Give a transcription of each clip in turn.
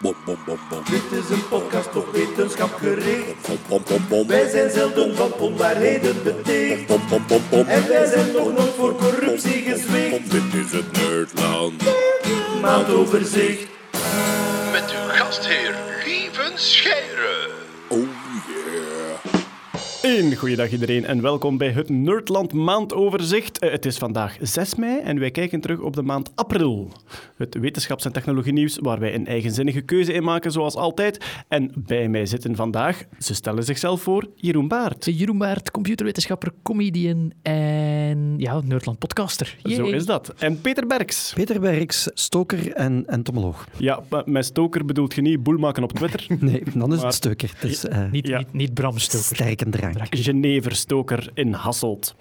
Bom, bom, bom, bom. Dit is een podcast op wetenschap gericht. Bom, bom, bom, bom. Wij zijn zelden van onwaarheden beticht. Bom, bom, bom, bom. En wij zijn nog nooit voor corruptie gezwicht. Dit is het Nerdland. Maandoverzicht. Met uw gastheer Lieven Scheire. Oh yeah. Een goeiedag iedereen en welkom bij het Nerdland maandoverzicht. Eh, Het is vandaag 6 mei en wij kijken terug op de maand april. Het wetenschaps- en technologienieuws waar wij een eigenzinnige keuze in maken zoals altijd. En bij mij zitten vandaag, ze stellen zichzelf voor, Jeroen Baert. Jeroen Baert, computerwetenschapper, comedian en ja, Nerdland podcaster. Zo is dat. En Peter Berks. Peter Berks, stoker en entomoloog. Ja, met stoker bedoelt je niet boel maken op Twitter. Nee, dan is Maar- het stoker. Het is eh Niet, Ja. niet, niet Bram Stoker. sterke Geneverstoker in Hasselt.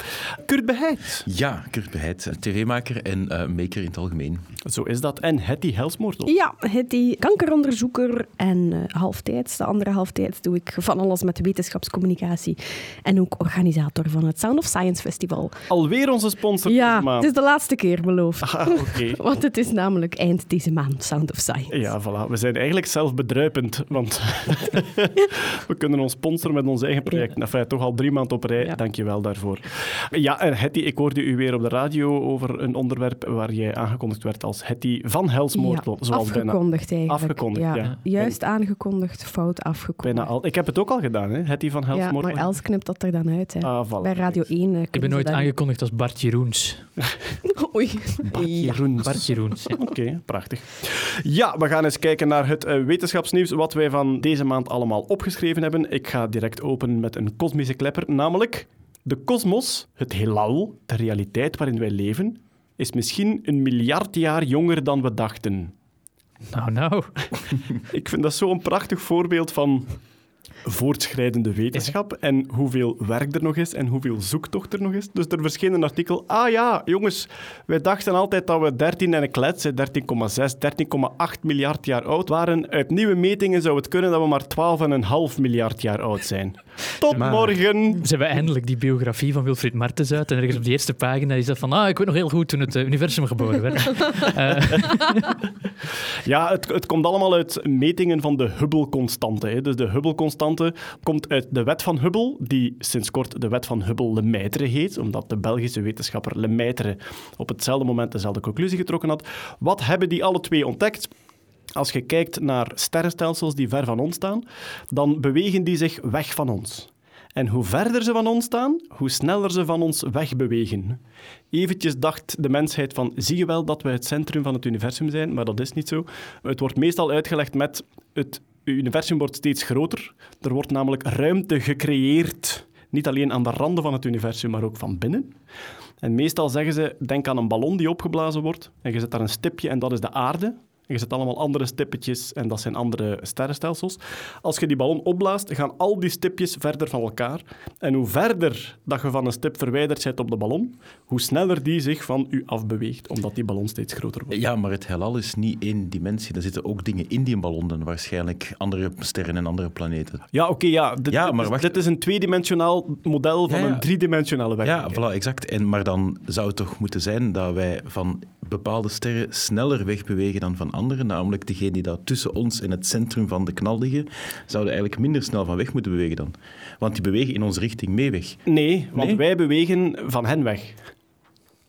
Kurt Beheid. Ja, Kurt Beheid, tv-maker en eh, maker in het algemeen. Zo is dat. En Hetty Helsmoortel. Ja, het die kankeronderzoeker en eh, halftijds, de andere halftijds, doe ik van alles met wetenschapscommunicatie. En ook organisator van het Sound of Science Festival. Alweer onze sponsor Ja, het is de laatste keer beloofd. Ah, oké. Want het is namelijk eind deze maand, Sound of Science. Ja, voilà. We zijn eigenlijk zelf bedruipend, want we kunnen ons sponsoren met ons eigen project. Enfin, toch al drie maanden op rij. Ja. Dank je wel daarvoor. Ja, en Hetty, ik hoorde u weer op de radio over een onderwerp waar jij aangekondigd werd als Hetty van Helsmoortel. Ja, zoals bijna, afgekondigd eigenlijk. Afgekondigd, ja. Juist aangekondigd, fout afgekondigd. bijna al. Ik heb het ook al gedaan, hè? Hetty van ja, Helsmoortel. maar Els knipt dat er dan uit. Hè. Ah, voilà. Bij Radio 1. eh, Ik ben nooit aangekondigd als Bart Jeroens. Oei. Jeroens. Bart Jeroens. ja. Oké, prachtig. Ja, we gaan eens kijken naar het eh, wetenschapsnieuws wat wij van deze maand allemaal opgeschreven hebben. Ik ga direct openen met een kosmische klepper, namelijk de kosmos, het heelal, de realiteit waarin wij leven, is misschien een miljard jaar jonger dan we dachten. Nou, nou. Ik vind dat zo'n prachtig voorbeeld van voortschrijdende wetenschap en hoeveel werk er nog is en hoeveel zoektocht er nog is. Dus er verscheen een artikel. Ah ja, jongens, wij dachten altijd dat we 13 en een klets, hè, 13,6, 13,8 miljard jaar oud waren. Uit nieuwe metingen zou het kunnen dat we maar 12,5 miljard jaar oud zijn. Tot Maar- morgen! Ze hebben eindelijk die biografie van Wilfried Martens uit. En ergens op de eerste pagina is dat van, ah, ik weet nog heel goed toen het eh, universum geboren werd. Eh, Ja, het, het komt allemaal uit metingen van de Hubble-constante. Dus de Hubble-constante komt uit de wet van Hubble, die sinds kort de wet van Hubble-Lemaitre heet, omdat de Belgische wetenschapper Lemaitre op hetzelfde moment dezelfde conclusie getrokken had. Wat hebben die alle twee ontdekt? Als je kijkt naar sterrenstelsels die ver van ons staan, dan bewegen die zich weg van ons. En hoe verder ze van ons staan, hoe sneller ze van ons wegbewegen. Eventjes dacht de mensheid van, zie je wel dat we het centrum van het universum zijn? Maar dat is niet zo. Het wordt meestal uitgelegd met, het universum wordt steeds groter. Er wordt namelijk ruimte gecreëerd. Niet alleen aan de randen van het universum, maar ook van binnen. En meestal zeggen ze, denk aan een ballon die opgeblazen wordt. En je zet daar een stipje en dat is de aarde. En je zet allemaal andere stippetjes en dat zijn andere sterrenstelsels. Als je die ballon opblaast, gaan al die stipjes verder van elkaar. En hoe verder dat je van een stip verwijderd bent op de ballon, hoe sneller die zich van u afbeweegt, omdat die ballon steeds groter wordt. Ja, maar het heelal is niet één dimensie. Er zitten ook dingen in die ballon dan waarschijnlijk andere sterren en andere planeten. Ja, oké, ja. Dit, Ja, maar wacht. dit is een tweedimensionaal model van Ja, ja. een driedimensionale Ja, werkelijkheid. voilà, exact. En, maar dan zou het toch moeten zijn dat wij van bepaalde sterren sneller wegbewegen dan van andere. Namelijk degene die daar tussen ons en het centrum van de knal liggen, zouden eigenlijk minder snel van weg moeten bewegen dan. Want die bewegen in onze richting mee weg. Nee, want Nee? wij bewegen van hen weg.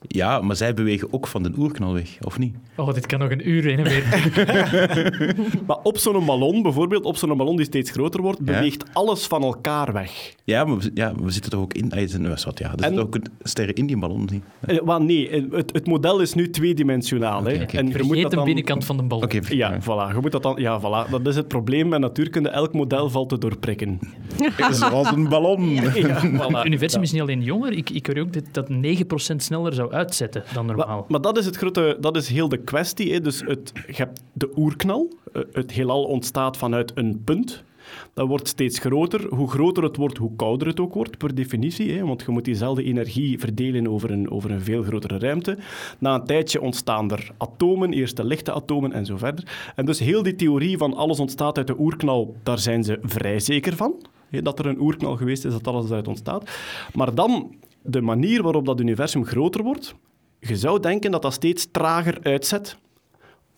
Ja, maar zij bewegen ook van de oerknal weg, of niet? oh, dit kan nog een uur heen en weer. Maar op zo'n ballon, bijvoorbeeld op zo'n ballon die steeds groter wordt, Ja. beweegt alles van elkaar weg. Ja, maar we, ja, we zitten toch ook in... Ah, er wat, ja, er En- zitten ook sterren in die ballon. niet? Eh, nee, eh, het, het model is nu tweedimensionaal. hè. En je moet Vergeet dat de dan... binnenkant van de bal. Oké, Ja, voilà. Je moet dat dan... Ja, voilà. Dat is het probleem met natuurkunde. Elk model valt te doorprikken. Zoals een ballon. Ja, voilà. Het universum is niet alleen jonger. Ik, ik hoor ook dat dat 9% sneller zou uitzetten dan Maar, normaal. maar dat is het grote, dat is heel de kwestie. Hè. Dus het, je hebt de oerknal. Eh, Het heelal ontstaat vanuit een punt. Dat wordt steeds groter. Hoe groter het wordt, hoe kouder het ook wordt, per definitie. Hè? Want je moet diezelfde energie verdelen over een, over een veel grotere ruimte. Na een tijdje ontstaan er atomen, eerst de lichte atomen en zo verder. En dus heel die theorie van alles ontstaat uit de oerknal, daar zijn ze vrij zeker van. Hè, dat er een oerknal geweest is, dat alles uit ontstaat. Maar dan, de manier waarop dat universum groter wordt, je zou denken dat dat steeds trager uitzet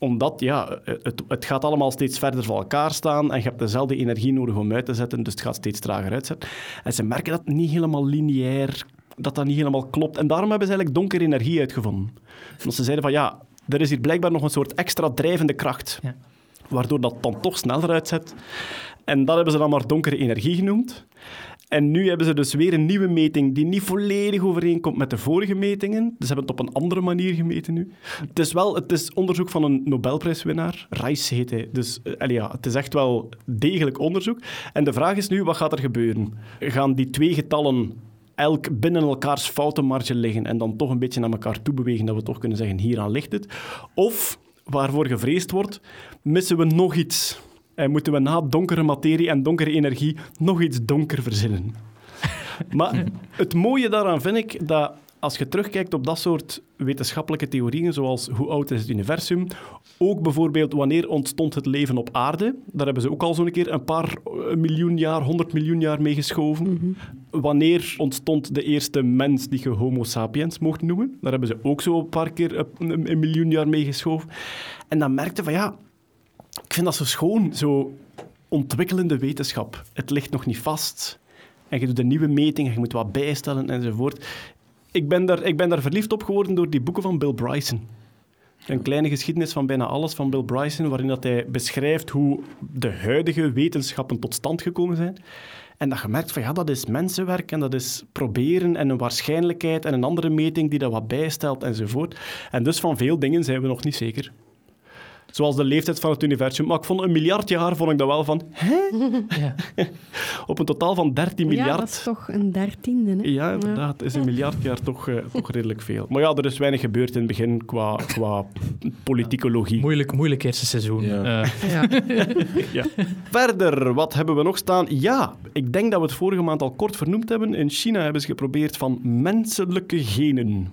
omdat ja, het, het gaat allemaal steeds verder van elkaar staan en je hebt dezelfde energie nodig om uit te zetten, dus het gaat steeds trager uitzetten. En ze merken dat het niet helemaal lineair, dat dat niet helemaal klopt. En daarom hebben ze eigenlijk donkere energie uitgevonden. Want ze zeiden van ja, er is hier blijkbaar nog een soort extra drijvende kracht, Ja. waardoor dat dan toch sneller uitzet. En dat hebben ze dan maar donkere energie genoemd. En nu hebben ze dus weer een nieuwe meting die niet volledig overeenkomt met de vorige metingen. Dus ze hebben het op een andere manier gemeten nu. Het is wel het is onderzoek van een Nobelprijswinnaar. Rice heet hij. Dus allee, ja, het is echt wel degelijk onderzoek. En de vraag is nu, wat gaat er gebeuren? Gaan die twee getallen elk binnen elkaars foutenmarge liggen en dan toch een beetje naar elkaar toe bewegen, dat we toch kunnen zeggen, hieraan ligt het? Of, waarvoor gevreesd wordt, missen we nog iets? En moeten we na donkere materie en donkere energie nog iets donker verzinnen? Maar het mooie daaraan vind ik dat als je terugkijkt op dat soort wetenschappelijke theorieën, zoals hoe oud is het universum, ook bijvoorbeeld wanneer ontstond het leven op aarde, daar hebben ze ook al zo'n keer een paar eh, miljoen jaar, honderd miljoen jaar mee geschoven. Wanneer ontstond de eerste mens die je homo sapiens mocht noemen, daar hebben ze ook zo een paar keer een, een- een miljoen jaar mee geschoven. En dan merkte van ja, ik vind dat zo schoon, zo ontwikkelende wetenschap. Het ligt nog niet vast. En je doet een nieuwe meting en je moet wat bijstellen enzovoort. Ik ben, daar, ik ben daar verliefd op geworden door die boeken van Bill Bryson. Een kleine geschiedenis van bijna alles van Bill Bryson, waarin dat hij beschrijft hoe de huidige wetenschappen tot stand gekomen zijn. En dat je merkt van ja, dat is mensenwerk en dat is proberen en een waarschijnlijkheid en een andere meting die dat wat bijstelt enzovoort. En dus van veel dingen zijn we nog niet zeker. Zoals de leeftijd van het universum. Maar ik vond een miljard jaar vond ik dat wel van... Hè? Ja. Op een totaal van 13 Ja, miljard. dat is toch een dertiende. Hè? Ja, inderdaad. Is een miljard jaar toch, eh, toch redelijk veel. Maar ja, er is weinig gebeurd in het begin qua, qua politicologie. Moeilijk, moeilijk eerste seizoen. Ja. Eh, Ja. Ja. Verder, wat hebben we nog staan? Ja, ik denk dat we het vorige maand al kort vernoemd hebben. In China hebben ze geprobeerd van menselijke genen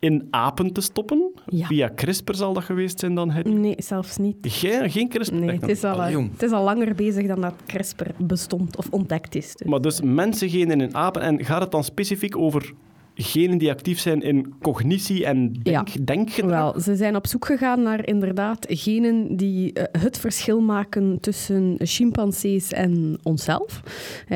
in apen te stoppen. Ja. Via CRISPR zal dat geweest zijn dan. Het... Nee, zelfs niet. Geen, geen CRISPR? Nee, het is, al, Allee, het is al langer bezig dan dat CRISPR bestond of ontdekt is. Dus. Maar dus mensengenen in apen. En gaat het dan specifiek over genen die actief zijn in cognitie en denk, Ja. denkgedrag? Wel, ze zijn op zoek gegaan naar inderdaad genen die eh, het verschil maken tussen chimpansees en onszelf.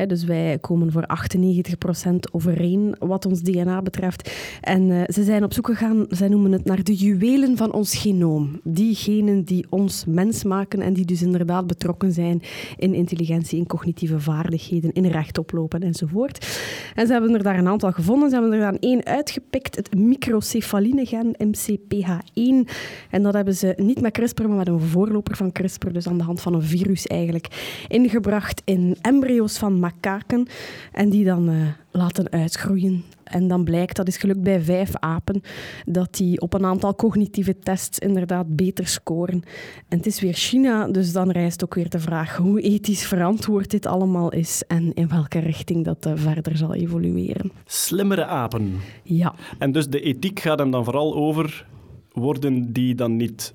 Dus wij komen voor 98% overeen wat ons DNA betreft. En eh, ze zijn op zoek gegaan, zij noemen het naar de juwelen van ons genoom. Die genen die ons mens maken en die dus inderdaad betrokken zijn in intelligentie, in cognitieve vaardigheden, in rechtoplopen enzovoort. En ze hebben er daar een aantal gevonden. Ze hebben er één uitgepikt, het microcefaline-gen, MCPH1. En dat hebben ze niet met CRISPR, maar met een voorloper van CRISPR, dus aan de hand van een virus eigenlijk, ingebracht in embryo's van makaken en die dan eh, laten uitgroeien. En dan blijkt, dat is gelukt bij vijf apen, dat die op een aantal cognitieve tests inderdaad beter scoren. En het is weer China, dus dan rijst ook weer de vraag hoe ethisch verantwoord dit allemaal is en in welke richting dat eh, verder zal evolueren. Slimmere apen. Ja, En dus de ethiek gaat hem dan vooral over... Worden die dan niet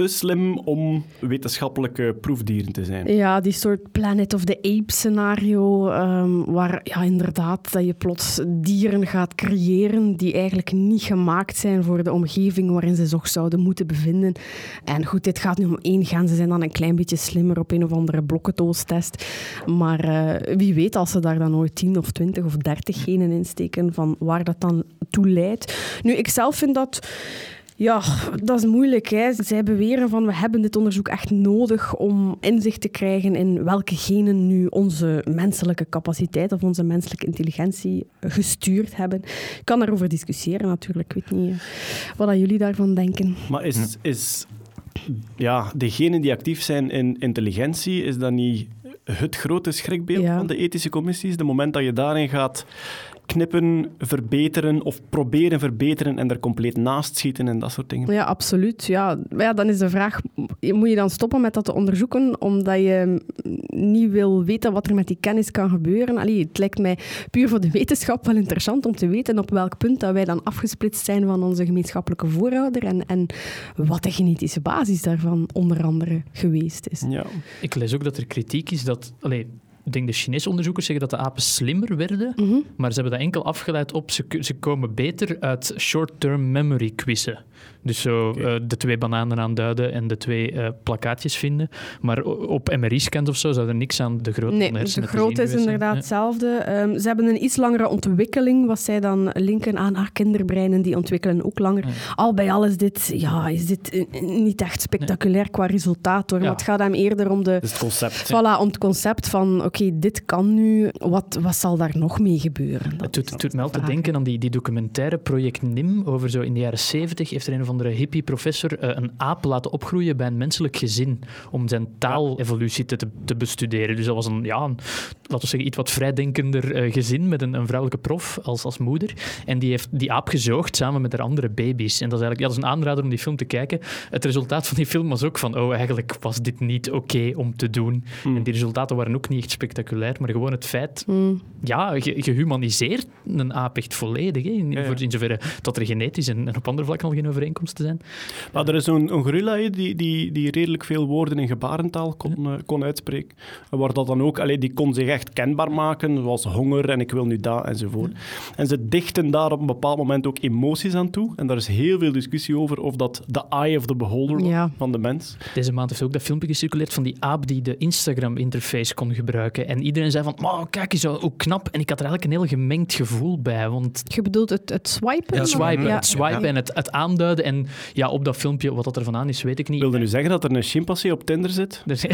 te slim om wetenschappelijke proefdieren te zijn? Ja, die soort Planet of the Apes scenario, ehm, waar ja, inderdaad dat je plots dieren gaat creëren die eigenlijk niet gemaakt zijn voor de omgeving waarin ze zich zouden moeten bevinden. En goed, dit gaat nu om één gen. Ze zijn dan een klein beetje slimmer op een of andere blokkentoostest. Maar eh, wie weet als ze daar dan ooit 10 of 20 of 30 genen in steken, van waar dat dan toe leidt. Nu, ik zelf vind dat... Ja, dat is moeilijk. Hè. Zij beweren van we hebben dit onderzoek echt nodig om inzicht te krijgen in welke genen nu onze menselijke capaciteit of onze menselijke intelligentie gestuurd hebben. Ik kan daarover discussiëren natuurlijk. Ik weet niet eh, wat jullie daarvan denken. Maar is, is ja, degenen die actief zijn in intelligentie, is dat niet het grote schrikbeeld Ja. van de ethische commissies? De moment dat je daarin gaat knippen, verbeteren of proberen verbeteren en er compleet naast schieten en dat soort dingen. Ja, absoluut. Ja. Maar ja, dan is de vraag, moet je dan stoppen met dat te onderzoeken omdat je niet wil weten wat er met die kennis kan gebeuren? Allee, het lijkt mij puur voor de wetenschap wel interessant om te weten op welk punt dat wij dan afgesplitst zijn van onze gemeenschappelijke voorouder en, en wat de genetische basis daarvan onder andere geweest is. Ja. Ik lees ook dat er kritiek is dat... Allee, ik denk de Chinese onderzoekers zeggen dat de apen slimmer werden, Mhm. maar ze hebben dat enkel afgeleid op ze, ze komen beter uit short-term memory quizzen. Dus zo eh, de twee bananen aanduiden en de twee eh, plakkaatjes vinden. Maar op MRI-scans of zo zou er niks aan de grootte Nee, van de hersenen te grootte is inderdaad hetzelfde. Ehm, ze hebben een iets langere ontwikkeling, wat zij dan linken aan haar kinderbreinen, die ontwikkelen ook langer. Al bij al is dit, ja, is dit eh, niet echt spectaculair qua resultaat, hoor. Ja. Maar het gaat hem eerder om, de, het concept. voilà, om het concept van, oké, dit kan nu, wat, wat zal daar nog mee gebeuren? Dat Het doet, doet me vraag. denken aan die, die documentaire Project NIM over zo in de jaren 70 heeft er een of andere hippie-professor eh, een aap laten opgroeien bij een menselijk gezin om zijn taalevolutie te, te, te bestuderen. Dus dat was een, ja, een, laten we zeggen, iets wat vrijdenkender eh, gezin met een, een vrouwelijke prof als, als moeder. En die heeft die aap gezoogd samen met haar andere baby's. En dat is eigenlijk ja, dat is een aanrader om die film te kijken. Het resultaat van die film was ook van, oh, eigenlijk was dit niet oké om te doen. En die resultaten waren ook niet echt spectaculair, maar gewoon het feit Hmm. ja, je, je humaniseert een aap echt volledig. Hè, in, Ja, ja. voor- in zoverre dat er genetisch en, en op andere vlakken al geen overeenkomsten zijn. Maar er is zo'n een gorilla die, die, die redelijk veel woorden in gebarentaal kon, eh, kon uitspreken. En Waar dat dan ook, allee, die kon zich echt kenbaar maken, zoals honger en ik wil nu dat enzovoort. En ze dichten daar op een bepaald moment ook emoties aan toe. En daar is heel veel discussie over of dat de eye of the beholder was Ja. van de mens. Deze maand heeft ook dat filmpje gecirculeerd van die aap die de Instagram-interface kon gebruiken. En iedereen zei van, "Maar kijk eens, hoe knap. En ik had er eigenlijk een heel gemengd gevoel bij. Want Je bedoelt het, het swipen? het swipen, Ja. het, swipen en het, het aanduiden. En ja, op dat filmpje, wat dat er van aan is, weet ik niet. Ik wilde nu zeggen dat er een chimpansee op Tinder zit. Dus-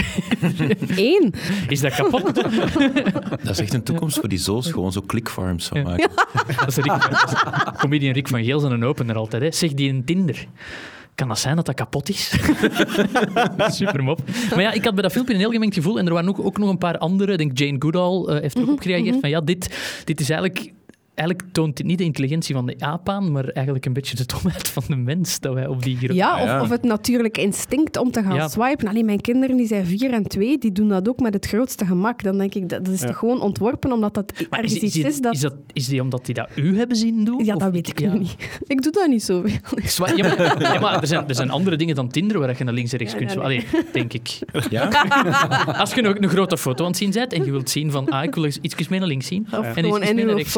Eén. is dat kapot? Dat is echt een toekomst voor die zoos, gewoon zo clickfarms van maken. Dat is Rick, comedian Rick van Geels en een opener altijd. Hè. Zeg die in Tinder. Kan dat zijn dat dat kapot is? Super mop. Maar ja, ik had bij dat filmpje een heel gemengd gevoel. En er waren ook, ook nog een paar andere. Ik denk Jane Goodall eh, heeft er ook op gereageerd. Van ja, dit, dit is eigenlijk... Eigenlijk toont dit niet de intelligentie van de aap aan, maar eigenlijk een beetje de domheid van de mens dat wij op die gro- Ja, of, ja. of het natuurlijke instinct om te gaan Ja. swipen. Alleen mijn kinderen die zijn vier en twee, die doen dat ook met het grootste gemak. Dan denk ik, dat, dat is Ja. toch gewoon ontworpen omdat dat Maar ergens is, iets is, is die, dat... is, dat, is die omdat die dat u hebben zien doen? Ja, Of- dat weet ik ja. nu niet. Ik doe dat niet zo. Zwa- Ja, maar, ja, maar er, zijn, er zijn andere dingen dan Tinder waar je naar links en rechts Ja, kunt. Allee, denk ik. Ja? Als je een, een grote foto aan het zien bent en je wilt zien van, ah, ik wil eens iets meer naar links zien. Of en gewoon iets in meer naar uw rechts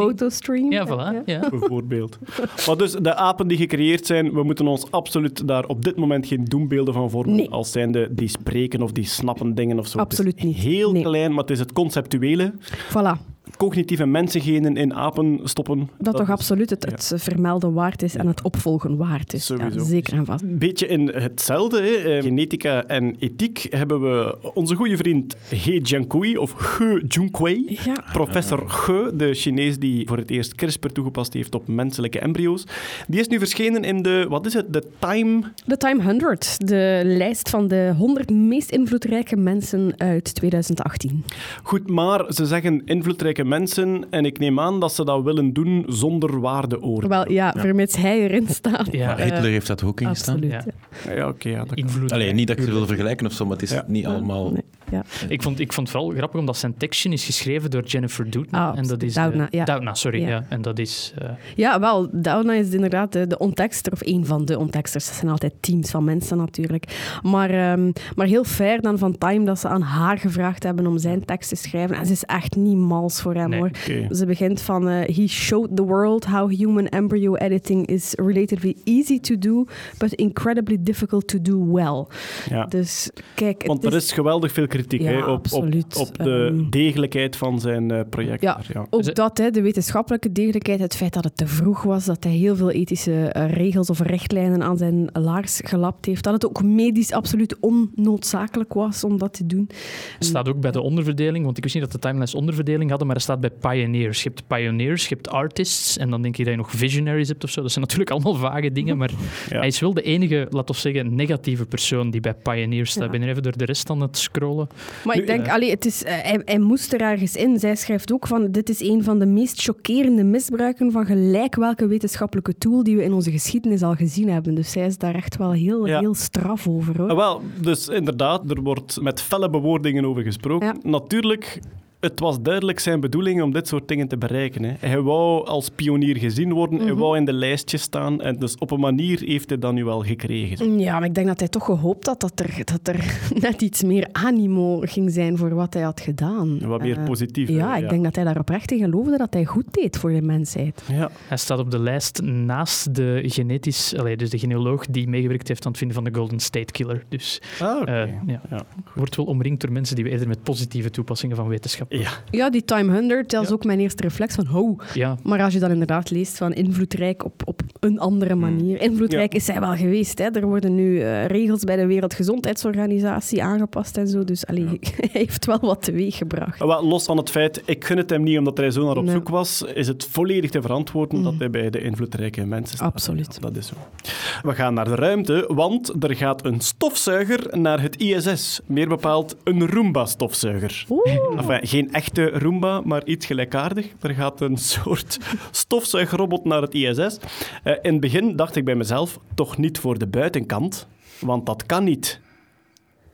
Ja, voilà. Ja. bijvoorbeeld. Maar dus de apen die gecreëerd zijn, we moeten ons absoluut daar op dit moment geen doembeelden van vormen. Nee. Als zijnde die spreken of die snappen dingen of zo. Absoluut niet. Heel Nee. klein, maar het is het conceptuele. Voilà. Cognitieve mensengenen in apen stoppen. Dat, toch is absoluut het, ja. vermelden waard is en het opvolgen waard is. Ja, zeker en vast. Een beetje in hetzelfde, hè. Eh, genetica en ethiek, hebben we onze goede vriend He Jiankui, of He Junquei. Ja. Professor Ge, de Chinees die voor het eerst CRISPR toegepast heeft op menselijke embryo's. Die is nu verschenen in de, wat is het, de Time De Time 100, de lijst van de 100 meest invloedrijke mensen uit 2018. Goed, maar ze zeggen invloedrijke mensen en ik neem aan dat ze dat willen doen zonder waardeoordeel. Wel, ja, vermits hij erin staat. Ja, Maar Hitler heeft dat ook ingestaan. Absoluut. Ja. ja. Ja, oké. ja, dat kan. invloed. Allee, niet dat ik het wil vergelijken of zo, maar het is Ja. niet allemaal... Nee, ja. Ik vond, ik vond het wel grappig omdat zijn tekstje is geschreven door Jennifer Doudna. Ah, en dat is, eh, Doudna, ja. Doudna, sorry. Ja. Ja. En dat is... eh, Ja, wel, Doudna is inderdaad de, de ontekster, of één van de onteksters. Dat zijn altijd teams van mensen natuurlijk. Maar, ehm, maar heel fair dan van Time dat ze aan haar gevraagd hebben om zijn tekst te schrijven. En ze is echt niet mals voor hem Nee. hoor. Ze begint van: eh, He showed the world how human embryo editing is relatively easy to do, but incredibly difficult to do well. Ja. Dus kijk, Want er is geweldig veel kritiek Ja, hè, op, op, op de Ehm, degelijkheid van zijn eh, project. Ja. ja. Ook dat, hè, de wetenschappelijke degelijkheid, het feit dat het te vroeg was, dat hij heel veel ethische eh, regels of richtlijnen aan zijn laars gelapt heeft, dat het ook medisch absoluut onnoodzakelijk was om dat te doen. Het staat ook bij de onderverdeling, want ik wist niet dat de timelines onderverdeling hadden, maar er staat bij pioneers. Je hebt pioneers, je hebt artists, en dan denk je dat je nog visionaries hebt of zo. Dat zijn natuurlijk allemaal vage dingen, maar Ja. hij is wel de enige, laten we zeggen, negatieve persoon die bij pioneers staat. Ja. Ik ben er even door de rest aan het scrollen. Maar Nu, ik denk, allee, het is, eh, hij, hij moest er ergens in. Zij schrijft ook van, dit is een van de meest chockerende misbruiken van gelijk welke wetenschappelijke tool die we in onze geschiedenis al gezien hebben. Dus zij is daar echt wel heel, Ja. heel straf over. Hoor. Ah, wel, dus inderdaad, er wordt met felle bewoordingen over gesproken. Natuurlijk, het was duidelijk zijn bedoeling om dit soort dingen te bereiken. Hè. Hij wou als pionier gezien worden, hij wou in de lijstjes staan. En dus op een manier heeft hij dat nu wel gekregen. Ja, maar ik denk dat hij toch gehoopt had dat er, dat er net iets meer animo ging zijn voor wat hij had gedaan. Wat meer Eh, positief. Ja, hè, ik denk dat hij daar oprecht in geloofde dat hij goed deed voor de mensheid. Ja. Hij staat op de lijst naast de genetisch, allee, dus de genealoog die meegewerkt heeft aan het vinden van de Golden State Killer. Dus Ah, oké. eh, ja. Ja. wordt wel omringd door mensen die we eerder met positieve toepassingen van wetenschap. Ja. Ja, die Time 100, dat is ook mijn eerste reflex van, oh. Ja, Maar als je dan inderdaad leest van invloedrijk op, op een andere manier. Invloedrijk is hij wel geweest. Hè. Er worden nu eh, regels bij de Wereldgezondheidsorganisatie aangepast en zo. Dus allee, hij heeft wel wat teweeg gebracht. Wel, los van het feit, ik gun het hem niet omdat hij zo naar op Nee. zoek was, is het volledig te verantwoorden dat hij bij de invloedrijke mensen staat. Absoluut. Ja, dat is zo. We gaan naar de ruimte, want er gaat een stofzuiger naar het ISS. Meer bepaald een Roomba-stofzuiger. Enfin, geen echte Roomba, maar iets gelijkaardig. Er gaat een soort stofzuigrobot naar het ISS. Eh, in het begin dacht ik bij mezelf, toch niet voor de buitenkant, want dat kan niet.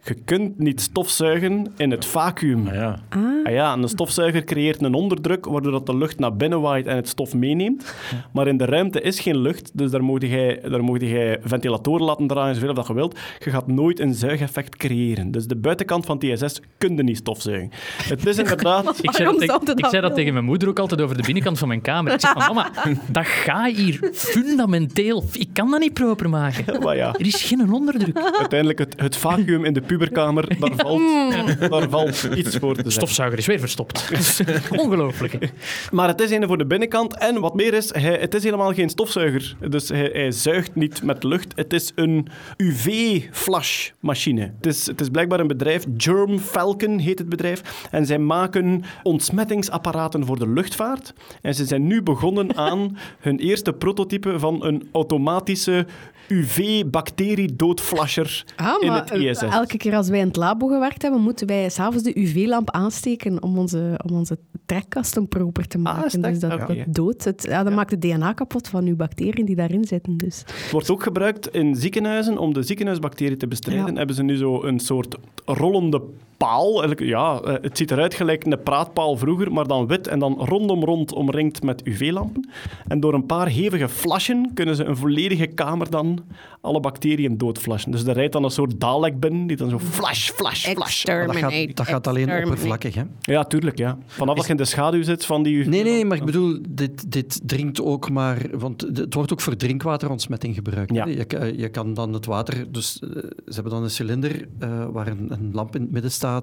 Je kunt niet stofzuigen in het vacuüm. Ah, ja. Ah ja, en een stofzuiger creëert een onderdruk waardoor dat de lucht naar binnen waait en het stof meeneemt. Maar in de ruimte is geen lucht, dus daar moet jij, daar jij ventilatoren laten draaien, zoveel dat je wilt. Je gaat nooit een zuigeffect creëren. Dus de buitenkant van het ISS kun je niet stofzuigen. Het is inderdaad... ik zei, dat, tegen- dat ik zei dat willen? tegen mijn moeder ook altijd over de binnenkant van mijn kamer. Ik zeg van, mama, dat gaat hier fundamenteel. Ik kan dat niet proper maken. Maar ja, Er is geen onderdruk. uiteindelijk het, het vacuüm in de puberkamer, daar valt, daar valt iets voor te zeggen. Stofzuiger is weer verstopt. Ongelooflijk. Maar het is een voor de binnenkant. En wat meer is, hij, het is helemaal geen stofzuiger. Dus hij, hij zuigt niet met lucht. Het is een UV-flashmachine. Het is, het is blijkbaar een bedrijf, Germ Falcon heet het bedrijf. En zij maken ontsmettingsapparaten voor de luchtvaart. En ze zijn nu begonnen aan hun eerste prototype van een automatische UV-bacteriedoodflasher Ah, in het ISS. eh, elke keer als wij in het labo gewerkt hebben, moeten wij s'avonds de UV-lamp aansteken om onze, om onze trekkasten proper te maken. is dat? dus dat, Oké. dat doodt het. Ja, dat maakt het DNA kapot van uw bacteriën die daarin zitten. Dus. Het wordt ook gebruikt in ziekenhuizen om de ziekenhuisbacteriën te bestrijden. Ja. Hebben ze nu zo een soort rollende paal. Ja, eh, het ziet eruit gelijk een praatpaal vroeger, maar dan wit en dan rondom rond omringd met UV-lampen. En door een paar hevige flashen kunnen ze een volledige kamer dan alle bacteriën doodflashen. Dus er rijdt dan een soort Dalek binnen die dan zo flash, flash, flash. Maar dat gaat, dat gaat alleen oppervlakkig, hè? Ja, tuurlijk, ja. Vanaf dat je in de schaduw zit van die UV... Nee, nee, maar ik bedoel, dit, dit drinkt ook maar... Want het wordt ook voor drinkwaterontsmetting gebruikt. Ja. Je, ka- je kan dan het water... Dus eh, ze hebben dan een cilinder eh, waar een, een lamp in het midden staat.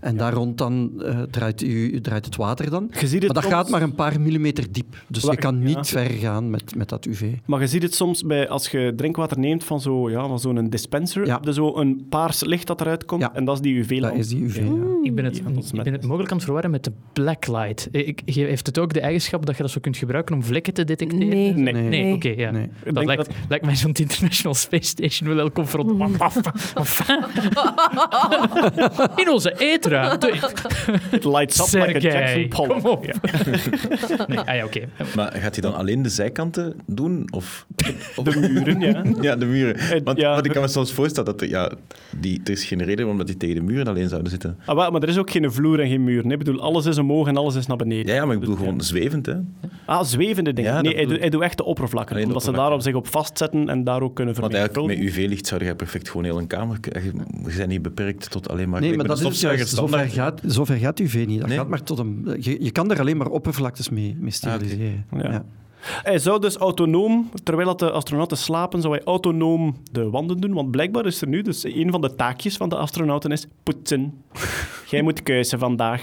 En daar rond dan eh, draait, u, draait het water dan. Je ziet het Maar dat soms- gaat maar een paar millimeter diep. Dus je kan ja. niet ver gaan met, met dat UV. Maar je ziet het soms bij, als je drinkwater neemt van zo'n ja, van zo'n dispenser, Ja. je zo een paars licht dat eruit komt, Ja. en dat is die UV-lamp. Dat is die UV, ja. Ik ben, het, ik ben het mogelijk aan het verwarren met de blacklight. Ik, je- heeft het ook de eigenschap dat je dat zo kunt gebruiken om vlekken te detecteren? Nee. Nee. Nee, Nee. oké, ja. Nee. Dat, lijkt, dat- lijkt mij zo'n International Space Station wel heel confronterend. In onze eetruimte. It lights up like a Jackson Pollock. kom op. Nee, ah ja, oké. Maar gaat hij dan alleen de zijkanten doen? Of, of- De muren, ja. Ja, de muren. Het- Want, ja, want ik kan me soms voorstellen dat er, ja, die, er is geen reden waarom dat die tegen de muren alleen zouden zitten. Ah, maar er is ook geen vloer en geen muur. Nee, ik bedoel, alles is omhoog en alles is naar beneden. Ja, ja maar ik bedoel gewoon zwevend, hè. Ah, zwevende dingen. Ja, nee, hij, bedoel doet, hij doet echt de oppervlakken. Omdat ze oppervlakken. daarop zich op vastzetten en daar ook kunnen Want eigenlijk met vermenigvuldigen. UV-licht zou je perfect gewoon heel een kamer... Je je bent niet beperkt tot alleen maar... Nee, dat is zover gaat, zover gaat UV niet. Dat Nee. gaat maar tot een, je, je kan er alleen maar oppervlaktes mee, mee steriliseren. Ja. Ja. Hij zou dus autonoom, terwijl dat de astronauten slapen, zou hij autonoom de wanden doen. Want blijkbaar is er nu, dus een van de taakjes van de astronauten is poetsen. Jij moet kuisen vandaag.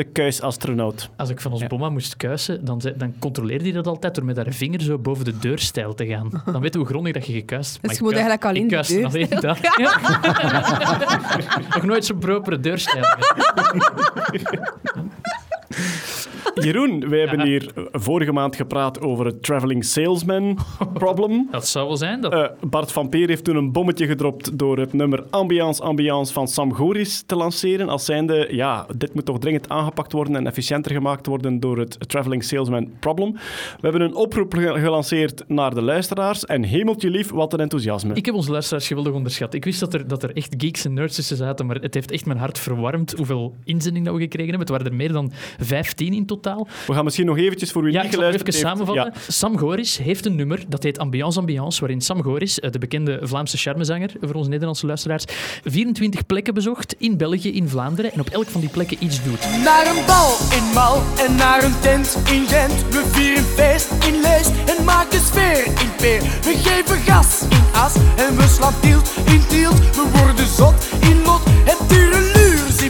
De kuisastronaut. Als ik van ons Ja. bomma moest kuisen, dan, dan controleerde hij dat altijd door met haar vinger zo boven de deurstijl te gaan. Dan weet je hoe grondig dat je gekuist hebt. Dus Maar je moet ik eigenlijk alleen ik de alleen dat. Ja. Nog nooit zo'n propere deurstijl. Jeroen, wij hebben hier vorige maand gepraat over het traveling salesman problem. Dat zou wel zijn. Dat... Eh, Bart van Peer heeft toen een bommetje gedropt door het nummer Ambiance Ambiance van Sam Goris te lanceren. Als zijnde, ja, dit moet toch dringend aangepakt worden en efficiënter gemaakt worden door het traveling salesman problem. We hebben een oproep ge- gelanceerd naar de luisteraars en hemeltje lief, wat een enthousiasme. Ik heb onze luisteraars geweldig onderschat. Ik wist dat er, dat er echt geeks en nerds tussen zaten, maar het heeft echt mijn hart verwarmd hoeveel inzendingen dat we gekregen hebben. Het waren er meer dan 15 in totaal. We gaan misschien nog eventjes voor u Ja, niet het geluisterd even heeft- samenvatten. Ja. Sam Goris heeft een nummer dat heet Ambiance Ambiance, waarin Sam Goris, eh, de bekende Vlaamse charmezanger voor onze Nederlandse luisteraars, 24 plekken bezocht in België, in Vlaanderen, en op elk van die plekken iets doet. Naar een bal in Mal en naar een tent in Gent. We vieren feest in Leest en maken sfeer in Peer. We geven gas in As en we slaan tielt in Tielt. We worden zot in Lot in Puur.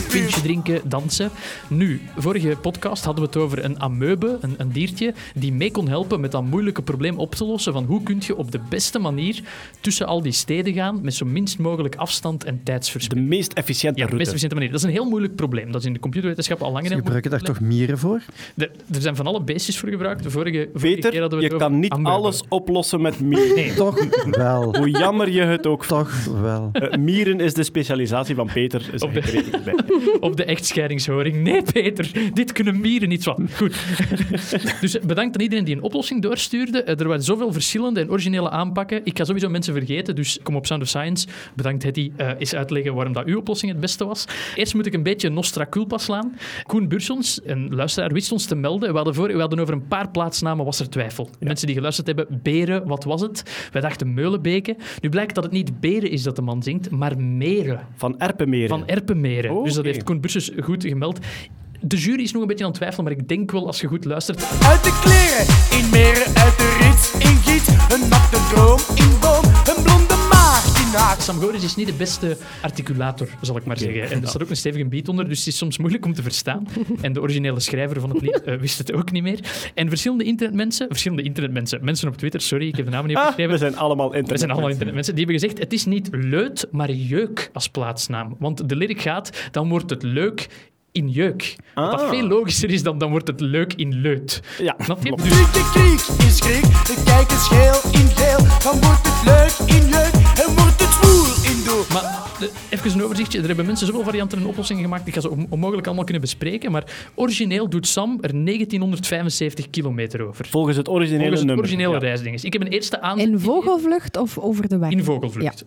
Pintje drinken, dansen. Nu, vorige podcast hadden we het over een amoebe, een, een diertje, die mee kon helpen met dat moeilijke probleem op te lossen van hoe kun je op de beste manier tussen al die steden gaan met zo minst mogelijk afstand en De tijdsverspilling. meest efficiënte Ja, de route. meest efficiënte manier. Dat is een heel moeilijk probleem. Dat is in de computerwetenschap al langer Ze gebruiken daar toch mieren voor? Er, zijn van alle beestjes voor gebruikt. De vorige, vorige keer Peter, hadden we je het kan over niet amoebe. alles oplossen met mieren. Toch wel. Hoe jammer je het ook. Toch wel. Eh, mieren is de specialisatie van Peter. Is Op de- Op de echtscheidingshoring. Nee, Peter, dit kunnen mieren niet van. Goed. Dus bedankt aan iedereen die een oplossing doorstuurde. Eh, Er waren zoveel verschillende en originele aanpakken. Ik ga sowieso mensen vergeten, dus kom op Sound of Science. Bedankt, Hetty. eh eens uitleggen waarom dat uw oplossing het beste was. Eerst moet ik een beetje Nostra Culpa slaan. Koen Bursons, een luisteraar, wist ons te melden. We hadden, voor, we hadden over een paar plaatsnamen was er twijfel. Mensen die geluisterd hebben, Beren, wat was het? Wij dachten Meulenbeke. Nu blijkt dat het niet Beren is dat de man zingt, maar Meren. Van Erpenmeren. Van Erpenmeren. Oké. Dus dat heeft Koen Bursens goed gemeld. De jury is nog een beetje aan het twijfelen, maar ik denk wel als je goed luistert. Uit de kleren in Meren, uit de rits in Giet. Een natte droom in Boom, een blonde Sam Goris is niet de beste articulator, zal ik maar zeggen. En er staat ook een stevige beat onder, dus het is soms moeilijk om te verstaan. En de originele schrijver van het lied eh, wist het ook niet meer. En verschillende internetmensen, verschillende internetmensen, mensen op Twitter, sorry, ik heb de namen niet Ah, opgeschreven. we zijn allemaal internet. Er zijn allemaal internetmensen. Die hebben gezegd, het is niet leut, maar jeuk als plaatsnaam. Want de lyric gaat, dan wordt het leuk in jeuk. Wat dat Ah. veel logischer is dan, dan wordt het leuk in leut. Ja, Snap je? klopt. Dus Kriek, kriek is schrik, de kijkers geel in geel. Dan wordt het leuk in jeuk en wordt het zwoel in doel. Maar eh, even een overzichtje. Er hebben mensen zoveel varianten en oplossingen gemaakt. Ik ga ze on- onmogelijk allemaal kunnen bespreken. Maar origineel doet Sam er 1975 kilometer over. Volgens het originele Volgens het nummer. originele Ja. reisdinges. Ik heb een eerste aanzet In vogelvlucht of over de weg? In vogelvlucht.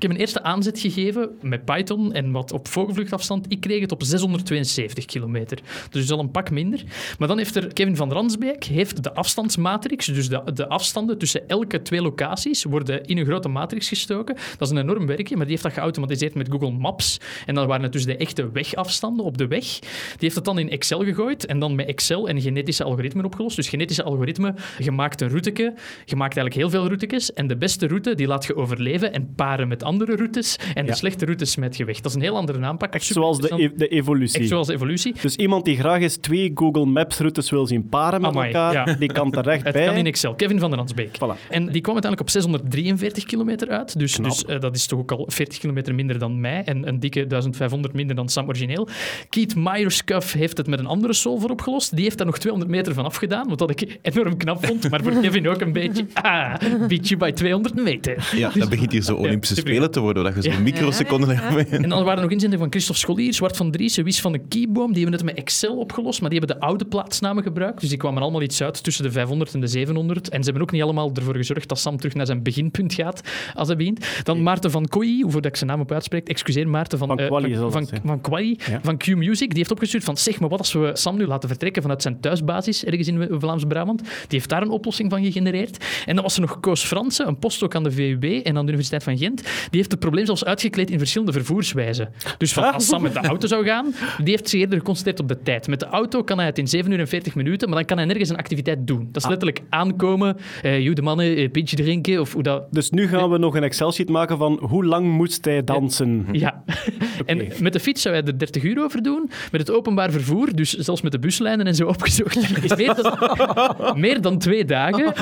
Ik heb een eerste aanzet gegeven met Python en wat op vogelvluchtafstand. Ik kreeg het op 672 kilometer. Dus is al een pak minder. Maar dan heeft er Kevin van Ransbeek heeft de afstandsmatrix, dus de, de afstanden tussen elke twee locaties, worden in een grote matrix gestoken. Dat is een enorm werkje, maar die heeft dat geautomatiseerd met Google Maps. En dan waren het dus de echte wegafstanden op de weg. Die heeft het dan in Excel gegooid en dan met Excel en genetische algoritmen opgelost. Dus genetische algoritmen, je maakt een routeke, je maakt eigenlijk heel veel routekes en de beste route die laat je overleven en paren met andere routes en de Ja. slechte routes je weg. Dat is een heel andere aanpak. Echt zoals de, e- de evolutie. Echt zoals de evolutie. Dus iemand die graag eens twee Google Maps routes wil zien paren met Amai, elkaar, ja. die kan terecht Het bij. kan in Excel. Kevin van der Ransbeek. Voilà. En die kwam uiteindelijk op 643 kilometer uit. Dus, dus eh, dat is toch ook al 40 kilometer minder dan mij. En een dikke 1500 minder dan Sam origineel. Keith Myerscuff heeft het met een andere solver opgelost. Die heeft daar nog 200 meter van afgedaan. Wat dat ik enorm knap vond. Maar voor Kevin ook een beetje. Ah, beat you by 200 meter. Ja, dat begint hier zo Olympische super. Spelen te worden, dat je zo'n microseconden. En dan waren er nog inzendingen van Christophe Scholier, Zwart van Driessen, Wies van de Kieboom. Die hebben het met Excel opgelost, maar die hebben de oude plaatsnamen gebruikt. Dus die kwamen allemaal iets uit tussen de 500 en de 700. En ze hebben ook niet allemaal ervoor gezorgd dat Sam terug naar zijn beginpunt gaat als hij begint. Dan Maarten van Kooi, hoeveel dat ik zijn naam op uitspreek. Excuseer, Maarten van... Van eh, Quali, van, van, zijn. van Quali, Ja. van Q-Music. Die heeft opgestuurd van, zeg maar wat als we Sam nu laten vertrekken vanuit zijn thuisbasis, ergens in Vlaams-Brabant. Die heeft daar een oplossing van gegenereerd. En dan was er nog Koos Fransen, een postdoc aan de VUB en aan de Universiteit van Gent. Die heeft het probleem zelfs uitgekleed in verschillende vervoerswijzen. Dus van als Sam met de auto zou gaan, die heeft zich eerder geconcentreerd op de tijd. Met de auto kan hij het in 7 uur en 40 minuten, maar dan kan hij nergens een activiteit doen. Dat is letterlijk aankomen, eh joh, de mannen, een pintje drinken, of hoe dat... Dus nu gaan we nog een Excel-sheet maken van hoe lang moest hij dansen. Ja. En met de fiets zou hij er 30 uur over doen. Met het openbaar vervoer, dus zelfs met de buslijnen en zo opgezocht, is meer dan, meer dan twee dagen.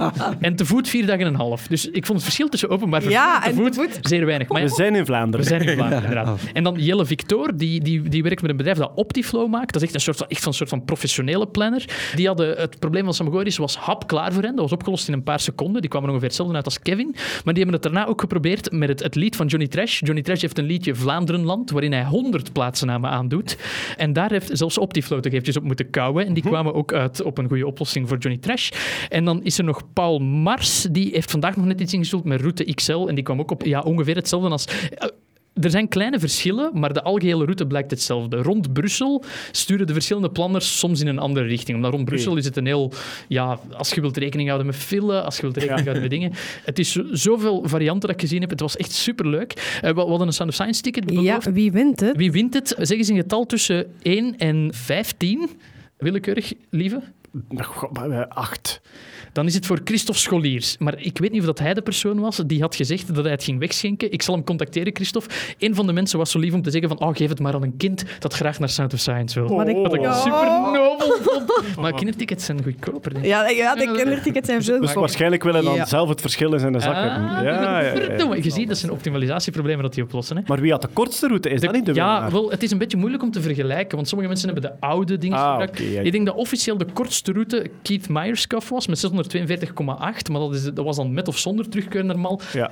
en te voet vier dagen en een half. Dus ik vond het verschil tussen openbaar vervoer Ja, en en te te voet, Zeer weinig. Maar We zijn in we Vlaanderen. zijn in Vlaanderen, inderdaad. En dan Jelle Victor, die, die, die werkt met een bedrijf dat Optiflow maakt. Dat is echt een soort van, echt van, soort van professionele planner. Die hadden het probleem van Samagoris was hap klaar voor hen. Dat was opgelost in een paar seconden. Die kwamen ongeveer hetzelfde uit als Kevin. Maar die hebben het daarna ook geprobeerd met het, het lied van Johnny Trash. Johnny Trash heeft een liedje Vlaanderenland, waarin hij 100 plaatsnamen aandoet. En daar heeft zelfs Optiflow toch eventjes op moeten kouwen. En die kwamen ook uit op een goede oplossing voor Johnny Trash. En dan is er nog Paul Mars. Die heeft vandaag nog net iets ingesteld met Route XL. En die kwam ook op ja, ongeveer hetzelfde als... eh, er zijn kleine verschillen, maar de algehele route blijkt hetzelfde. Rond Brussel sturen de verschillende planners soms in een andere richting. Omdat rond Brussel is het een heel... Ja, als je wilt rekening houden met file, als je wilt rekening houden met dingen. Het is zo- zoveel varianten dat ik gezien heb. Het was echt superleuk. Uh, we hadden een Sound of Science ticket Ja, wie wint het? Wie wint het? Zeg eens een getal tussen 1 en 15. Willekeurig, lieve. Eh, Acht. Dan is het voor Christophe Scholiers. Maar ik weet niet of dat hij de persoon was die had gezegd dat hij het ging wegschenken. Ik zal hem contacteren, Christophe. Een van de mensen was zo lief om te zeggen van oh, geef het maar aan een kind dat graag naar Sound of Science wil. Wat ik- Wat ik Oh. super nobel. Maar kindertickets zijn goedkoper, denk ik. Ja, ja, de kindertickets zijn veel Dus goedkoper. waarschijnlijk willen dan Ja. zelf het verschil in zijn zak hebben. Ah, Ja, ja. Je ziet, dat zijn optimalisatieproblemen dat die oplossen. Hè. Maar wie had de kortste route? Is dat niet de ja, wel, het is een beetje moeilijk om te vergelijken, want sommige mensen hebben de oude dingen Ah, gebruikt. Ik denk dat officieel de kortste route Keith Myerscough was, met 642,8, maar dat, is, dat was dan met of zonder Mal. Ja.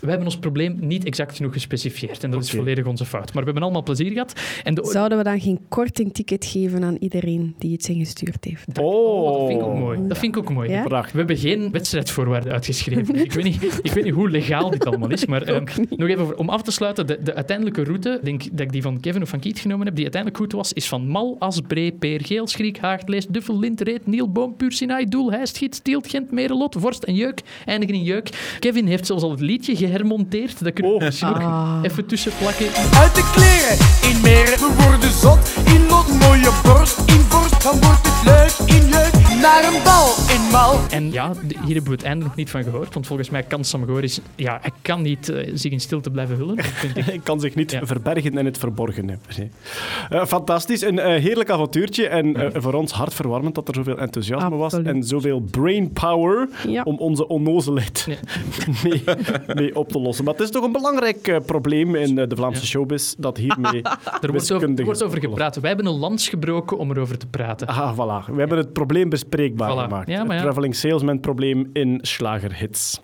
We hebben ons probleem niet exact genoeg gespecificeerd en dat is volledig onze fout. Maar we hebben allemaal plezier gehad. En de, Zouden we dan geen kortingticket geven aan iedereen die iets ingestuurd heeft? Oh, dat vind ik ook mooi. Dat vind ik ook mooi. Ja? Prachtig. We hebben geen wedstrijdvoorwaarden uitgeschreven. ik, weet niet, ik weet niet hoe legaal dit allemaal is. Maar ehm, nog even voor- om af te sluiten. De, de uiteindelijke route, ik denk dat ik die van Kevin of van Kiet genomen heb, die uiteindelijk goed was, is van Mal, Asbree, Peer, Geel, Schriek, Haagdlees, Duffel, Lint, Reet, Niel, Boom, Puur, Sinaai, Doel, Heist, Giet, Stielt, Gent, Merelot, Vorst en Jeuk. Eindigen in Jeuk. Kevin heeft zelfs al het liedje gehermonteerd. Dat kunnen we misschien ook Ah. even tussen plakken. Uit de kleren in meren, we worden zot in mooie borst in borst, dan wordt het leuk in jeuk. Naar een bal in mal. En ja, hier hebben we het einde nog niet van gehoord, want volgens mij kan Sam Goris, ja, hij kan niet eh, zich in stilte blijven hullen. Ik. Hij kan zich niet Ja. verbergen in het verborgen. Eh, fantastisch, een eh, heerlijk avontuurtje. En eh, voor ons hartverwarmend dat er zoveel enthousiasme was en zoveel brainpower Ja. om onze onnozelheid Ja. mee, mee op te lossen. Maar het is toch een belangrijk probleem in de Vlaamse showbiz dat hiermee Er wordt over, er wordt over gepraat. Wij hebben een lans gebroken om erover te praten. Ah, voilà. We hebben het probleem bespreekbaar Voilà. gemaakt. Ja. Het traveling salesman probleem in slagerhits.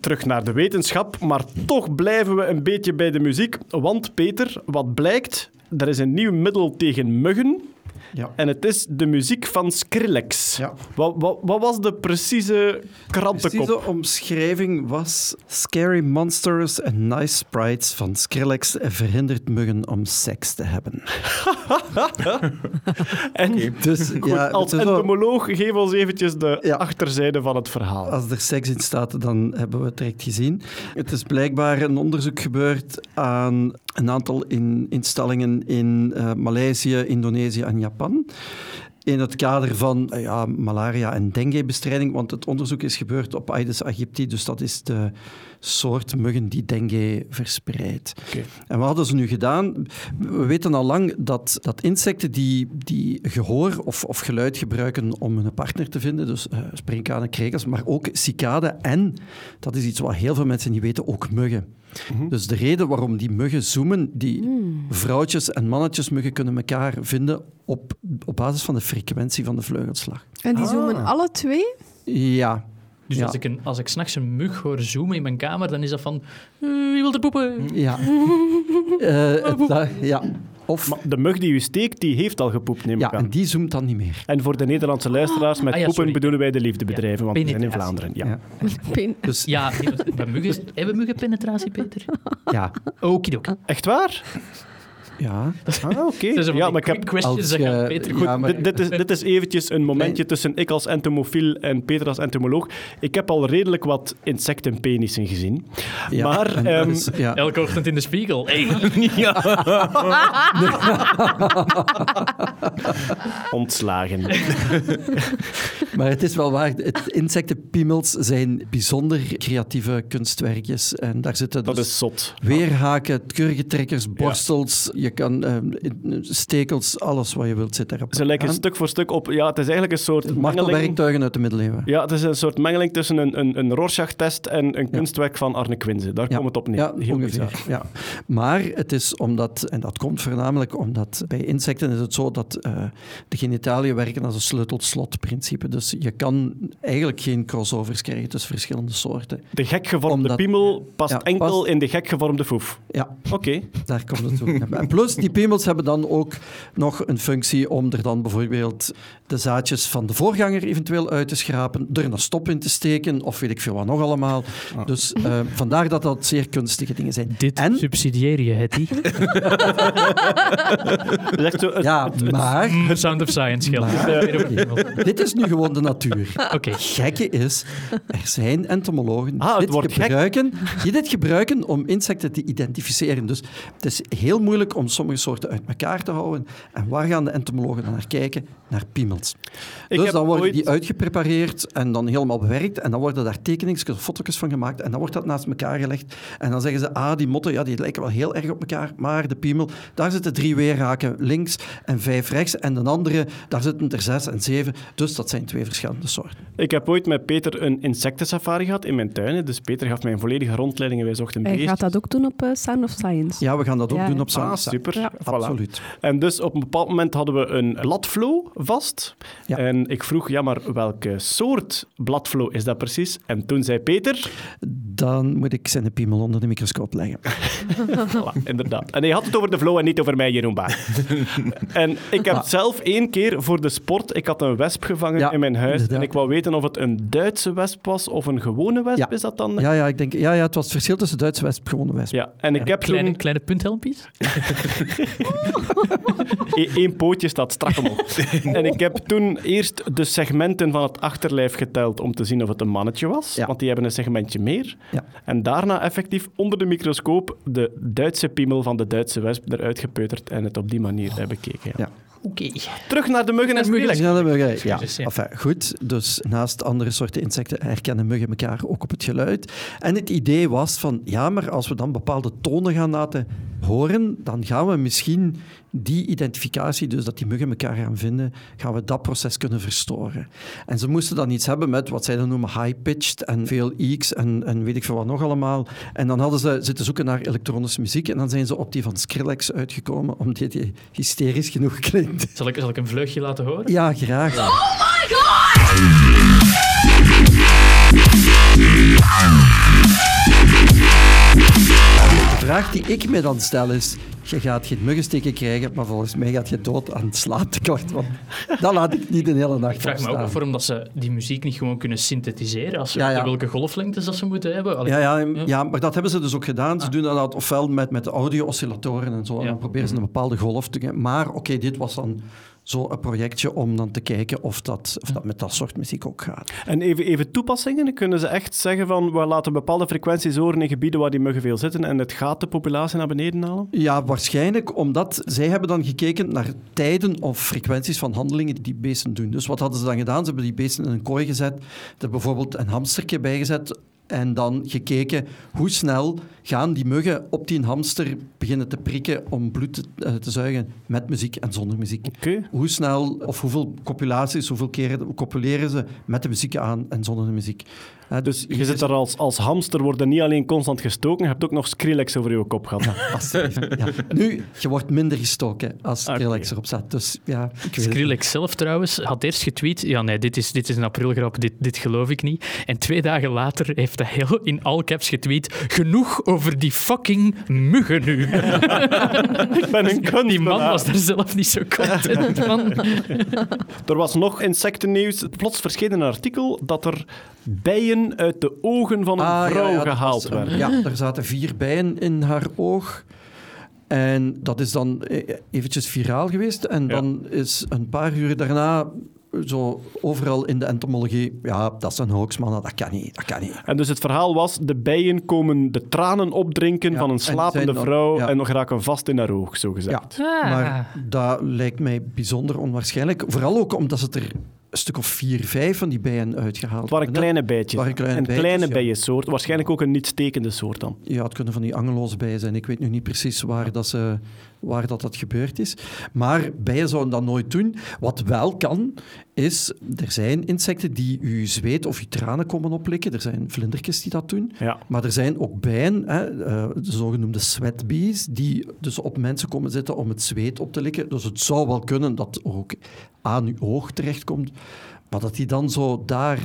Terug naar de wetenschap, maar toch blijven we een beetje bij de muziek. Want Peter, wat blijkt, er is een nieuw middel tegen muggen. Ja. En het is de muziek van Skrillex. Ja. Wat, wat, wat was de precieze krantenkop? Precieze omschrijving was Scary Monsters and Nice Sprites van Skrillex verhindert muggen om seks te hebben. En Dus goed, ja, als is wel- entomoloog, geef ons eventjes de Ja. achterzijde van het verhaal. Als er seks in staat, dan hebben we het direct gezien. Het is blijkbaar een onderzoek gebeurd aan een aantal in, instellingen in eh, Maleisië, Indonesië en Japan. In het kader van eh, ja, malaria- en dengue-bestrijding, want het onderzoek is gebeurd op Aedes aegypti, dus dat is de soort muggen die dengue verspreidt. Oké. En wat hadden ze nu gedaan? We weten al lang dat, dat insecten die, die gehoor of, of geluid gebruiken om hun partner te vinden, dus eh sprinkhanen, krekels, maar ook cicaden en, dat is iets wat heel veel mensen niet weten, ook muggen. Dus de reden waarom die muggen zoomen, die vrouwtjes en mannetjesmuggen kunnen elkaar vinden op, op basis van de frequentie van de vleugelslag. En die Ah. zoomen alle twee? Ja. Dus Ja. als ik, een, als ik s'nachts een mug hoor zoomen in mijn kamer, dan is dat van... eh, wie wil er poepen? Ja. Eh, da- ja. Of, Maar de mug die u steekt, die heeft al gepoept, neem ik ja, aan. en die zoomt dan niet meer. En voor de Nederlandse luisteraars, met Ah, ja, poepen bedoelen wij de liefdebedrijven, want we zijn in. Vlaanderen. Ja. Dus Ja, nee, bij muggen, hebben muggen penetratie, Peter? ja. Okidok. Echt waar? Ja. Ah, oké. Dat is een Ja, maar ik heb... questions Als ja, maar- Dit, dit, is, dit is eventjes een momentje tussen ik als entomofiel en Peter als entomoloog. Ik heb al redelijk wat insectenpenissen gezien. Ja, Maar, ehm, is- ja. Elke ochtend in de spiegel. Hey. Ontslagen. Maar het is wel waar, het, insectenpiemels zijn bijzonder creatieve kunstwerkjes. En daar zitten Dat dus is zot. weerhaken, kurkentrekkers, borstels. Je kan eh, stekels, alles wat je wilt zit daarop. Ze lijken stuk voor stuk op... Ja, het is eigenlijk een soort. Martelwerktuigen uit de middeleeuwen. Ja, het is een soort mengeling tussen een, een, een Rorschach-test en een kunstwerk van Arne Quinze. Daar Ja. komt het op neer. Ja, Heel ongeveer. bizar. Ja. Maar het is omdat, en dat komt voornamelijk omdat bij insecten is het zo dat eh, de genitaliën werken als een sleutel-slot-principe. Dus je kan eigenlijk geen crossovers krijgen tussen verschillende soorten. De gek gevormde Omdat- piemel past enkel past- in de gek gevormde foef. Ja, Oké. daar komt het toe. Plus, die piemels hebben dan ook nog een functie om er dan bijvoorbeeld de zaadjes van de voorganger eventueel uit te schrapen, er een stop in te steken, of weet ik veel wat nog allemaal. Dus eh, vandaar dat dat zeer kunstige dingen zijn. Dit en, subsidieer je, Hetty. Ja, maar... Sound of Science geldt. Dit is nu gewoon de natuur. Oké. gekke is, er zijn entomologen die, Ah, het dit gebruiken, die dit gebruiken om insecten te identificeren. Dus het is heel moeilijk om sommige soorten uit elkaar te houden. En waar gaan de entomologen dan naar kijken? Naar piemels. Ik dus dan worden ooit- die uitgeprepareerd en dan helemaal bewerkt. En dan worden daar tekeningen of foto's van gemaakt. En dan wordt dat naast elkaar gelegd. En dan zeggen ze, ah, die motten, ja, die lijken wel heel erg op elkaar. Maar de piemel, daar zitten drie weerhaken links en vijf rechts. En de andere, daar zitten er zes en zeven. Dus dat zijn twee verschillende soorten. Ik heb ooit met Peter een insectensafari gehad in mijn tuin. Dus Peter gaf mij een volledige rondleiding en wij zochten beestjes. gaat dat ook doen op eh, Sound of Science. Ja, we gaan dat ook Ja, doen op Ah, Sound. Super. Ja. Voilà. Absoluut. En dus op een bepaald moment hadden we een bladflow vast. Ja. En ik vroeg, ja, maar welke soort bladflow is dat precies? En toen zei Peter, Dan moet ik zijn piemel onder de microscoop leggen. voilà, inderdaad. En hij had het over de flow en niet over mij, Jeroen Baan. en ik heb zelf één keer voor de sport, ik had een wesp gevangen Ja, in mijn huis. inderdaad. En ik wou weten of het een Duitse wesp was of een gewone wesp. Ja. Is dat dan? Ja, ja, ik denk, ja, ja, het was het verschil tussen Duitse wesp en gewone wesp. Ja, en ik heb Kleine, toen... kleine punthelmpjes? Eén pootje staat strak omhoog. en ik heb toen eerst de segmenten van het achterlijf geteld om te zien of het een mannetje was. Ja. Want die hebben een segmentje meer. Ja. En daarna effectief onder de microscoop de Duitse piemel van de Duitse wesp eruit gepeuterd en het op die manier eh, bekeken. Ja. Ja. Oké. Terug naar de muggen en muggen. Skrillex. Ja, wil ik. ja. Excuses, ja. Enfin, goed, dus naast andere soorten insecten herkennen muggen elkaar ook op het geluid. En het idee was van, ja, maar als we dan bepaalde tonen gaan laten horen, dan gaan we misschien die identificatie, dus dat die muggen elkaar gaan vinden, gaan we dat proces kunnen verstoren. En ze moesten dan iets hebben met wat zij dan noemen high-pitched en veel eeks en, en weet ik veel wat nog allemaal. En dan hadden ze zitten zoeken naar elektronische muziek en dan zijn ze op die van Skrillex uitgekomen, omdat die hysterisch genoeg klinkt. Zal ik, zal ik een vleugje laten horen? Ja, graag. De vraag die ik me dan stel is: je gaat geen muggensteken krijgen, maar volgens mij gaat je dood aan het slaaptekort. Want dat laat ik niet de hele nacht Ik vraag me ook af waarom dat ze die muziek niet gewoon kunnen synthetiseren. Als ze Ja, ja. welke golflengtes dat ze moeten hebben. Allee, Ja, ja, ja, maar dat hebben ze dus ook gedaan. Ze Ah. doen dat ofwel met, met de audio-oscillatoren en zo. En dan proberen ze een bepaalde golf te geven. Maar oké, dit was dan zo'n projectje om dan te kijken of dat, of dat met dat soort muziek ook gaat. En even, even toepassingen. Kunnen ze echt zeggen van we laten bepaalde frequenties horen in gebieden waar die muggen veel zitten en het gaat de populatie naar beneden halen? Ja, waarschijnlijk omdat zij hebben dan gekeken naar tijden of frequenties van handelingen die die beesten doen. Dus wat hadden ze dan gedaan? Ze hebben die beesten in een kooi gezet, er bijvoorbeeld een hamstertje bijgezet en dan gekeken hoe snel gaan die muggen op die hamster beginnen te prikken om bloed te, eh, te zuigen met muziek en zonder muziek. Hoe snel of hoeveel copulaties, hoeveel keren copuleren ze met de muziek aan en zonder de muziek. Dus je zit er als, als hamster, worden niet alleen constant gestoken, je hebt ook nog Skrillex over je kop gehad. Alsjeblieft, ja. Nu, je wordt minder gestoken als Oké. Skrillex erop staat. Dus ja. Skrillex zelf trouwens had eerst getweet, ja nee, dit is, dit is een aprilgrap, dit, dit geloof ik niet. En twee dagen later heeft hij heel in all caps getweet, genoeg over die fucking muggen nu. Ik ben een kunstenaar. Die man was er zelf niet zo content van. Er was nog insectennieuws. Plots verscheen een artikel dat er bijen uit de ogen van een Ah, vrouw ja, gehaald was, werden. Ja, er zaten vier bijen in haar oog. En dat is dan eh, eventjes viraal geweest. En Ja. dan is een paar uur daarna zo overal in de entomologie... Ja, dat is een hoax, man. Dat kan niet. Dat kan niet. En dus het verhaal was, de bijen komen de tranen opdrinken Ja, van een en slapende dan- vrouw ja. en nog raken vast in haar oog, zo gezegd. Ah. Maar dat lijkt mij bijzonder onwaarschijnlijk. Vooral ook omdat ze het er een stuk of vier, vijf van die bijen uitgehaald. Het waren kleine bijtjes. Waren kleine een bijtjes, kleine ja. bijensoort. Waarschijnlijk ook een niet stekende soort dan. Ja, het kunnen van die angeloze bijen zijn. Ik weet nu niet precies waar dat, ze, waar dat, dat gebeurd is. Maar bijen zouden dat nooit doen. Wat wel kan, is... Er zijn insecten die uw zweet of uw tranen komen oplikken. Er zijn vlindertjes die dat doen. Ja. Maar er zijn ook bijen, hè, eh, de zogenoemde sweat bees, die dus op mensen komen zitten om het zweet op te likken. Dus het zou wel kunnen dat ook aan uw oog terechtkomt. Maar dat die dan zo daar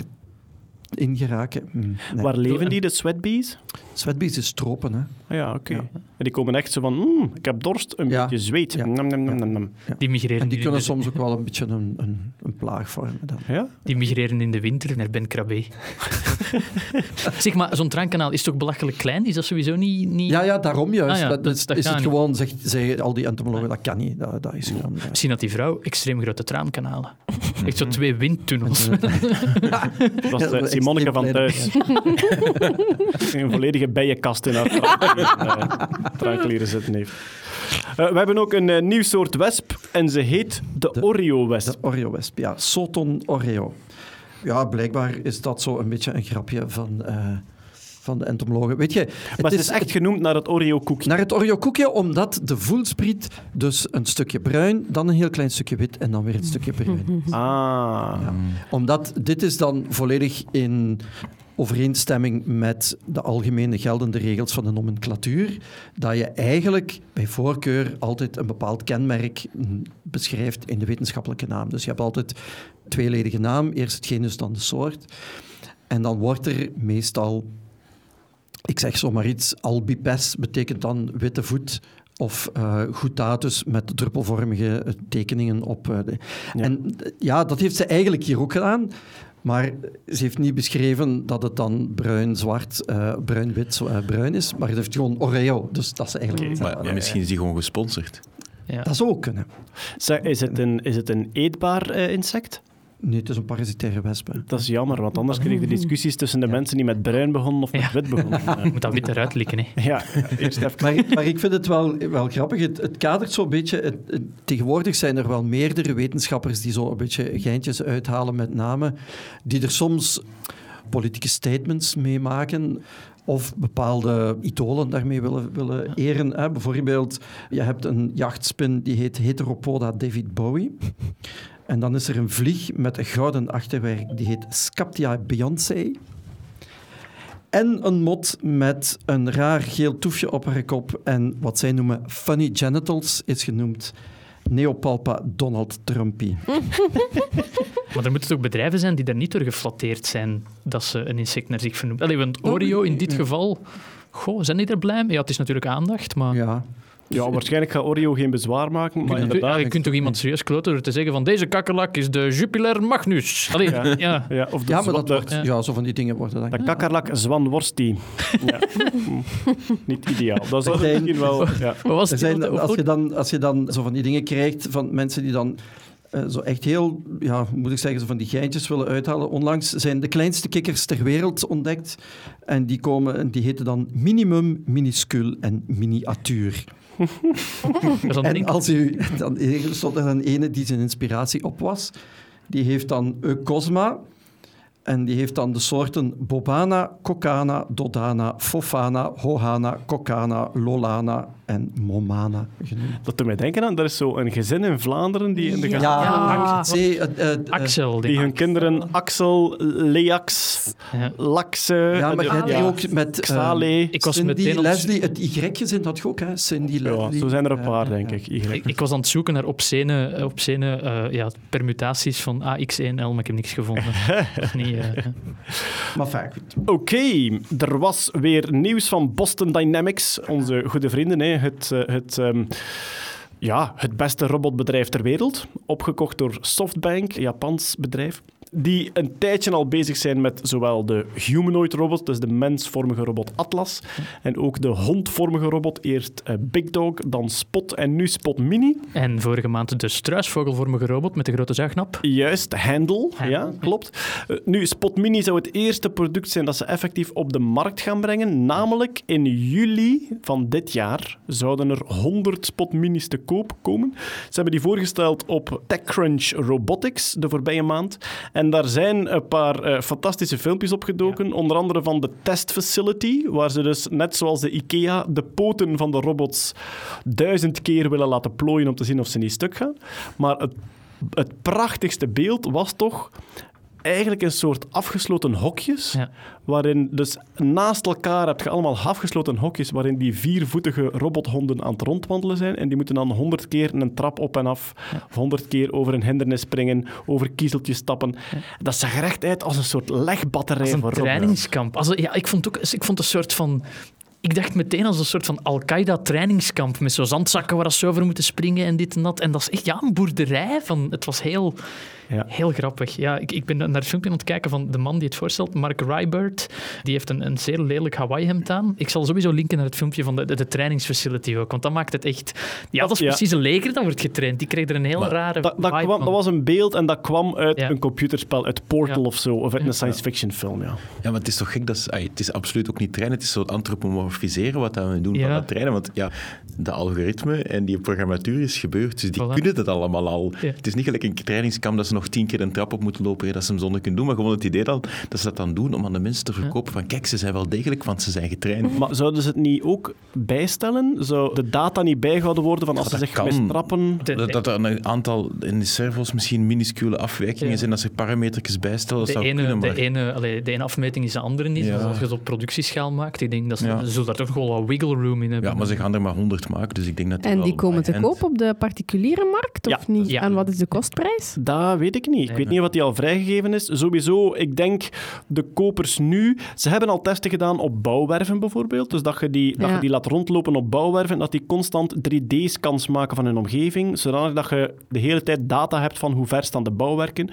in geraken... hm, nee. Waar leven die, de sweatbees? Sweatbees is tropen, hè. Ja, oké. En die komen echt zo van, "Mm, ik heb dorst, een Ja. beetje zweet. Ja. Nam, nam, nam, nam, nam. Die migreren, En die kunnen de, soms ook wel een beetje een, een, een plaag vormen. Dan. Ja? die migreren in de winter naar Ben Krabbe. zeg maar, zo'n traankanaal is toch belachelijk klein? Is dat sowieso niet... niet... Ja, ja, daarom juist. Ah ja, dat, dat- is, dat is gaat het niet. gewoon, zegt, zeggen al die entomologen, dat kan niet. Dat, dat is gewoon... eh, Misschien had die vrouw extreem grote traankanalen. Echt zo twee windtunnels. Dat was Ja, Simonneke van thuis. een volledige bijenkast in haar traankleren zitten heeft. Eh, we hebben ook een eh, nieuw soort wesp en ze heet de, De- Oreo-wesp. De Oreo-wesp, ja. Soton Oreo. Ja, blijkbaar is dat zo een beetje een grapje van, eh, van de entomologen. Weet je, het Maar het is echt genoemd naar het Oreo-koekje. naar het Oreo-koekje, omdat de voelspriet dus een stukje bruin, dan een heel klein stukje wit en dan weer een stukje bruin. Ah. Omdat dit is dan volledig in overeenstemming met de algemene geldende regels van de nomenclatuur, dat je eigenlijk bij voorkeur altijd een bepaald kenmerk beschrijft in de wetenschappelijke naam. Dus je hebt altijd tweeledige naam, eerst het genus, dan de soort. En dan wordt er meestal, ik zeg zomaar iets, albipes betekent dan witte voet, of eh goetatus met druppelvormige eh, tekeningen op. eh, de- Ja. En ja, dat heeft ze eigenlijk hier ook gedaan. Maar ze heeft niet beschreven dat het dan bruin, zwart, eh, bruin, wit, eh, bruin is. Maar het heeft gewoon Oreo. Dus dat is eigenlijk... Maar ja, misschien is die gewoon gesponsord. Ja. Dat zou ook kunnen. Zeg, is, het een, is het een eetbaar eh, insect? Nee, het is een parasitaire wesp. hè. Dat is jammer, want anders kreeg je discussies tussen de mensen die met bruin begonnen of met Ja. wit begonnen. Je moet dat wit eruit likken. Hè. ja, eerst even... Maar, maar ik vind het wel, wel grappig. Het, het kadert zo'n beetje... Het, het- tegenwoordig zijn er wel meerdere wetenschappers die zo een beetje geintjes uithalen met namen, die er soms politieke statements mee maken of bepaalde idolen daarmee willen, willen eren. Hè. Bijvoorbeeld, je hebt een jachtspin die heet Heteropoda David Bowie. En dan is er een vlieg met een gouden achterwerk die heet Scaptia Beyoncé. En een mot met een raar geel toefje op haar kop en wat zij noemen funny genitals is genoemd Neopalpa Donald Trumpy. Maar er moeten toch bedrijven zijn die daar niet door geflatteerd zijn dat ze een insect naar zich vernoemen. Allee, want Oreo in dit geval... Goh, zijn die er blij mee? Ja, het is natuurlijk aandacht, maar... Ja. Ja, waarschijnlijk gaat Oreo geen bezwaar maken, maar inderdaad... je kunt toch iemand serieus kloten door te zeggen van deze kakkerlak is de Jupiler Magnus. Allee, ja. ja. Ja, of de, ja, maar dat wordt, ja. ja, zo van die dingen worden dan. de kakkerlak Zwanworstie. Ja. Hm. Niet ideaal. Dat zijn- misschien wel... Ja. Was het? zijn, Wat- als, je dan, als je dan zo van die dingen krijgt van mensen die dan eh, zo echt heel, ja, moet ik zeggen, zo van die geintjes willen uithalen. Onlangs zijn de kleinste kikkers ter wereld ontdekt. En die, komen, en die heten dan minimum, minuscul en miniatuur. En als u, dan stond er dan ene die zijn inspiratie op was. Die heeft dan Eucosma. En die heeft dan de soorten Bobana, Kokana, Dodana, Fofana, Hohana, Kokana, Lolana en Momana genoemd. Dat doet mij denken aan, er is zo een gezin in Vlaanderen die in de Ja. gaten Ja. Axel. Die hun kinderen Axel, Leax, Ja. Laxe... ja, maar je ja, ook met eh, Xale. Ik was Cindy, meteen het- Leslie, het Y-gezin had je ook, hè? Cindy, Ja, Leslie. zo zijn er een paar, denk ik. Y. Ik, ik was aan het zoeken naar obscene, obscene eh, ja, permutaties van AX1L, maar ik heb niks gevonden. Niet, Maar goed. Oké, er was weer nieuws van Boston Dynamics, onze goede vrienden. Hè. Het, eh, het, ehm, ja, het beste robotbedrijf ter wereld. Opgekocht door Softbank, een Japans bedrijf. Die een tijdje al bezig zijn met zowel de humanoid robot, dus de mensvormige robot Atlas, en ook de hondvormige robot. Eerst eh, Big Dog, dan Spot en nu Spot Mini. En vorige maand de struisvogelvormige robot met de grote zuignap. Juist, Handle, Handle, ja, klopt. Eh, nu, Spot Mini zou het eerste product zijn dat ze effectief op de markt gaan brengen. Namelijk in juli van dit jaar zouden er 100 Spot Minis te koop komen. Ze hebben die voorgesteld op TechCrunch Robotics de voorbije maand. En daar zijn een paar eh, fantastische filmpjes opgedoken. Onder andere van de test facility, waar ze dus, net zoals de IKEA, de poten van de robots duizend keer willen laten plooien om te zien of ze niet stuk gaan. Maar het het prachtigste beeld was toch eigenlijk een soort afgesloten hokjes, Ja. waarin dus naast elkaar heb je allemaal afgesloten hokjes waarin die viervoetige robothonden aan het rondwandelen zijn en die moeten dan honderd keer een trap op en af, honderd keer over een hindernis springen, over kiezeltjes stappen. Dat zag er echt uit als een soort legbatterij Als een voor trainingskamp. Als, ja, ik vond ook ik vond een soort van. Ik dacht meteen als een soort van Al-Qaeda-trainingskamp met zo zandzakken waar ze over moeten springen en dit en dat. En dat is echt ja, een boerderij. Van, het was heel, Ja. heel grappig. Ja, ik, ik ben naar het filmpje aan het kijken van de man die het voorstelt, Mark Rybert. Die heeft een, een zeer lelijk Hawaii-hemd aan. Ik zal sowieso linken naar het filmpje van de, de, de trainingsfacility ook, want dat maakt het echt... Ja, dat is Ja. precies een leger dat wordt getraind. Die kreeg er een heel Maar rare Dat, dat, vibe kwam, van. dat was een beeld en dat kwam uit Ja. een computerspel, uit Portal Ja. of zo, of uit een science fiction film. Ja. Ja, maar het is toch gek dat het is absoluut ook niet trainen, het is zo antropomorfiseren wat dat we doen Ja. van dat trainen. Want ja, de algoritme en die programmatuur is gebeurd, dus die Voilà. kunnen dat allemaal al. Ja. Het is niet gelijk een trainingskamp dat ze nog tien keer een trap op moeten lopen, dat ze hem zonder kunnen doen, maar gewoon het idee dan dat ze dat dan doen om aan de mensen te verkopen van kijk, ze zijn wel degelijk, want ze zijn getraind. Maar zouden ze het niet ook bijstellen? Zou de data niet bijgehouden worden van als Ja, ze dat zich kan. mistrappen? De- Dat, dat er een aantal in de servos misschien minuscule afwijkingen Ja. zijn, dat ze parametertjes bijstellen, dat De zou ene, kunnen, maar... de, ene, allee, de ene afmeting is de andere niet. Ja. Dus als je het op productieschaal maakt, ik denk dat ze, Ja. ze zullen daar toch wel wat wiggle room in hebben. Ja, maar ze gaan er maar 100 maken, dus ik denk dat En die wel komen te koop op de particuliere markt, of Ja. niet? Ja. En wat is de kostprijs? Dat weet ik niet. Ik Nee, weet nee. niet wat die al vrijgegeven is. Sowieso, ik denk de kopers nu... Ze hebben al testen gedaan op bouwwerven bijvoorbeeld. Dus dat je die, dat Ja. je die laat rondlopen op bouwwerven, dat die constant 3D-scans maken van hun omgeving, zodanig dat je de hele tijd data hebt van hoe ver staan de bouwwerken.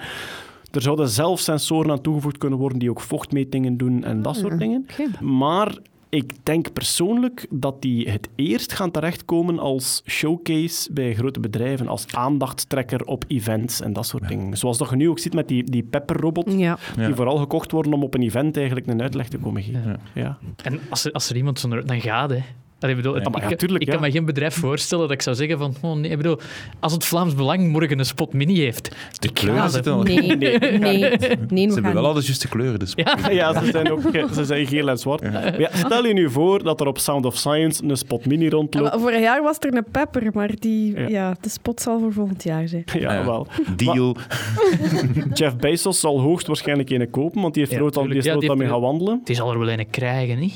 Er zouden zelf sensoren aan toegevoegd kunnen worden die ook vochtmetingen doen en dat soort dingen. Oké. Maar ik denk persoonlijk dat die het eerst gaan terechtkomen als showcase bij grote bedrijven, als aandachtstrekker op events en dat soort dingen. Zoals dat je nu ook ziet met die, die Pepper-robot, Ja. Ja. die vooral gekocht worden om op een event eigenlijk een uitleg te komen geven. Ja. En als er, als er iemand zo'n... Dan gaat, hè. Allee, bedoel, Ja, ik, ja, tuurlijk, ik ja. kan me geen bedrijf voorstellen dat ik zou zeggen van... Oh nee, ik bedoel, als het Vlaams Belang morgen een spot mini heeft... De kleuren zitten al... Nee, nee, nee. nee we Ze hebben wel al de juiste kleuren, dus... Ja, Ja, ze zijn ook ze zijn geel en zwart. Stel je nu voor dat er op Sound of Science een Spot Mini rondloopt. vorig jaar was er een pepper, maar die, Ja. ja. de spot zal voor volgend jaar zijn. Ja, Ja. wel. Deal. Jeff Bezos zal hoogstwaarschijnlijk een kopen, want die heeft Ja, er ooit al, die die al mee gaan wandelen. die zal er wel een krijgen, niet?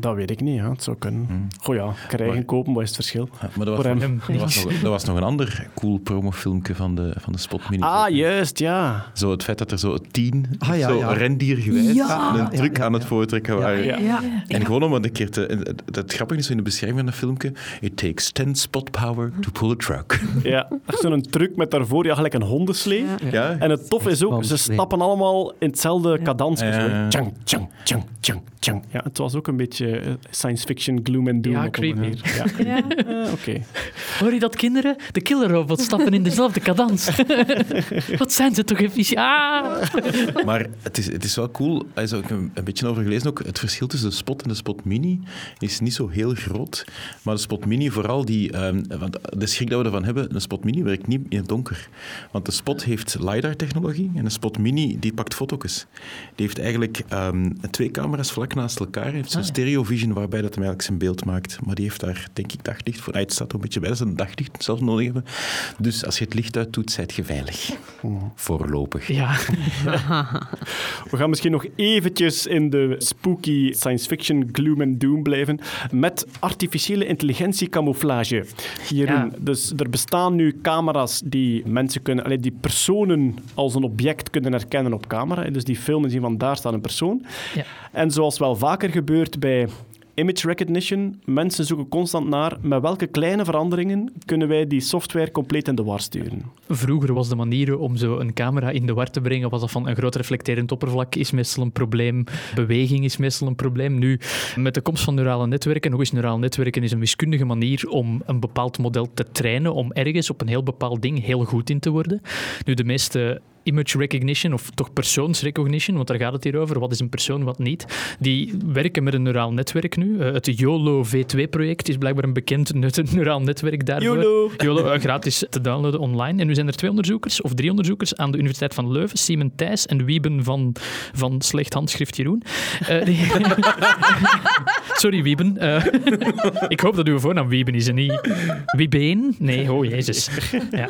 Dat weet ik niet, ja. het zou kunnen. Goh ja, krijgen, Maar- kopen, wat is het verschil? Ja, maar er was, nog, er, was nog, was nog een ander cool promofilmpje van de, van de Spot Mini. Ah, juist, ja. Zo het feit dat er zo tien, Ah, ja, zo rendiergewijs, een Ja, truc ja, aan het voortrekken waren. Ja. Ja. En gewoon om het een keer te... het- grappige is in de beschrijving van dat filmpje... It takes 10 spot power to pull a truck. ja. Er zo'n truc met daarvoor, ja, gelijk een hondenslee. Ja. Ja? En het tof is ook, ze stappen allemaal in hetzelfde. Tjang, tjang, tjang, tjang, tjang. Ja, het was ook een beetje eh, science fiction gloom and doom. Ja, creepy. manier. Ja. Ja. Eh, Oké. Hoor je dat, kinderen? De killerrobots stappen in dezelfde cadans. Wat zijn ze toch efficiënt? Ah! Maar het is, het is wel cool. Er is ook een, een beetje over gelezen ook. Het verschil tussen de Spot en de Spot Mini is niet zo heel groot. Maar de Spot Mini, vooral die... ehm, want de schrik dat we ervan hebben, een Spot Mini werkt niet in het donker. Want de Spot heeft LiDAR-technologie en de Spot Mini die pakt foto's. Die heeft eigenlijk ehm, twee camera's vlak naast elkaar. Heeft zo'n Ah, ja. Stereo vision waarbij dat hem eigenlijk zijn beeld maakt. Maar die heeft daar, denk ik, daglicht voor. Het staat er een beetje bij dat ze een daglicht zelf nodig hebben. Dus als je het licht uit doet, zijt je veilig. Voorlopig. Ja, We gaan misschien nog eventjes in de spooky science fiction gloom and doom blijven met artificiële intelligentie camouflage. Jeroen, Ja. dus er bestaan nu camera's die mensen kunnen, allee, die personen als een object kunnen herkennen op camera. Dus die filmen zien van daar staat een persoon. Ja. En zoals wel vaker gebeurt bij image recognition. Mensen zoeken constant naar met welke kleine veranderingen kunnen wij die software compleet in de war sturen. Vroeger was de manier om zo een camera in de war te brengen, was dat van een groot reflecterend oppervlak is meestal een probleem, beweging is meestal een probleem. Nu, met de komst van neurale netwerken, nog eens neurale netwerken is een wiskundige manier om een bepaald model te trainen, om ergens op een heel bepaald ding heel goed in te worden. Nu, de meeste image recognition, of toch persoonsrecognition, want daar gaat het hier over. Wat is een persoon, wat niet? Die werken met een neuraal netwerk nu. Eh, het YOLO V2-project is blijkbaar een bekend neuraal netwerk daarvoor. YOLO. YOLO, eh, gratis te downloaden online. En nu zijn er twee onderzoekers, of drie onderzoekers, aan de Universiteit van Leuven, Simon Thijs en Wieben van, van Slecht Handschrift Jeroen. Eh, die- Sorry, Wieben. Ik hoop dat uw voornaam Wieben is en niet Wiebeen. Nee, oh jezus. Ja.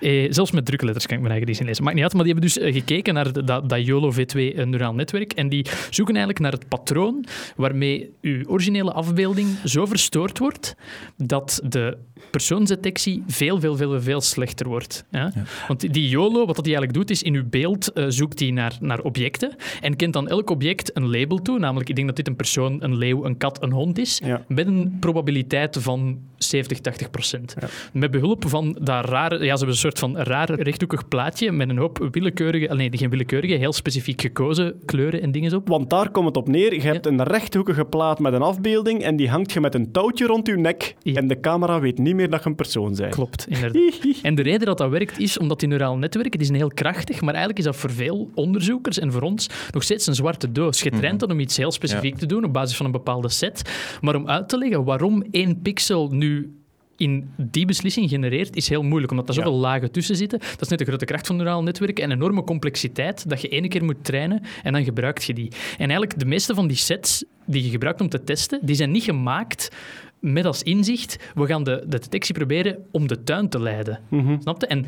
Eh, zelfs met drukke letters kan ik mijn eigen niet lezen. Maakt niet uit, maar die hebben dus eh, gekeken naar de- dat, dat YOLO V2 eh, neuraal netwerk. En die zoeken eigenlijk naar het patroon waarmee uw originele afbeelding zo verstoord wordt dat de persoonsdetectie veel, veel, veel, veel slechter wordt. Ja? Want die- YOLO, wat dat die eigenlijk doet, is in uw beeld eh, zoekt hij naar, naar objecten en kent dan elk object een label toe. Namelijk, ik denk dat dit een persoon, een leeuw, een kat, een hond is. Ja. Met een probabiliteit van 70, 80 procent. Met behulp van dat rare... Ja, ze hebben een soort van raar rechthoekig plaatje met een hoop willekeurige... ah, Nee, geen willekeurige, heel specifiek gekozen kleuren en dingen op. Want daar komt het op neer. Je hebt een rechthoekige plaat met een afbeelding en die hangt je met een touwtje rond je nek. Ja. En de camera weet niet meer dat je een persoon bent. Klopt, inderdaad. En de reden dat dat werkt is omdat die neurale netwerken, die zijn heel krachtig, maar eigenlijk is dat voor veel onderzoekers en voor ons nog steeds een zwarte doos. Je traint dan om iets heel specifiek te doen op basis van een bepaalde set. Maar om uit te leggen waarom één pixel nu in die beslissing genereert, is heel moeilijk, omdat er zoveel lagen tussen zitten. Dat is net de grote kracht van neurale netwerken en enorme complexiteit dat je ene keer moet trainen en dan gebruik je die. En eigenlijk de meeste van die sets die je gebruikt om te testen, die zijn niet gemaakt met als inzicht, we gaan de, de detectie proberen om de tuin te leiden. Snap je? En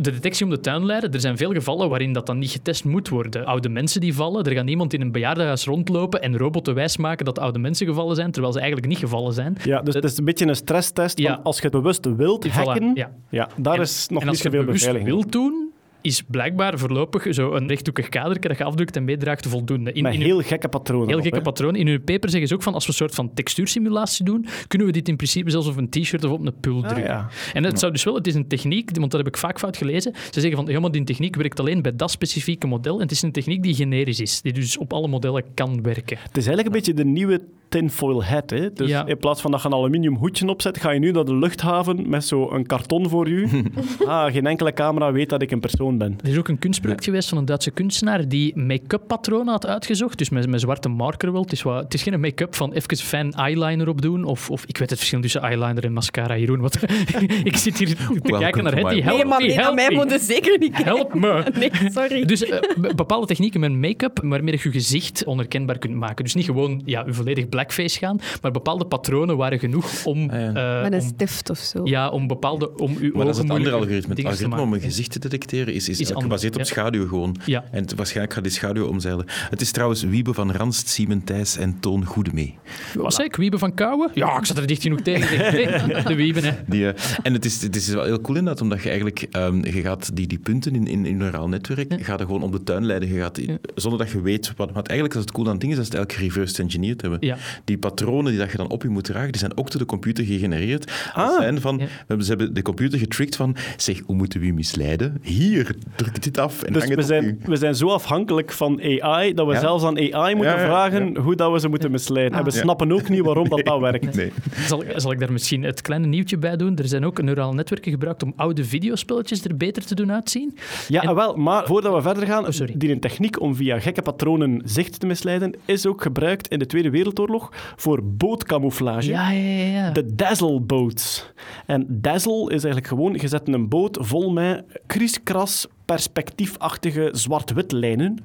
de detectie om de tuin leiden, er zijn veel gevallen waarin dat dan niet getest moet worden. Oude mensen die vallen, er gaat iemand in een bejaardenhuis rondlopen en robotten wijsmaken dat oude mensen gevallen zijn, terwijl ze eigenlijk niet gevallen zijn. Ja, dus het is een beetje een stresstest. Ja. Als je het bewust wilt Voilà, hacken, ja. ja. daar En- is nog en niet als je zoveel bewust beveiliging. wilt doen, is blijkbaar voorlopig zo een rechthoekig kader dat je afdrukt en meedraagt voldoende. In, Met in uw- heel gekke patronen. Heel op, gekke patroon. In uw paper zeggen ze ook van als we een soort van textuursimulatie doen, kunnen we dit in principe zelfs op een t-shirt of op een pul Ah, drukken. ja. En het zou dus wel, het is een techniek, want dat heb ik vaak fout gelezen. Ze zeggen van ja, maar die techniek werkt alleen bij dat specifieke model. En het is een techniek die generisch is, die dus op alle modellen kan werken. Het is eigenlijk een beetje de nieuwe tinfoil hat. Hè? Dus Ja. in plaats van dat je een aluminium hoedje opzet, ga je nu naar de luchthaven met zo'n karton voor je. ah, geen enkele camera weet dat ik een persoon ben. Er is ook een kunstproject geweest van een Duitse kunstenaar die make-up patronen had uitgezocht. Dus met, met zwarte marker wel. Het is, wat, het is geen make-up van even fijn eyeliner opdoen. Of, of ik weet het verschil tussen eyeliner en mascara, Jeroen. Wat, ik zit hier te kijken naar to Hetty. my Help Nee, maar mij moet je zeker niet kijken. Help me. Nee, sorry. Dus eh, be- bepaalde technieken met make-up waarmee je je gezicht onherkenbaar kunt maken. Dus niet gewoon ja, je volledig blackface gaan, maar bepaalde patronen waren genoeg om... Ah, ja. eh, Met een stift of zo. ja, om bepaalde... Om uw Maar dat is ogen het andere algoritme. Het algoritme om een gezicht te detecteren is, is, Is gebaseerd op ja. schaduw gewoon. Ja. En het- waarschijnlijk gaat die schaduw omzeilen. Het is trouwens Wiebe van Ranst, Siemen Thijs en Toon Goedemee. Wat zei ik? Wieben van Kouwen? Ja, ik zat er dicht genoeg tegen. Nee, de Wieben, hè. Die, eh, en het is, het is wel heel cool inderdaad, omdat je eigenlijk ehm, je gaat die, die punten in, in, in een neuraal netwerk Ja. gaat er gewoon om de tuin leiden. Je gaat, Zonder dat je weet wat. Want eigenlijk is het cool aan het ding is dat ze het eigenlijk reverse engineerd hebben. Ja. Die patronen die dat je dan op je moet dragen, die zijn ook door de computer gegenereerd. Dat zijn van, Ja. we hebben, ze hebben de computer getricked van, zeg, hoe moeten we misleiden? Hier, druk dit af en Dus hang we op zijn, we zijn zo afhankelijk van AI dat we Ja. zelfs aan AI moeten Ja, ja, vragen hoe dat we ze moeten misleiden. En we Ja. snappen ook niet waarom dat, dat werkt. Nee. Zal, zal ik daar misschien het kleine nieuwtje bij doen? Er zijn ook neurale netwerken gebruikt om oude videospelletjes er beter te doen uitzien. Ja, En- wel, maar voordat we verder gaan, Oh, sorry. die een techniek om via gekke patronen zicht te misleiden, is ook gebruikt in de Tweede Wereldoorlog voor bootcamouflage. Ja, ja, ja. ja. De dazzle boats. En dazzle is eigenlijk gewoon, je zet een boot vol met kriskras perspectiefachtige zwart-wit lijnen.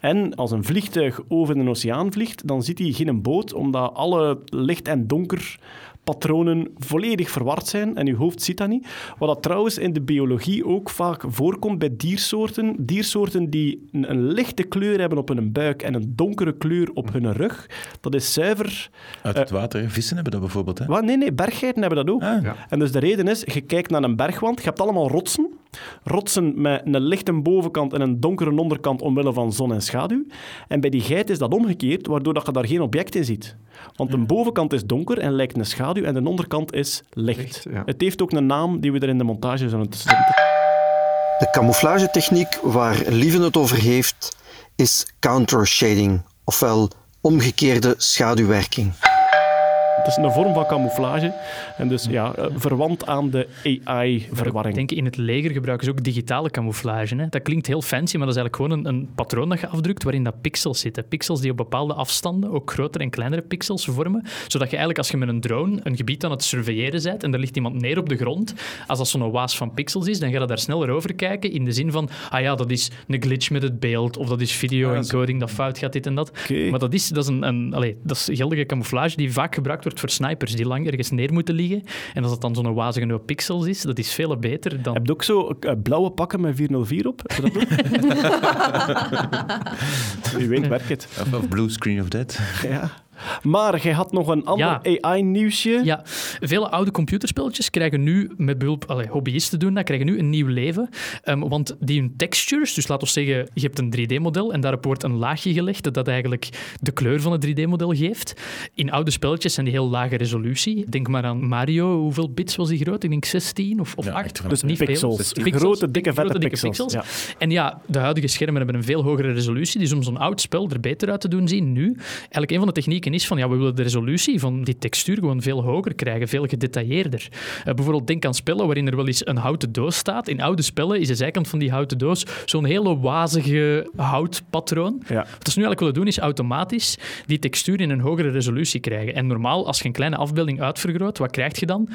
En als een vliegtuig over een oceaan vliegt, dan ziet hij geen boot, omdat alle licht en donker patronen volledig verward zijn en uw hoofd ziet dat niet. Wat dat trouwens in de biologie ook vaak voorkomt bij diersoorten. Diersoorten die een, een lichte kleur hebben op hun buik en een donkere kleur op hun rug. Dat is zuiver Uit het water, hè. vissen hebben dat bijvoorbeeld. Hè. wat? Nee, nee, berggeiten hebben dat ook. Ah. En dus de reden is, je kijkt naar een bergwand, je hebt allemaal rotsen. Rotsen met een lichte bovenkant en een donkere onderkant omwille van zon en schaduw. En bij die geit is dat omgekeerd, waardoor dat je daar geen object in ziet. Want de bovenkant is donker en lijkt een schaduw en de onderkant is licht. Licht, ja. Het heeft ook een naam die we er in de montage zullen zetten. De camouflagetechniek waar Lieven het over heeft, is countershading, ofwel omgekeerde schaduwwerking. Het is een vorm van camouflage en dus ja, eh, verwant aan de Ik AI-verwarring. denk in het leger gebruiken ze ook digitale camouflage. Hè. Dat klinkt heel fancy, maar dat is eigenlijk gewoon een, een patroon dat je afdrukt waarin dat pixels zitten. Pixels die op bepaalde afstanden ook grotere en kleinere pixels vormen. Zodat je eigenlijk als je met een drone een gebied aan het surveilleren bent en er ligt iemand neer op de grond, als dat zo'n waas van pixels is, dan ga je daar sneller over kijken in de zin van, ah ja, dat is een glitch met het beeld of dat is video-encoding dat fout gaat, dit en dat. Maar dat is, dat is, een, een, allee, dat is geldige camouflage die vaak gebruikt wordt voor snipers die lang ergens neer moeten liggen. En als het dan zo'n wazige hoop pixels is, dat is veel beter dan... Heb je ook zo eh, blauwe pakken met 404 op? Dat? Wie weet werkt het. Of, of Blue Screen of Dead. Ja. Maar jij had nog een ander Ja. AI-nieuwsje. Ja, vele oude computerspelletjes krijgen nu, met behulp allee, hobbyisten doen dat, krijgen nu een nieuw leven. Ehm, want die hun textures, dus laten we zeggen, je hebt een 3D-model en daarop wordt een laagje gelegd dat eigenlijk de kleur van het 3D-model geeft. In oude spelletjes zijn die heel lage resolutie. Denk maar aan Mario, hoeveel bits was die groot? Ik denk 16 of, of Ja, 8. echt wel. Dus niet pixels. veel. Grote, dikke, vette grote, dikke pixels. Ja. En ja, de huidige schermen hebben een veel hogere resolutie, dus om zo'n oud spel er beter uit te doen zien nu, eigenlijk een van de technieken is van, ja, we willen de resolutie van die textuur gewoon veel hoger krijgen, veel gedetailleerder. Eh, bijvoorbeeld denk aan spellen waarin er wel eens een houten doos staat. In oude spellen is de zijkant van die houten doos zo'n hele wazige houtpatroon. Ja. Wat ze nu eigenlijk willen doen, is automatisch die textuur in een hogere resolutie krijgen. En normaal, als je een kleine afbeelding uitvergroot, wat krijg je dan?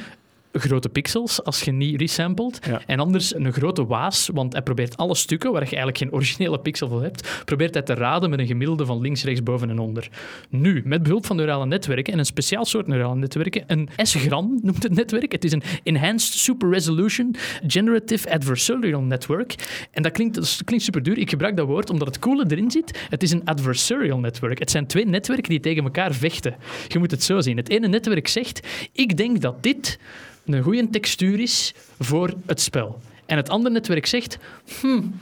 Grote pixels als je niet resampelt. Ja. En anders een grote waas, want hij probeert alle stukken waar je eigenlijk geen originele pixel voor hebt, probeert hij te raden met een gemiddelde van links, rechts, boven en onder. Nu, met behulp van neurale netwerken en een speciaal soort neurale netwerken, een S-GRAN noemt het netwerk. Het is een Enhanced Super Resolution Generative Adversarial Network. En dat klinkt, dat klinkt super duur. Ik gebruik dat woord omdat het coole erin zit. Het is een adversarial network. Het zijn twee netwerken die tegen elkaar vechten. Je moet het zo zien. Het ene netwerk zegt, ik denk dat dit een goede textuur is voor het spel. En het andere netwerk zegt, hmm,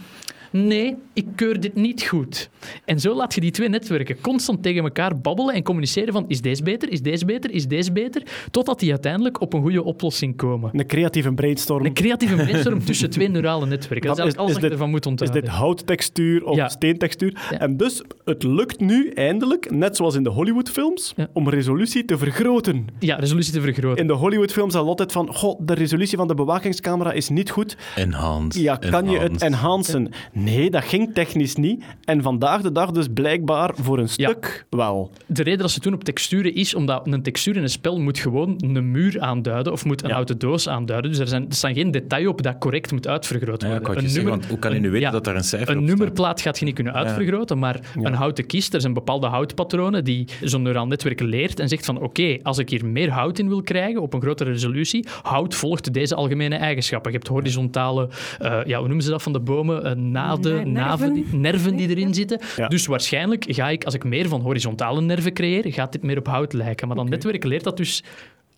nee, ik keur dit niet goed. En zo laat je die twee netwerken constant tegen elkaar babbelen en communiceren van is deze beter, is deze beter, is deze beter, totdat die uiteindelijk op een goede oplossing komen. Een creatieve brainstorm. Een creatieve brainstorm tussen twee neurale netwerken. Dat is alles wat je ervan moet is onthouden. dit houttextuur of Ja. steentextuur? Ja. En dus, het lukt nu eindelijk, net zoals in de Hollywoodfilms, Ja. om resolutie te vergroten. Ja, resolutie te vergroten. In de Hollywoodfilms is altijd van, goh, de resolutie van de bewakingscamera is niet goed. Enhanced. Ja, kan je het enhancen? Nee, dat ging technisch niet. En vandaag de dag dus blijkbaar voor een stuk wel. De reden dat ze doen op texturen is omdat een textuur in een spel moet gewoon een muur aanduiden of moet een Ja. houten doos aanduiden. Dus er, zijn, er staan geen detail op dat correct moet uitvergroot Ja, worden. je zeggen, want hoe kan je nu een- weten dat daar een cijfer Een op staat? nummerplaat gaat je niet kunnen uitvergroten, maar een houten kist, er zijn bepaalde houtpatronen die zo'n neuraal netwerk leert en zegt van oké, als ik hier meer hout in wil krijgen op een grotere resolutie, hout volgt deze algemene eigenschappen. Je hebt horizontale, eh, ja, hoe noemen ze dat van de bomen? Eh, naden, Ne- naven, die- nerven. nerven die erin zitten. Ja. Dus waarschijnlijk ga ik, als ik meer van horizontale nerven creëer, gaat dit meer op hout lijken. Maar dat netwerk leert dat dus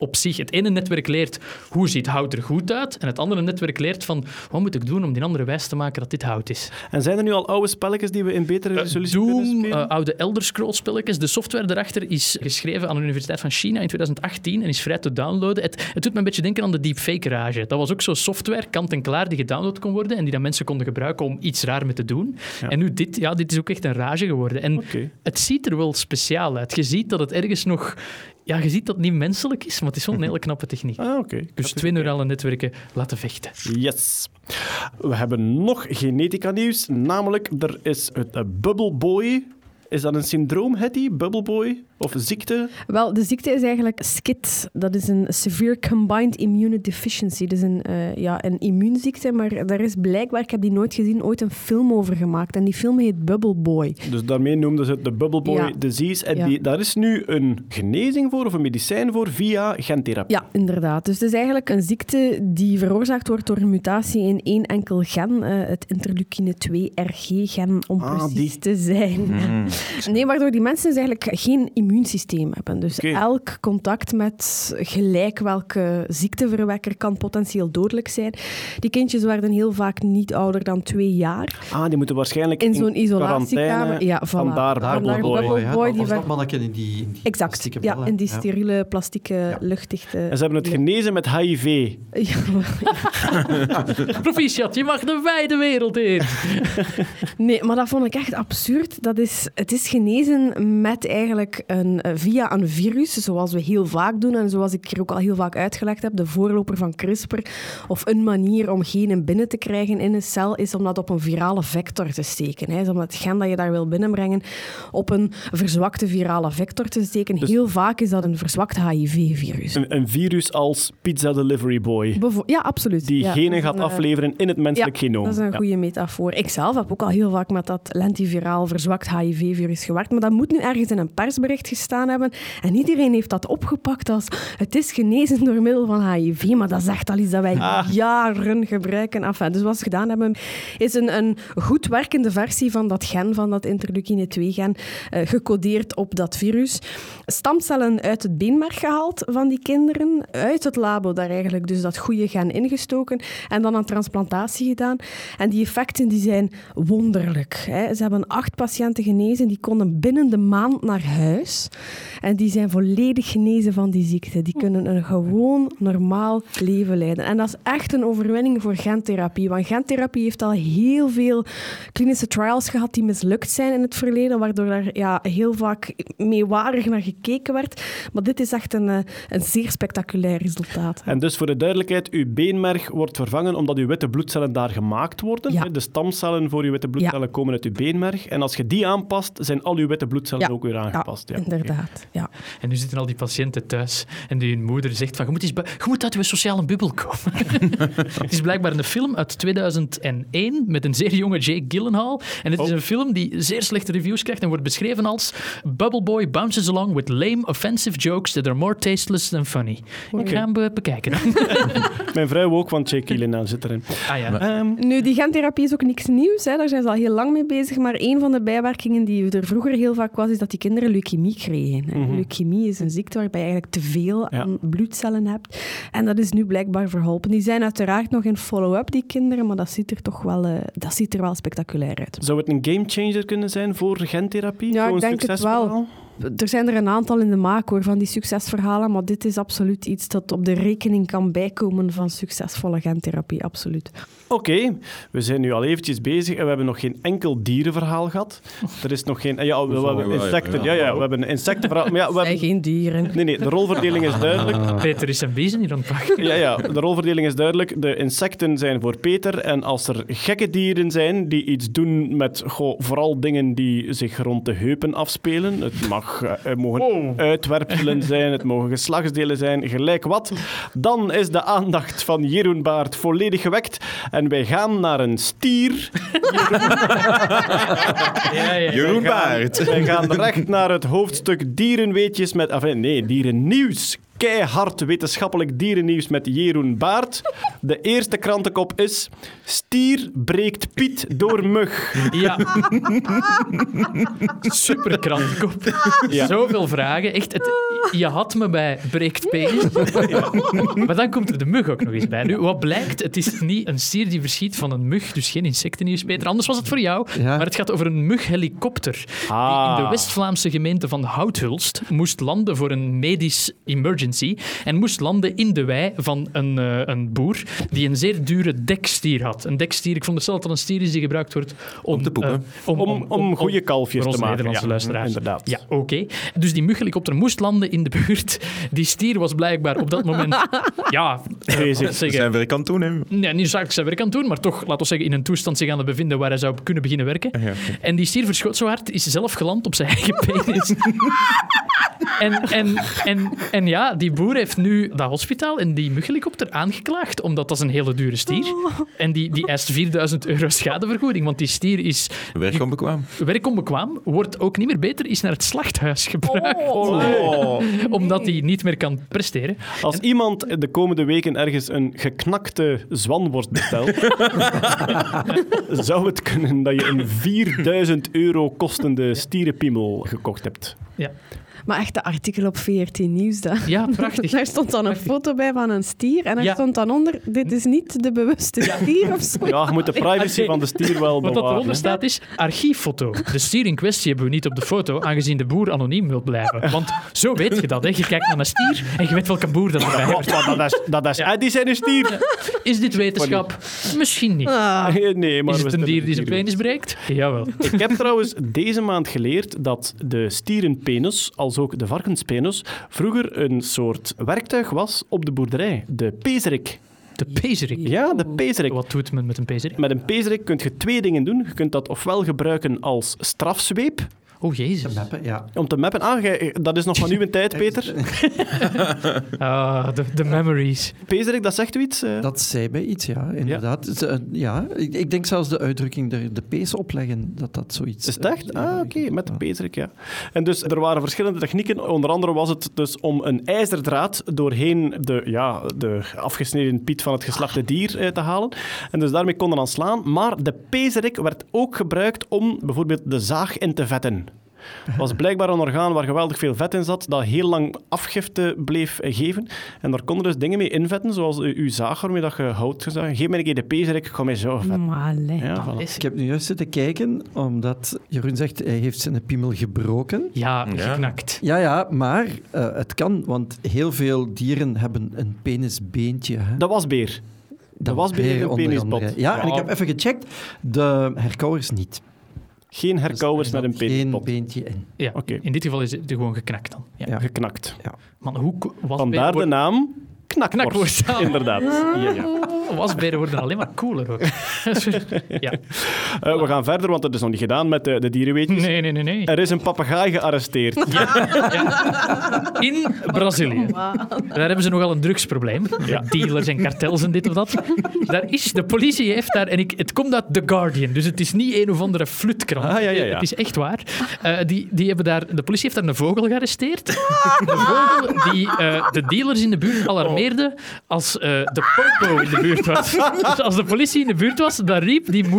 op zich. Het ene netwerk leert hoe ziet hout er goed uit, en het andere netwerk leert van wat moet ik doen om die andere wijs te maken dat dit hout is. En zijn er nu al oude spelletjes die we in betere resolutie kunnen Doom, spelen? eh, oude Elder Scrolls spelletjes. De software daarachter is geschreven aan de Universiteit van China in 2018 en is vrij te downloaden. Het, het doet me een beetje denken aan de deepfake rage. Dat was ook zo'n software, kant en klaar, die gedownload kon worden en die dan mensen konden gebruiken om iets raar mee te doen. En nu dit, ja, dit is ook echt een rage geworden. En het ziet er wel speciaal uit. Je ziet dat het ergens nog... Ja, je ziet dat het niet menselijk is, maar het is wel een hele knappe techniek. Ah, oké. Dus twee neurale netwerken laten vechten. Yes. We hebben nog genetica nieuws, namelijk er is het Bubble Boy. Is dat een syndroom, Hetty? Bubble Boy? Of ziekte? Wel, de ziekte is eigenlijk SCID. Dat is een Severe Combined Immunodeficiency. Dat is een, eh, ja, een immuunziekte, maar daar is blijkbaar, ik heb die nooit gezien, ooit een film over gemaakt. En die film heet Bubble Boy. Dus daarmee noemden ze het de Bubble Boy Ja. disease. En Ja. die, daar is nu een genezing voor, of een medicijn voor, via gentherapie. Ja, inderdaad. Dus het is eigenlijk een ziekte die veroorzaakt wordt door een mutatie in één enkel gen, eh, het interleukine 2-RG-gen, om Ah, precies die. te zijn. Nee, waardoor die mensen dus eigenlijk geen immuunsysteem hebben. Dus elk contact met gelijk welke ziekteverwekker kan potentieel dodelijk zijn. Die kindjes werden heel vaak niet ouder dan twee jaar. Ah, die moeten waarschijnlijk In zo'n isolatiekamer. Ja, voilà. Vandaar Bubble Boy. Ja, Boy, dat die was dat werd- mannetje in die, in die Exact, plastieke ja, in die Ja. steriele, plastieke, luchtdichte... En ze hebben het genezen met HIV. Ja, Proficiat, je mag de wijde wereld in. Nee, maar dat vond ik echt absurd. Dat is, het is genezen met eigenlijk een, eh, via een virus, zoals we heel vaak doen en zoals ik hier ook al heel vaak uitgelegd heb, de voorloper van CRISPR, of een manier om genen binnen te krijgen in een cel, is om dat op een virale vector te steken. Hè. Om het gen dat je daar wil binnenbrengen op een verzwakte virale vector te steken. Dus- heel vaak is dat een verzwakt HIV-virus. Een, een virus als Pizza Delivery Boy. Bevo- Ja, absoluut. Die ja, genen gaat een, eh, afleveren in het menselijk ja, genoom. Dat is een Ja. goede metafoor. Ik zelf heb ook al heel vaak met dat lentiviraal verzwakt HIV-virus gewerkt, maar dat moet nu ergens in een persbericht gestaan hebben. En iedereen heeft dat opgepakt als het is genezen door middel van HIV, maar dat is echt al iets dat wij Ah. jaren gebruiken. Enfin, dus wat ze gedaan hebben, is een, een goed werkende versie van dat gen, van dat interleukine 2-gen, eh, gecodeerd op dat virus. Stamcellen uit het beenmerg gehaald van die kinderen, uit het labo daar eigenlijk dus dat goede gen ingestoken en dan een transplantatie gedaan. En die effecten die zijn wonderlijk. Hè. Ze hebben acht patiënten genezen, die konden binnen de maand naar huis. En die zijn volledig genezen van die ziekte. Die kunnen een gewoon, normaal leven leiden. En dat is echt een overwinning voor gentherapie. Want gentherapie heeft al heel veel klinische trials gehad die mislukt zijn in het verleden, waardoor daar ja, heel vaak meewarig naar gekeken werd. Maar dit is echt een, eh, een zeer spectaculair resultaat. En dus voor de duidelijkheid, uw beenmerg wordt vervangen omdat uw witte bloedcellen daar gemaakt worden. Ja. De stamcellen voor uw witte bloedcellen komen uit uw beenmerg. En als je die aanpast, zijn al uw witte bloedcellen Ja. ook weer aangepast. Ja. Inderdaad, ja. En nu zitten al die patiënten thuis en die hun moeder zegt van je moet, eens je moet uit je sociale bubbel komen. het is blijkbaar een film uit 2001 met een zeer jonge Jake Gyllenhaal. En het is Oh. een film die zeer slechte reviews krijgt en wordt beschreven als Bubble Boy bounces along with lame, offensive jokes that are more tasteless than funny. Ik ga hem be- bekijken. Mijn vrouw ook, want Jake Gyllenhaal zit erin. ah ja. Ehm, Nu, die gentherapie is ook niks nieuws. Hè. Daar zijn ze al heel lang mee bezig. Maar een van de bijwerkingen die er vroeger heel vaak was, is dat die kinderen leukemie kregen. hè. Leukemie is een ziekte waarbij je eigenlijk te veel Ja. aan bloedcellen hebt. En dat is nu blijkbaar verholpen. Die zijn uiteraard nog in follow-up, die kinderen, maar dat ziet er toch wel, eh, dat ziet er wel spectaculair uit. zou het een gamechanger kunnen zijn voor gentherapie? Ja, Zo'n ik denk het wel. Er zijn er een aantal in de maak hoor, van die succesverhalen, maar dit is absoluut iets dat op de rekening kan bijkomen van succesvolle gentherapie, absoluut. Oké, we zijn nu al eventjes bezig en we hebben nog geen enkel dierenverhaal gehad. Er is nog geen... Ja, we, we hebben insecten. Ja, ja. ja, we hebben een insectenverhaal. Maar ja, we Zijn hebben... geen dieren. Nee, nee, de rolverdeling is duidelijk. Peter is zijn bezem hier aan het pakken. Ja, ja, de rolverdeling is duidelijk. De insecten zijn voor Peter. En als er gekke dieren zijn die iets doen met goh, vooral dingen die zich rond de heupen afspelen. Het mag, eh, het mogen uitwerpselen zijn, het mogen geslachtsdelen zijn, gelijk wat. Dan is de aandacht van Jeroen Baart volledig gewekt. En wij gaan naar een stier. Ja, ja. Jeroen Wij gaan- Baert. Wij gaan recht naar het hoofdstuk dierenweetjes met... Enfin, nee, dierennieuws. Keihard wetenschappelijk dierennieuws met Jeroen Baart. De eerste krantenkop is... Stier breekt Piet door mug. Ja. Super krantenkop. Ja. Zoveel vragen. Echt, het, je had me bij breekt penis. Maar dan komt er de mug ook nog eens bij. Nu, wat blijkt, het is niet een stier die verschiet van een mug, dus geen insectennieuws, Peter. Anders was het voor jou. Ja. Maar het gaat over een mughelikopter die Ah. in de West-Vlaamse gemeente van Houthulst moest landen voor een medisch emergency en moest landen in de wei van een, eh, een boer die een zeer dure dekstier had. Een dekstier, ik vond het zelf dat een stier is die gebruikt wordt om, Om te poepen. eh, Om, om, goede kalfjes voor te onze maken. Nederlandse ja, luisteraars. Inderdaad. Ja, oké. Dus die mughelikopter moest landen in de buurt. Die stier was blijkbaar op dat moment... ja, Bezig. laat zeggen, zijn werk aan het doen, hè. Nee, niet zakelijk zijn werk aan het doen, maar toch, laten we zeggen, in een toestand zich aan het bevinden waar hij zou kunnen beginnen werken. Ja, oké. En die stier verschoot zo hard, is zelf geland op zijn eigen penis. en, en, en, en ja, ja, die boer heeft nu dat hospitaal en die mughelikopter aangeklaagd, omdat dat is een hele dure stier. En die, die eist 4000 euro schadevergoeding, want die stier is Werkonbekwaam. werkonbekwaam, wordt ook niet meer beter, is naar het slachthuis gebracht. Omdat hij niet meer kan presteren. Als iemand de komende weken ergens een geknakte zwanworst bestelt, zou het kunnen dat je een 4000 euro kostende stierenpiemel gekocht hebt. Ja. Maar echt, de artikel op 14 Nieuws, dat. Ja, prachtig. Daar stond dan een foto bij van een stier en er Ja. stond dan onder, dit is niet de bewuste stier of zo. Ja, je moet de privacy van de stier wel Wat bewaren. eronder hè. staat is archieffoto. De stier in kwestie hebben we niet op de foto, aangezien de boer anoniem wil blijven. Want zo weet je dat. Hè. Je kijkt naar een stier en je weet welke boer dat erbij maar dat is, dat is Eddie zijn stier. Is dit wetenschap? Misschien niet. Ah, Nee, maar Is het een dier die zijn penis breekt? Jawel. Ik heb trouwens deze maand geleerd dat de stierenpenis, als ook de varkenspenis, vroeger een soort werktuig was op de boerderij. De pezerik. De pezerik. Ja, de pezerik. Wat doet men met een pezerik? Met een pezerik kun je twee dingen doen. Je kunt dat ofwel gebruiken als strafzweep, Oh, jezus. Meppen, ja. om te mappen. Ah, dat is nog van uw tijd, Peter. Ah, de, de memories. Pezerik, dat zegt u iets? eh? Dat zei mij iets, ja, inderdaad. Eh, Ja, ik, ik denk zelfs de uitdrukking de, de pees opleggen, dat dat zoiets... Is het echt? eh, Ah, oké, met de pezerik, ja. En dus er waren verschillende technieken. Onder andere was het dus om een ijzerdraad doorheen de, ja, de afgesneden piet van het geslachte dier eh, te halen. En dus daarmee konden aan slaan. Maar de pezerik werd ook gebruikt om bijvoorbeeld de zaag in te vetten. Het was blijkbaar een orgaan waar geweldig veel vet in zat, dat heel lang afgifte bleef geven. En daar konden dus dingen mee invetten, zoals uw zaag waarmee dat je hout gezaagd. Geef mij een keer de pezerik, ik ga mij zo vetten. maar. Ja, voilà. Is- Ik heb nu juist zitten kijken, omdat Jeroen zegt hij heeft zijn piemel gebroken. Ja, Ja. geknakt. Ja, ja, maar eh, het kan, want heel veel dieren hebben een penisbeentje. Hè. Dat was beer. Dat was beren een penisbot. Ja, en ik heb even gecheckt. De herkauwers niet. Geen herkauwers Dus er met een zat Geen beentje in. Ja, Oké. In dit geval is het gewoon geknakt dan. Ja. Ja. Geknakt. Man, hoe was Vandaar de naam knakworst. Knakworst. Inderdaad. Ja, ja. Wasberen worden alleen maar cooler ook. ja. Eh, we gaan verder, want het is nog niet gedaan met de, de dierenweetjes. Nee, nee, nee, nee. Er is een papegaai gearresteerd. In Brazilië. Daar hebben ze nogal een drugsprobleem. Met dealers en kartels en dit of dat. Daar is, de politie heeft daar... En ik, het komt uit The Guardian, dus het is niet een of andere flutkrant. Ah, ja, ja, ja. Het is echt waar. Eh, die, die hebben daar, de politie heeft daar een vogel gearresteerd. De vogel die eh, de dealers in de buurt als eh, de popo in de buurt was. Dus als de politie in de buurt was, dan riep die,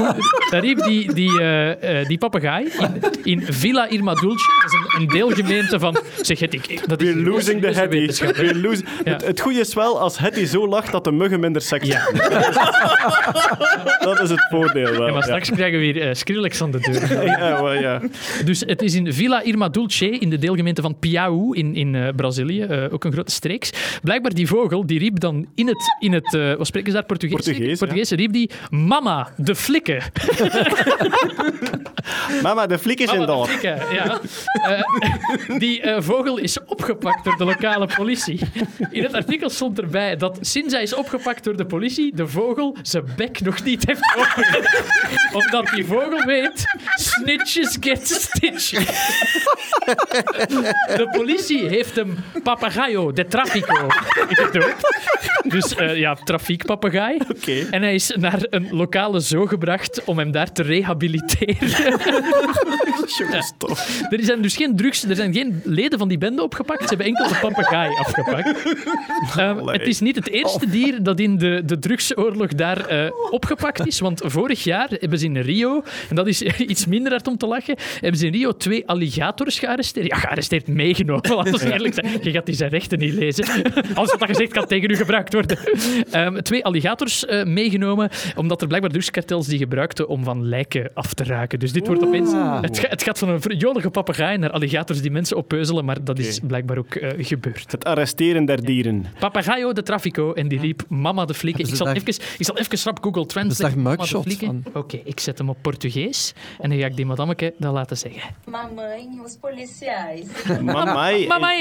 dan riep die, die, eh, eh, die papegaai in, in Villa Irma Dulce, dat is een, een deelgemeente van... Zeg het, ik, dat is We're losing the Hetty. wetenschap, hè. We're losing- Ja. Het, het goede is wel, als Hetty zo lacht, dat de muggen minder seks Ja. hebben. Dat is het voordeel wel. Ja, maar ja. straks krijgen we weer Skrillex aan de deur. Ja, wel, ja. Dus het is in Villa Irma Dulce, in de deelgemeente van Piauí in, in Brazilië, ook een grote streeks. Blijkbaar die vogel, die riep dan in het, in het eh, wat spreken ze daar, Portugees? Portugees, ja. Portugees riep die, mama, de flikken. Mama, de flik is in Mama, de daar. flikken, ja. Eh, die eh, vogel is opgepakt door de lokale politie. In het artikel stond erbij dat sinds hij is opgepakt door de politie, de vogel zijn bek nog niet heeft opengezet. Omdat die vogel weet, snitches get stitches. De politie heeft hem papagayo de trafico. Dus eh, ja, trafiekpapagaai. Oké. En hij is naar een lokale zoo gebracht om hem daar te rehabiliteren. Jongens, toch. Er zijn dus geen drugs, er zijn geen leden van die bende opgepakt. Ze hebben enkel de papegaai afgepakt. Allee. het is niet het eerste dier dat in de, de drugsoorlog daar eh, opgepakt is. Want vorig jaar hebben ze in Rio, en dat is iets minder hard om te lachen, hebben ze in Rio twee alligators gearresteerd. Ja, gearresteerd meegenomen, laten we eerlijk zijn. Je gaat die zijn rechten niet lezen. Wat dat gezegd kan tegen u gebruikt worden. Ehm, twee alligators eh, meegenomen, omdat er blijkbaar drugskartels die gebruikten om van lijken af te raken. Dus dit wordt opeens... Het, ga- het gaat van een jolige papegaai naar alligators die mensen oppeuzelen, maar dat is blijkbaar ook eh, gebeurd. Het arresteren der dieren. Papagayo de Trafico en die riep Mama de flikken. Ik Hebben zal, daar- even, ik zal even rap Google mugshots flikken. van? Oké, ik zet hem op Portugees en dan ga ik die madammeke dat laten zeggen. Mamãe os policiais.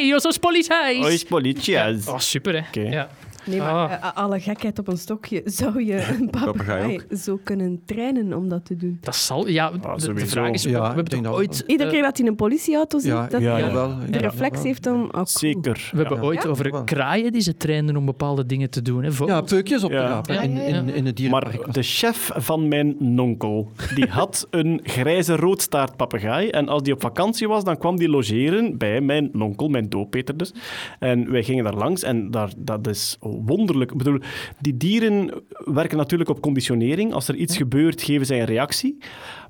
Yo sos policiais. Ois politias. Oh, super hè. Oké. Ja. Nee, maar Ah. eh, alle gekheid op een stokje. Zou je een papegaai zo kunnen trainen om dat te doen? Dat zal... Ja, de, de Ah, vraag is, we, Ja, we hebben ooit... Iedere eh, keer dat hij een politieauto ziet, Ja, dat ja, hij jawel. de Ja, reflex wel. heeft om... Oh, cool. Zeker. We hebben ja. ooit Ja? over Wel. kraaien die ze trainen om bepaalde dingen te doen. Hè. Ja, peukjes op te Ja. rapen Ja, in, in, in het dierenpark. Maar de chef van mijn nonkel, die had een grijze roodstaartpapegaai. En als die op vakantie was, dan kwam die logeren bij mijn nonkel, mijn dooppeter dus. En wij gingen daar langs en daar, dat is wonderlijk. Ik bedoel, die dieren werken natuurlijk op conditionering. Als er iets gebeurt, geven zij een reactie.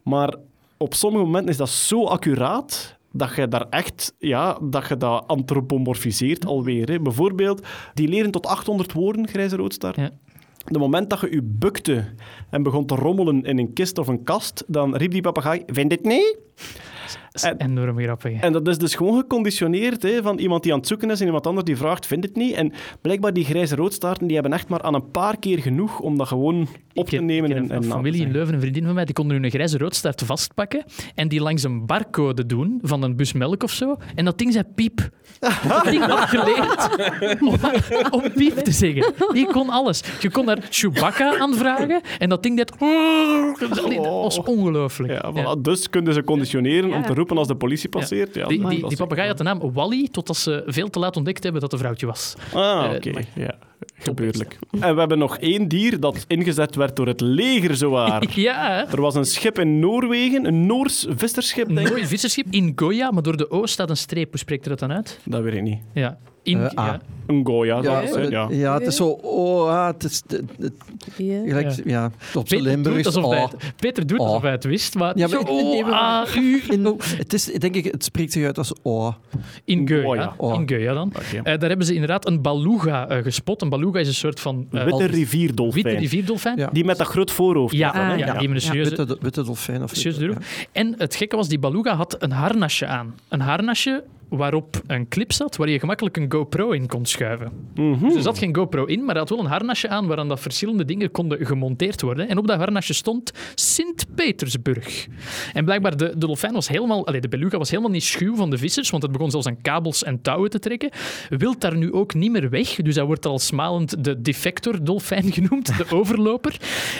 Maar op sommige momenten is dat zo accuraat dat je daar echt, ja, dat je dat antropomorfiseert alweer. Hè. Bijvoorbeeld, die leren tot 800 woorden, grijze roodstaart. Ja. De moment dat je je bukte en begon te rommelen in een kist of een kast, dan riep die papegaai, vind dit niet? Dat is enorm grappig. En dat is dus gewoon geconditioneerd hè, van iemand die aan het zoeken is en iemand anders die vraagt, vind het niet? En blijkbaar die grijze roodstaarten, die hebben echt maar aan een paar keer genoeg om dat gewoon op te nemen. ik en, een, en een familie in. Leuven, een vriendin van mij, die konden hun grijze roodstaart vastpakken en die langs een barcode doen van een bus melk of zo. En dat ding zei piep. Dat ding had geleerd om, om piep te zeggen. Die kon alles. Je kon daar Chewbacca aanvragen en dat ding deed... Allee, Dat was ongelooflijk. Ja, voilà. Ja. Dus kunnen ze conditioneren om te roepen als de politie passeert. Ja. Die, die, papegaai had de naam Wally, totdat ze veel te laat ontdekt hebben dat het een vrouwtje was. Ah, Eh, oké. maar- Ja, gebeurlijk. En we hebben nog één dier dat ingezet werd door het leger, zowaar. Ja? Er was een schip in Noorwegen, een Noors visserschip, denk ik. mooi visserschip in Goya, maar door de O staat een streep. Hoe spreekt er dat dan uit? Dat weet ik niet. Ja. In, Eh, A. ja. Een Goya, ja, het zijn, ja. ja, het is zo... Oh, ah, het is... Het, het- Ja. gelijk, Ja. ja. op zijn Peter Limburgs. doet, alsof hij oh. het, Peter doet Oh. alsof hij het wist, maar, Ja, maar zo, ik- nee, oh, ah, u, In, het is, denk ik, het spreekt zich uit als oh. in Goya. Oh. In Goya dan. Eh, daar hebben ze inderdaad een beluga eh, gespot. Een beluga is een soort van eh, Witte witte rivierdolfijn. rivierdolfijn. Ja. Die met dat groot voorhoofd. Ja, Ah, ja, ja. die met een serieuze, Witte, witte dolfijn. Of serieuze ja. droeg. En het gekke was, die beluga had een harnasje aan. Een harnasje waarop een clip zat waar je gemakkelijk een GoPro in kon schuiven. Mhm. Dus er zat geen GoPro in, maar hij had wel een harnasje aan waaraan dat verschillende dingen konden gemonteerd worden. En op dat harnasje stond Sint-Petersburg. En blijkbaar, de, de dolfijn was helemaal... Allee, de beluga was helemaal niet schuw van de vissers, want het begon zelfs aan kabels en touwen te trekken. Wilt daar nu ook niet meer weg, dus hij wordt al smalend de defector-dolfijn genoemd, de overloper.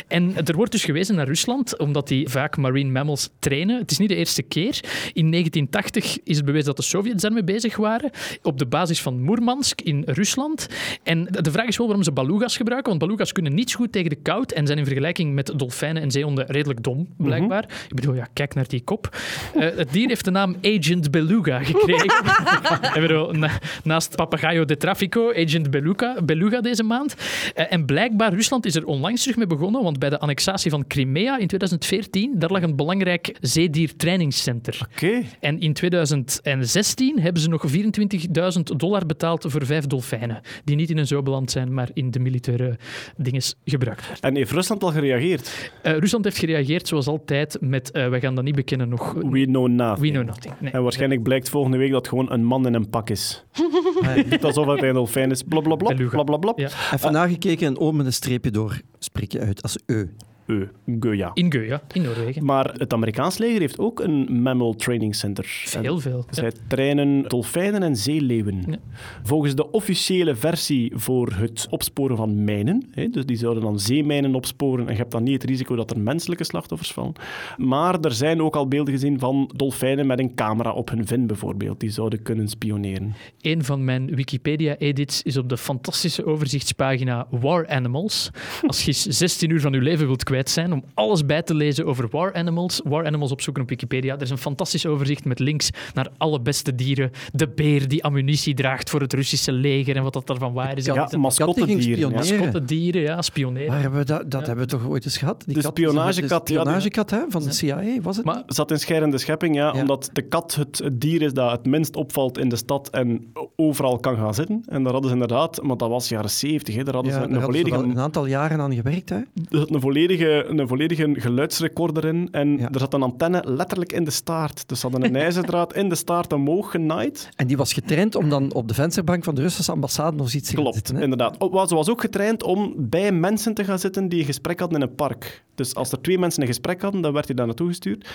En er wordt dus gewezen naar Rusland, omdat die vaak marine mammals trainen. Het is niet de eerste keer. In 1980 is het bewezen dat de Sovjets daarmee bezig waren, op de basis van Moermansk in Rusland. En de vraag is wel waarom ze beluga's gebruiken, want beluga's kunnen niet zo goed tegen de koud en zijn in vergelijking met dolfijnen en zeehonden redelijk dom, blijkbaar. Ik bedoel, ja, kijk naar die kop. Eh, het dier heeft de naam Agent Beluga gekregen. en bedoel, na- naast Papagayo de Trafico, Agent Beluga, Beluga deze maand. Eh, en blijkbaar, Rusland is er onlangs terug mee begonnen, want bij de annexatie van Crimea in 2014, daar lag een belangrijk zeediertrainingscenter. Oké. En in 2016 hebben ze nog 24.000 dollar betaald voor vijf dolfijnen. Die niet in een zoo beland zijn, maar in de militaire dinges gebruikt werden. En heeft Rusland al gereageerd? Eh, Rusland heeft gereageerd zoals altijd met eh wij gaan dat niet bekennen nog. We know nothing. We know nothing. Nee. En waarschijnlijk blijkt volgende week dat het gewoon een man in een pak is. Niet alsof het een dolfijn is. Blablabla. Blablabla. Ja. Even nagekeken en O met een streepje door spreek je uit als E. Eh, Goya. In Goya, in Noorwegen. Maar het Amerikaans leger heeft ook een mammal training center. Heel veel. Ja. Zij trainen dolfijnen en zeeleeuwen. Ja. Volgens de officiële versie voor het opsporen van mijnen, hè, dus die zouden dan zeemijnen opsporen en je hebt dan niet het risico dat er menselijke slachtoffers vallen. Maar er zijn ook al beelden gezien van dolfijnen met een camera op hun vin bijvoorbeeld, die zouden kunnen spioneren. Een van mijn Wikipedia-edits is op de fantastische overzichtspagina War Animals. Als je eens 16 uur van je leven wilt kwijt zijn om alles bij te lezen over War Animals, War Animals opzoeken op Wikipedia. Er is een fantastisch overzicht met links naar alle beste dieren. De beer die ammunitie draagt voor het Russische leger en wat dat daarvan waar is. Ja, En mascottedieren. spioneren. Ja. Mascottedieren, ja, spioneren. Hebben we dat, dat Ja. hebben we toch ooit eens gehad? Die De kat- spionagekat, De ja, spionagekat hè, van de CIA, was het? Maar Zat in scherende schepping, ja, Ja. omdat de kat het, dier is dat het minst opvalt in de stad en overal kan gaan zitten. En daar hadden ze inderdaad, maar dat was jaren 70, hè, daar hadden ja, ze daar een volledige een aantal jaren aan gewerkt. Hè? Zat een volledige, een volledige geluidsrecorder in en Ja. er zat een antenne letterlijk in de staart. Dus ze hadden een ijzerdraad in de staart omhoog genaaid. En die was getraind om dan op de vensterbank van de Russische ambassade nog iets te gaan Klopt, zitten. Hè? inderdaad. Ze was ook getraind om bij mensen te gaan zitten die een gesprek hadden in een park. Dus als er twee mensen een gesprek hadden, dan werd hij daar naartoe gestuurd.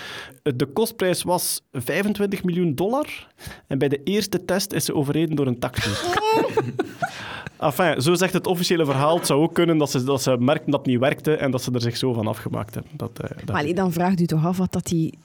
De kostprijs was 25 miljoen dollar. En bij de eerste test is ze overreden door een taxi. Enfin, zo zegt het officiële verhaal. Het zou ook kunnen dat ze, dat ze merkten dat het niet werkte en dat ze er zich zo van afgemaakt hebben. Dat, eh, dat- Maar allee, dan vraagt u toch af wat dat die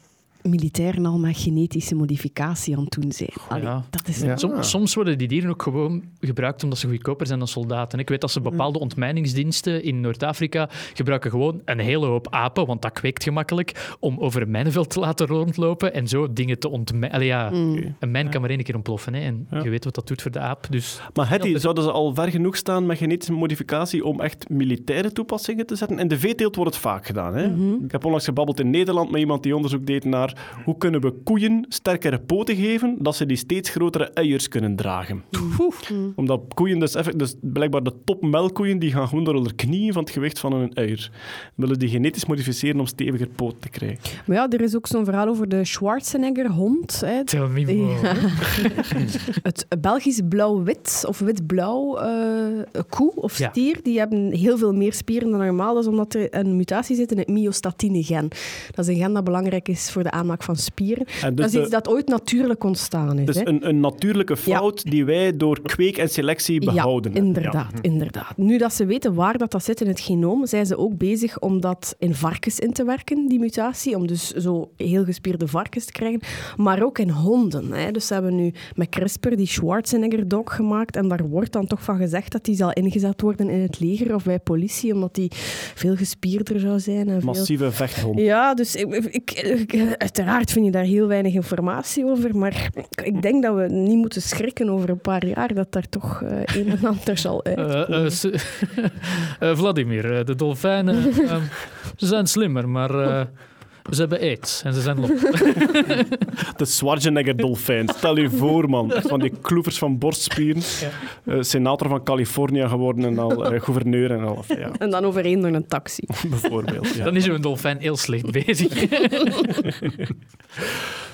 militairen al met genetische modificatie aan het doen zijn. Allee, Ja. Dat is Ja. Som- soms worden die dieren ook gewoon gebruikt omdat ze goedkoper zijn dan soldaten. Ik weet dat ze bepaalde ontmijningsdiensten in Noord-Afrika gebruiken gewoon een hele hoop apen, want dat kweekt gemakkelijk, om over een mijnenveld te laten rondlopen en zo dingen te ontmijnen. Ja, een mijn kan maar één keer ontploffen hè, en Ja. je weet wat dat doet voor de aap. Dus Maar Hetty, dat- zouden ze al ver genoeg staan met genetische modificatie om echt militaire toepassingen te zetten? In de veeteelt wordt het vaak gedaan. Hè? Ik heb onlangs gebabbeld in Nederland met iemand die onderzoek deed naar hoe kunnen we koeien sterkere poten geven, dat ze die steeds grotere eiers kunnen dragen. Omdat koeien dus, effect, dus blijkbaar de topmelkkoeien, die gaan gewoon door hun knieën van het gewicht van hun eier. Willen die genetisch modificeren om steviger poten te krijgen. Maar ja, er is ook zo'n verhaal over de Schwarzenegger-hond. hè. tell me more. Het Belgisch blauw-wit of wit-blauw eh, koe of Ja. stier, die hebben heel veel meer spieren dan normaal. Dat is omdat er een mutatie zit in het myostatine-gen. Dat is een gen dat belangrijk is voor de aanmaak van spieren. En dus dat is de- iets dat ooit natuurlijk ontstaan is. Dus hè. een, een natuurlijke Ja. fout die wij door kweek en selectie behouden Ja, inderdaad, inderdaad. Nu dat ze weten waar dat, dat zit in het genoom, zijn ze ook bezig om dat in varkens in te werken, die mutatie. Om dus zo heel gespierde varkens te krijgen. Maar ook in honden. Hè. Dus ze hebben nu met CRISPR die Schwarzenegger-dog gemaakt. En daar wordt dan toch van gezegd dat die zal ingezet worden in het leger of bij politie, omdat die veel gespierder zou zijn. En veel... Massieve vechthond. Ja, dus ik, ik, ik- uiteraard vind je daar heel weinig informatie over, maar ik denk dat we niet moeten schrikken over een paar jaar dat daar toch eh, een en ander zal uit. Eh, eh, eh, Vladimir, de dolfijnen ehm, ze zijn slimmer, maar ze hebben aids en ze zijn lop. De Schwarzenegger-dolfijn. Stel je voor, man. Van die kloevers van borstspieren. Eh, senator van Californië geworden en al eh, gouverneur en al. Ja, En dan overeen door een taxi. bijvoorbeeld. Ja. Dan is zo'n dolfijn heel slecht bezig.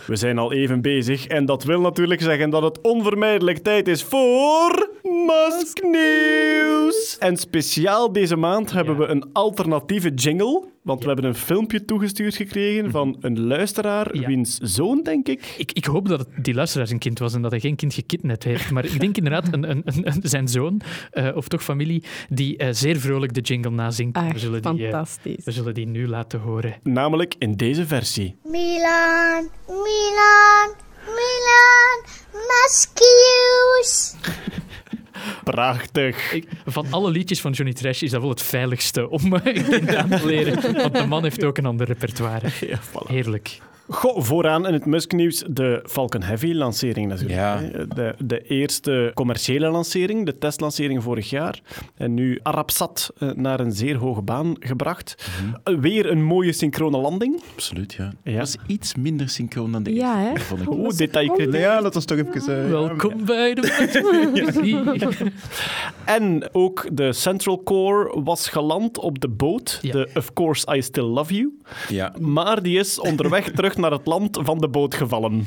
We zijn al even bezig en dat wil natuurlijk zeggen dat het onvermijdelijk tijd is voor... Musknieuws! En speciaal deze maand hebben we een alternatieve jingle, want we hebben een filmpje toegestuurd gekregen van een luisteraar, Ja. wiens zoon, denk ik... Ik, ik hoop dat het die luisteraar zijn kind was en dat hij geen kind gekidnapt heeft. Maar ik denk inderdaad een, een, een, een- zijn zoon, eh, of toch familie, die eh, zeer vrolijk de jingle nazingt. Echt we, zullen die, eh, fantastisch. we zullen die nu laten horen. Namelijk in deze versie. Milan, Milan, Milan, Muscus. Prachtig. Ik, van alle liedjes van Johnny Trash is dat wel het veiligste om een kind aan te leren. Want de man heeft ook een ander repertoire. Ja, voilà. Heerlijk. Goh, vooraan in het Musknieuws de Falcon Heavy-lancering natuurlijk. Ja. hè. De, de eerste commerciële lancering, de testlancering vorig jaar. En nu Arabsat eh, naar een zeer hoge baan gebracht. Eh, Weer een mooie synchrone landing. Absoluut, ja. Ja. Het was iets minder synchroon dan de Ja, eerste, hè? vond ik. Oh. Ja, dat was toch even... eh, Welkom bij de En ook de Central Core was geland op de boot. Ja. De Of Course I Still Love You. Ja, Maar die is onderweg terug naar het land van de boot gevallen.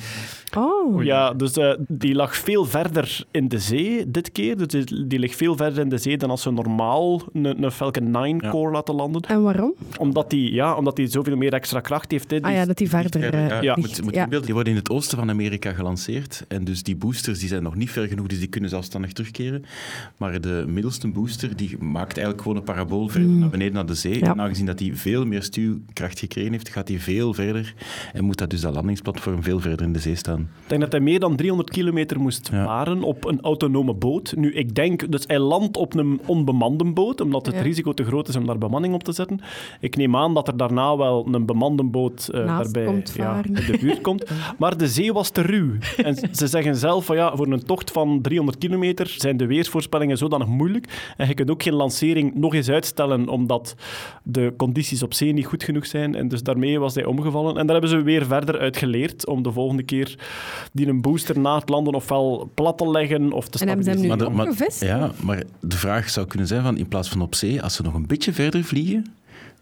Oh, Ja, dus eh, die lag veel verder in de zee dit keer. Dus die, die ligt veel verder in de zee dan als ze normaal een, een Falcon 9 Ja. core laten landen. en waarom? Omdat die, ja, omdat die zoveel meer extra kracht heeft. Hè. Die- Ah ja, dat die verder... eh, ja, ja. Moet, moet ja. inbeelden, die worden in het oosten van Amerika gelanceerd. En dus die boosters die zijn nog niet ver genoeg, dus die kunnen zelfstandig terugkeren. Maar de middelste booster die maakt eigenlijk gewoon een parabool verder naar beneden naar de zee. Ja. En aangezien dat die veel meer stuwkracht gekregen heeft, gaat hij veel verder. En moet dat dus dat landingsplatform veel verder in de zee staan. Ik denk dat hij meer dan 300 kilometer moest Ja. varen op een autonome boot. Nu, ik denk, dus hij landt op een onbemande boot, omdat het Ja. risico te groot is om daar bemanning op te zetten. Ik neem aan dat er daarna wel een bemande boot eh, daarbij komt ja, in de buurt komt. Maar de zee was te ruw. En ze zeggen zelf van ja, voor een tocht van 300 kilometer zijn de weersvoorspellingen zodanig moeilijk. En je kunt ook geen lancering nog eens uitstellen, omdat de condities op zee niet goed genoeg zijn. En dus daarmee was hij omgevallen. En daar hebben ze weer verder uit geleerd om de volgende keer die een booster na het landen ofwel plat te leggen of te En hebben ze hem nu stabiliseren. Maar de- maar-? Ja, maar de vraag zou kunnen zijn van in plaats van op zee, als ze nog een beetje verder vliegen,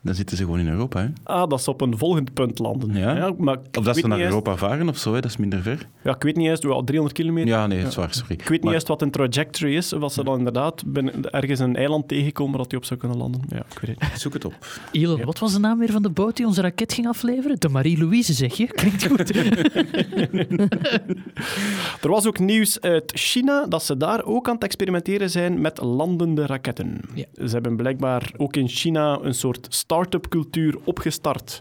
Dan zitten ze gewoon in Europa. Hè? Ah, dat ze op een volgend punt landen. Ja. maar ik Of dat ze naar Europa varen of zo, hè? dat is minder ver. Ja, ik weet niet eens, wel 300 kilometer. Ja, nee, dat is waar, sorry. Ik weet niet Maar- eens wat een trajectory is, of als ze dan inderdaad binnen, ergens een eiland tegenkomen dat die op zou kunnen landen. Ja, ik weet het niet. Zoek het op. Elon, wat was de naam weer van de boot die onze raket ging afleveren? De Marie-Louise, zeg je? Klinkt goed. Er was ook nieuws uit China dat ze daar ook aan het experimenteren zijn met landende raketten. Ja. Ze hebben blijkbaar ook in China een soort start-up cultuur opgestart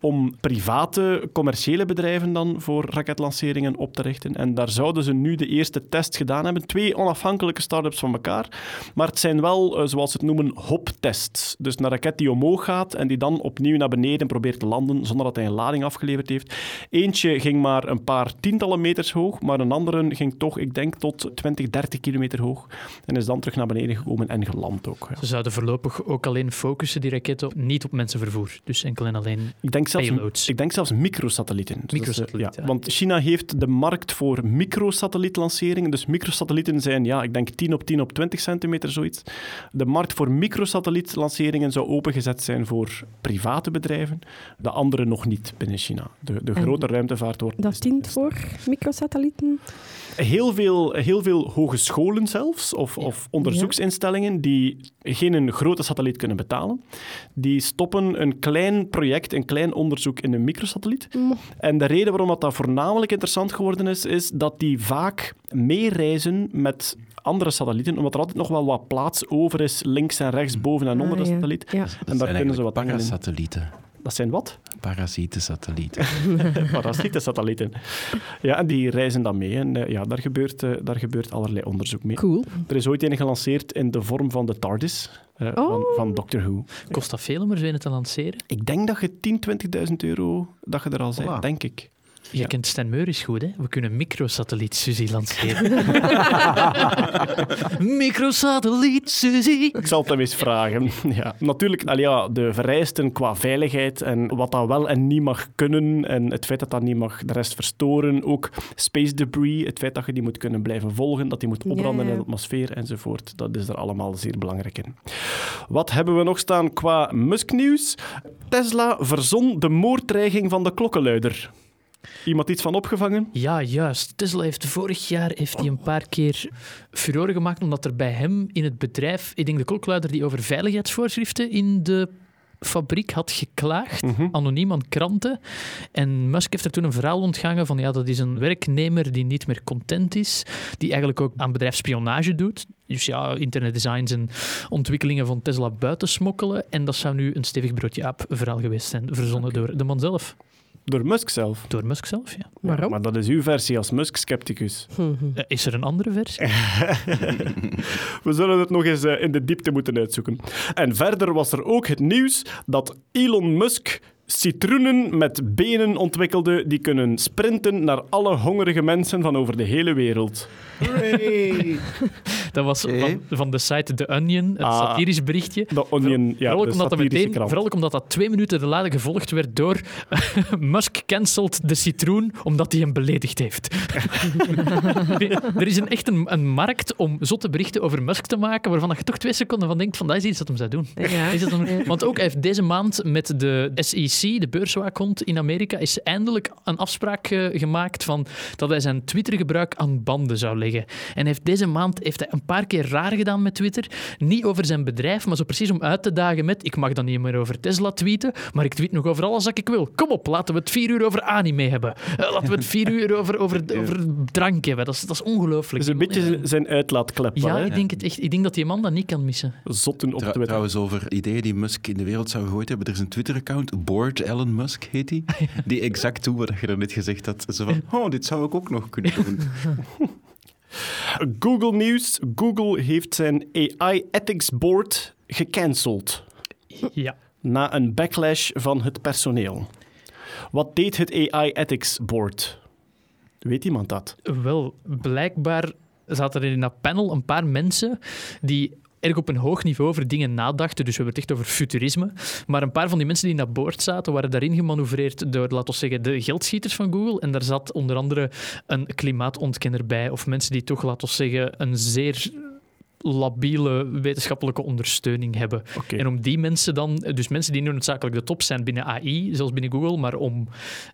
om private, commerciële bedrijven dan voor raketlanceringen op te richten. En daar zouden ze nu de eerste test gedaan hebben. Twee onafhankelijke start-ups van elkaar. Maar het zijn wel, eh, zoals ze het noemen, hop-tests. Dus een raket die omhoog gaat en die dan opnieuw naar beneden probeert te landen zonder dat hij een lading afgeleverd heeft. Eentje ging maar een paar tientallen meters hoog, maar een andere ging toch, ik denk, tot 20, 30 kilometer hoog. En is dan terug naar beneden gekomen en geland ook. ja. Ze zouden voorlopig ook alleen focussen, die raketten, niet op mensenvervoer. Dus enkel en alleen Ik denk zelfs, payloads. ik denk zelfs microsatellieten. Dus Microsatelliet, ja. ja. Want China heeft de markt voor microsatellietlanceringen. Dus microsatellieten zijn, ja, ik denk 10 op 10 op 20 centimeter, zoiets. De markt voor microsatellietlanceringen zou opengezet zijn voor private bedrijven. De andere nog niet binnen China. De, de En grote ruimtevaart wordt Dat dient voor microsatellieten. heel veel, heel veel hogescholen zelfs, of, of onderzoeksinstellingen, die geen grote satelliet kunnen betalen, die stoppen een klein project, een klein onderzoek in een microsatelliet. En de reden waarom dat, dat voornamelijk interessant geworden is, is dat die vaak meereizen met andere satellieten, omdat er altijd nog wel wat plaats over is, links en rechts, boven en onder Ah, de ja. satelliet. Ja. En daar kunnen ze wat dingen in. parasatellieten. Dat zijn wat? Parasietensatellieten. Parasietensatellieten. Ja, en die reizen dan mee. En eh, ja, daar gebeurt, eh, daar gebeurt allerlei onderzoek mee. Cool. Er is ooit een gelanceerd in de vorm van de TARDIS eh, van, Oh. van Doctor Who. Kost dat veel om er zo een te lanceren? Ik denk dat je 10, 20.000 euro dat je er al bent, Voilà. denk ik. Je kent Stan Meuris goed, hè? We kunnen microsatelliet Suzy lanceren. microsatelliet Suzy. Ik zal het hem eens vragen. Ja. Natuurlijk, al ja, de vereisten qua veiligheid en wat dat wel en niet mag kunnen en het feit dat dat niet mag de rest verstoren. Ook space debris, het feit dat je die moet kunnen blijven volgen, dat die moet opbranden Ja, ja. in de atmosfeer enzovoort. Dat is er allemaal zeer belangrijk in. Wat hebben we nog staan qua Musk-nieuws? Tesla verzon de moorddreiging van de klokkenluider. Iemand iets van opgevangen? Ja, juist. Tesla heeft vorig jaar heeft hij een paar keer furoren gemaakt omdat er bij hem in het bedrijf, ik denk de klokluider die over veiligheidsvoorschriften in de fabriek had geklaagd, anoniem aan kranten. En Musk heeft er toen een verhaal ontgangen van ja, dat is een werknemer die niet meer content is, die eigenlijk ook aan bedrijfsspionage doet. Dus ja, internetdesigns en ontwikkelingen van Tesla buiten smokkelen. En dat zou nu een stevig broodje aap verhaal geweest zijn, verzonnen door de man zelf. Door Musk zelf. Door Musk zelf, ja. Waarom? Maar dat is uw versie als Musk-scepticus. Eh, Is er een andere versie? We zullen het nog eens eh, in de diepte moeten uitzoeken. En verder was er ook het nieuws dat Elon Musk citroenen met benen ontwikkelde die kunnen sprinten naar alle hongerige mensen van over de hele wereld. Dat was van, van de site The Onion, het Ah. satirisch berichtje. De Onion, ja, vooral, de omdat dat meteen, krant. vooral ook omdat dat twee minuten te later gevolgd werd door Musk cancelt de citroen omdat hij hem beledigd heeft. er is een, echt een, een markt om zotte berichten over Musk te maken waarvan je toch twee seconden van denkt van dat is iets dat hem zou doen. Ja. Is dat hem- Want ook hij heeft deze maand met de SEC, de beurswaakhond in Amerika, is eindelijk een afspraak eh, gemaakt van dat hij zijn Twitter-gebruik aan banden zou leggen. En heeft deze maand heeft hij een paar keer raar gedaan met Twitter. Niet over zijn bedrijf, maar zo precies om uit te dagen met ik mag dan niet meer over Tesla tweeten, maar ik tweet nog over alles wat ik wil. Kom op, laten we het vier uur over anime hebben. Eh, laten we het vier uur over, over, over drank hebben. Dat is, dat is ongelooflijk. Is een beetje zijn uitlaatklep. Ja, hè? ik denk het echt. Ik denk dat die man dat niet kan missen. Zotten op Twitter. trouwens, over ideeën die Musk in de wereld zou gegooid hebben. Er is een Twitter-account, Board Elon Musk heet die, die exact doet wat je daarnet gezegd had. Zo van, oh, dit zou ik ook nog kunnen doen. Google Nieuws. Google heeft zijn AI Ethics Board gecanceld. Ja. Na een backlash van het personeel. Wat deed het AI Ethics Board? Weet iemand dat? Wel, blijkbaar zaten er in dat panel een paar mensen die erg op een hoog niveau over dingen nadachten. Dus we hebben het echt over futurisme. Maar een paar van die mensen die dat boord zaten, waren daarin gemanoeuvreerd door, laten we zeggen, de geldschieters van Google. En daar zat onder andere een klimaatontkenner bij. Of mensen die toch, laten we zeggen, een zeer labiele wetenschappelijke ondersteuning hebben. En om die mensen dan, dus mensen die nu noodzakelijk de top zijn binnen AI, zoals binnen Google, maar om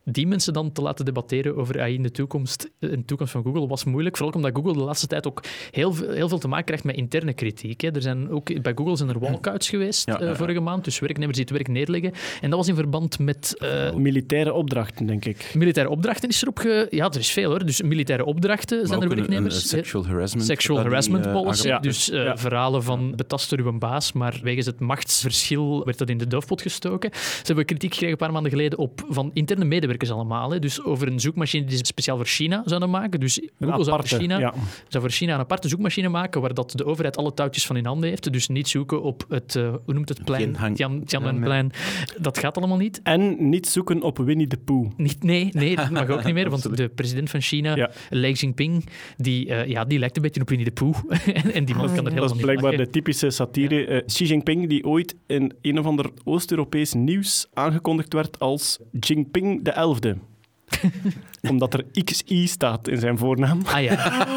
die mensen dan te laten debatteren over AI in de toekomst, in de toekomst van Google, was moeilijk. Vooral omdat Google de laatste tijd ook heel, veel- heel veel te maken krijgt met interne kritiek. Hè. Er zijn ook, bij Google zijn er walkouts geweest Ja, eh, ja, vorige maand, dus werknemers die het werk neerleggen. En dat was in verband met eh, Militaire opdrachten, denk ik. militaire opdrachten is erop ge... Ja, er is veel hoor. Dus militaire opdrachten zijn er werknemers. Een, een sexual harassment. Sexual die, harassment eh, policy. Ja. Dus eh, Ja. verhalen van betast door uw baas, maar wegens het machtsverschil werd dat in de doofpot gestoken. Ze hebben kritiek gekregen een paar maanden geleden op, van interne medewerkers allemaal. Hè. Dus over een zoekmachine die ze speciaal voor China zouden maken. Dus Google zou voor, China, ja. zou voor China een aparte zoekmachine maken waar dat de overheid alle touwtjes van in handen heeft. Dus niet zoeken op het, eh, hoe noemt het plein? Tianhang- Tian- Tiananmenplein. Dat gaat allemaal niet. En niet zoeken op Winnie de Pooh. Niet, nee, nee, dat mag ook niet meer, want de president van China, Ja. Li Jinping, die, eh, ja, die lijkt een beetje op Winnie de Pooh. en, en die man kan er Dat is blijkbaar lachen. de typische satire. Eh, Xi Jinping, die ooit in een of ander Oost-Europees nieuws aangekondigd werd als Jinping de Elfde. Omdat er XI staat in zijn voornaam. Ah ja,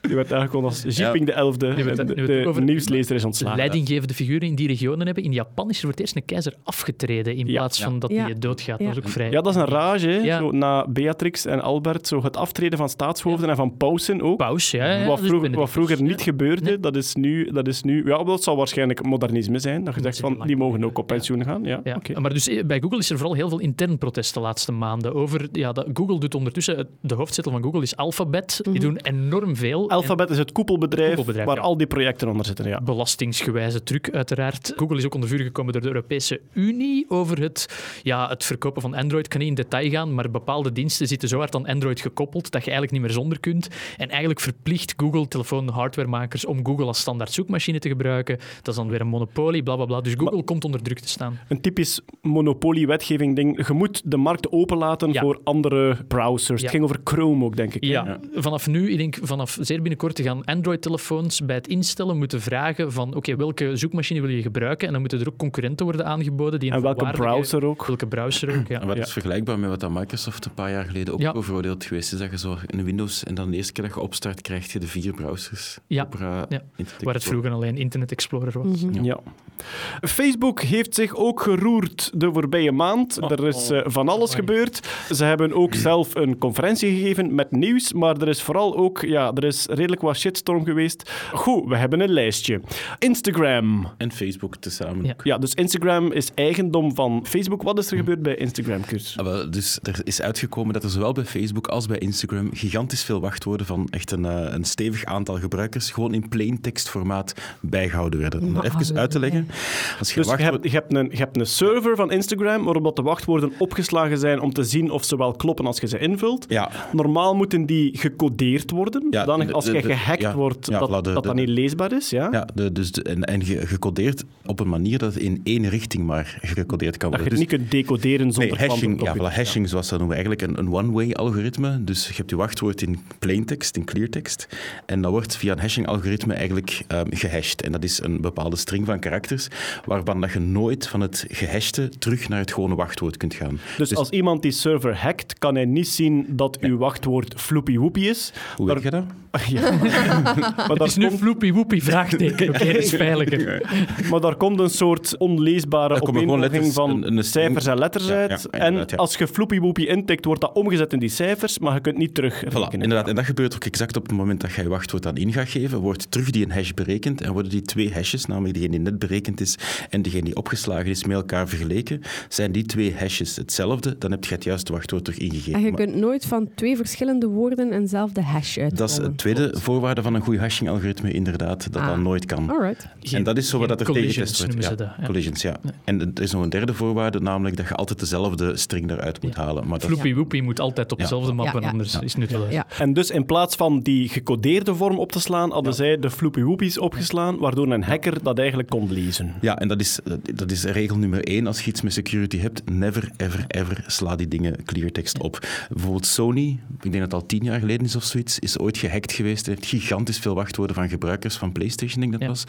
Die werd aangekondigd als Jinping de Elfde. Nu werd- En nu de, werd de over- nieuwslezer is ontslagen. leidinggevende figuren in die regionen hebben. In Japan is er voor het eerst een keizer afgetreden in Ja. plaats van dat Ja. hij doodgaat. Ja. Dat is ook vrij. Ja, dat is een rage. hè. Ja. Zo, na Beatrix en Albert, zo het aftreden van staatshoofden en van pausen ook. Paus, ja. ja, wat, dus vroeger, Benedictus, wat vroeger ja. niet gebeurde, Nee. dat, is nu, dat is nu... Ja, dat zal waarschijnlijk modernisme zijn. Dat je zegt van, die mogen ook op ja. pensioen gaan. Ja, Ja, oké. Maar dus eh, bij Google is er vooral heel veel intern protest de laatste maanden over. Ja, dat Google doet ondertussen. De hoofdzetel van Google is Alphabet. Die doen enorm veel. En- Alphabet is het koepelbedrijf, Koepelbedrijf, waar ja. al die projecten onder zitten. Ja. belastingsgewijze truc, uiteraard. Google is ook onder vuur gekomen door de Europese Unie over het, ja, het verkopen van Android. Ik kan niet in detail gaan, maar bepaalde diensten zitten zo hard aan Android gekoppeld dat je eigenlijk niet meer zonder kunt. En eigenlijk verplicht Google telefoon-hardwaremakers om Google als standaard zoekmachine te gebruiken. Dat is dan weer een monopolie, bla bla bla. Dus Google komt onder druk te staan. Een typisch monopolie-wetgeving ding. Je moet de markt openlaten Ja. voor andere browsers. Ja. Het ging over Chrome ook, denk ik. Ja, vanaf nu, ik denk vanaf zeer binnenkort, te gaan Android-telefoons bij het instellen moeten vragen van oké, welke zoekmachine wil je gebruiken? En dan moeten er ook concurrenten worden aangeboden. Die een En welke browser ook. Welke browser ook, ja. En wat Ja. is vergelijkbaar met wat Microsoft een paar jaar geleden ook Ja. overoordeeld geweest is. Dat je zo in Windows en dan de eerste keer dat je opstart, krijg je de vier browsers. Ja. Opera, Ja. Internet Waar het vroeger alleen Internet Explorer was. Ja. Facebook heeft zich ook geroerd de voorbije maand. er is eh, van alles gebeurd. Ze hebben ook zelf een conferentie gegeven met nieuws, maar er is vooral ook, ja, er is redelijk wat shitstorm geweest. Goed, we hebben een lijstje. Instagram. En Facebook tezamen. Ja. Ja, dus Instagram is eigendom van Facebook. Wat is er gebeurd bij Instagram, Kurt? Ah, dus er is uitgekomen dat er zowel bij Facebook als bij Instagram gigantisch veel wachtwoorden van echt een, eh, een stevig aantal gebruikers gewoon in plain text formaat bijgehouden werden. Om dat even uit te leggen. Als je Dus je hebt, je, hebt een, je hebt een server van Instagram waarop dat de wachtwoorden opgeslagen zijn om te zien of ze wel kloppen als je ze invult. Ja, Normaal moeten die gecodeerd worden, Ja, de- als je gehackt ja, wordt, dat, voilà, de- dat niet leesbaar is. Ja? ja de, dus de- en, en ge- gecodeerd op een manier dat het in één richting maar gecodeerd kan Dat je worden. het niet kunt decoderen zonder Nee, hashing, ja, voilà, hashing zoals dat noemen we eigenlijk een, een one-way algoritme. Dus je hebt je wachtwoord in plaintext, in cleartext. En dat wordt via een hashing algoritme eigenlijk ehm, gehashed. En dat is een bepaalde string van karakters, waarvan dat je nooit van het gehashte terug naar het gewone wachtwoord kunt gaan. Dus als iemand die server hackt, kan hij niet zien dat uw wachtwoord floepie woepie is. Hoe Daar- weet je dat? Ja. maar, Het is nu komt, floepie woepie vraagteken. Oké, dat is veiliger. maar daar komt een soort onleesbare opeenvolging van een- een cijfers en letters Ja, uit. en ja. als je floepie woepie intikt, wordt dat omgezet in die cijfers, maar je kunt niet terug. Voilà, inderdaad. En dat gebeurt ook exact op het moment dat je je wachtwoord aan in gaat geven, wordt terug die een hash berekend en worden die twee hashes, namelijk degene die net berekend is en degene die opgeslagen is, met elkaar vergeleken. Zijn die twee hashes hetzelfde, dan heb je het juiste wachtwoord terug ingegeven. En je Maar kunt nooit van twee verschillende woorden eenzelfde hash uitkomen. dat is het tweede voorwaarde van een goed hashing-algoritme, inderdaad, dat Ah. dat nooit kan. Alright. en dat is zo wat dat er tegen wordt. Ja, dat, ja. collisions, ja. En er is nog een derde voorwaarde, namelijk dat je altijd dezelfde string eruit moet halen. Maar dat, Floepie woepie moet altijd op Ja. dezelfde map Ja, en ja. anders is het nutteloos. Ja. En dus in plaats van die gecodeerde vorm op te slaan, hadden zij de floepie woepies opgeslaan, waardoor een hacker dat eigenlijk kon lezen. Ja, en dat is, dat is regel nummer één als je iets met security hebt. never, ever, ever sla die dingen cleartext op. Bijvoorbeeld Sony, ik denk dat het al tien jaar geleden is of zoiets, is ooit gehackt geweest. Heeft gigantisch veel wachtwoorden van gebruikers van PlayStation, denk ik dat was.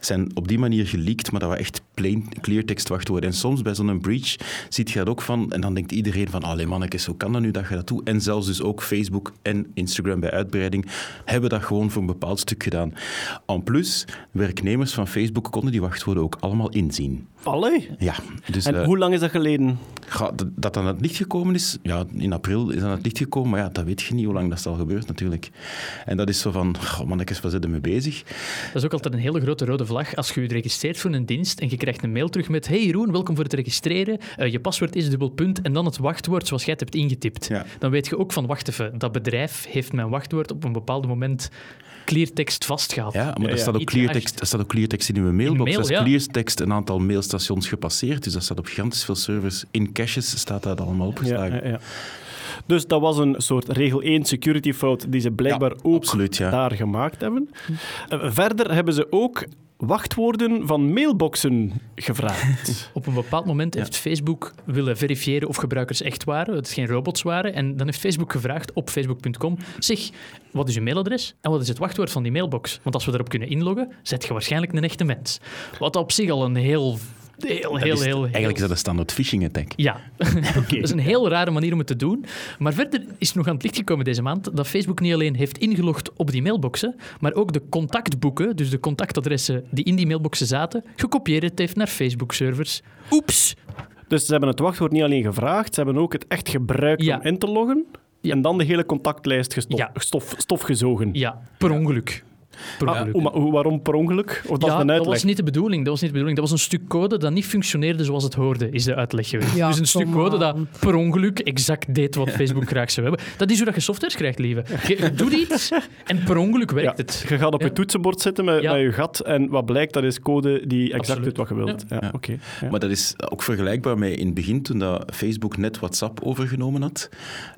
Zijn op die manier geleakt, maar dat waren echt plain cleartext wachtwoorden. En soms bij zo'n breach ziet je dat ook van, en dan denkt iedereen van, allee mannetjes, hoe kan dat nu dat je dat doet? En zelfs dus ook Facebook en Instagram bij uitbreiding hebben dat gewoon voor een bepaald stuk gedaan. En plus, werknemers van Facebook konden die wachtwoorden ook allemaal inzien. Allee. Ja, dus... En eh, hoe lang is dat geleden? Ga- dat- dat aan het licht gekomen is, ja, in april is aan het licht gekomen, maar ja, dat weet je niet hoe lang dat al gebeurt natuurlijk. En dat is zo van, goh, mannetjes, waar zitten mee bezig? Dat is ook altijd een hele grote rode vlag als je je registreert voor een dienst en je krijgt een mail terug met Hey Jeroen, welkom voor het registreren. Eh, je paswoord is dubbel punt en dan het wachtwoord zoals jij het hebt ingetipt. Ja. Dan weet je ook van, wacht even, dat bedrijf heeft mijn wachtwoord op een bepaald moment cleartext vastgehaald. Ja, maar Ja, er ja. staat, ook cleartext, er staat ook cleartext in uw mailbox. mail, dat is ja. cleartext een aantal mailstations gepasseerd, dus dat staat op gigantisch veel servers. In caches staat dat allemaal opgeslagen. ja, ja. Dus dat was een soort regel 1 security fout die ze blijkbaar Ja, ook absoluut, ja. daar gemaakt hebben. Eh, Verder hebben ze ook wachtwoorden van mailboxen gevraagd. Op een bepaald moment heeft Facebook willen verifiëren of gebruikers echt waren, dat het geen robots waren. En dan heeft Facebook gevraagd op facebook.com, zeg, wat is uw mailadres en wat is het wachtwoord van die mailbox? Want als we daarop kunnen inloggen, zet je waarschijnlijk een echte mens. Wat op zich al een heel, heel, Dat heel, is- heel... heel Eigenlijk is dat een standaard phishing attack. Ja, dat is een heel rare manier om het te doen. Maar verder is nog aan het licht gekomen deze maand dat Facebook niet alleen heeft ingelogd op die mailboxen, maar ook de contactboeken, dus de contactadressen die in die mailboxen zaten, gekopieerd heeft naar Facebook-servers. Oeps! Dus ze hebben het wachtwoord niet alleen gevraagd, ze hebben ook het echt gebruikt Ja. om in te loggen. Ja. En dan de hele contactlijst gestof, Ja. stof, stofgezogen. Ja, per ongeluk. Per Ah, ongeluk. waarom per ongeluk? Of dat ja, dat was niet de bedoeling. Dat was niet de bedoeling. Dat was een stuk code dat niet functioneerde zoals het hoorde, is de uitleg geweest. Ja, dus een stuk code dat aan. per ongeluk exact deed wat Facebook graag zou hebben. Dat is hoe dat je software krijgt, lieve. Je doet iets en per ongeluk werkt Ja, het. Je gaat op Ja. je toetsenbord zitten met, Ja. met je gat en wat blijkt, dat is code die exact Absoluut. doet wat je wilt. Ja. Ja. oké. Ja. Maar dat is ook vergelijkbaar met in het begin, toen dat Facebook net WhatsApp overgenomen had,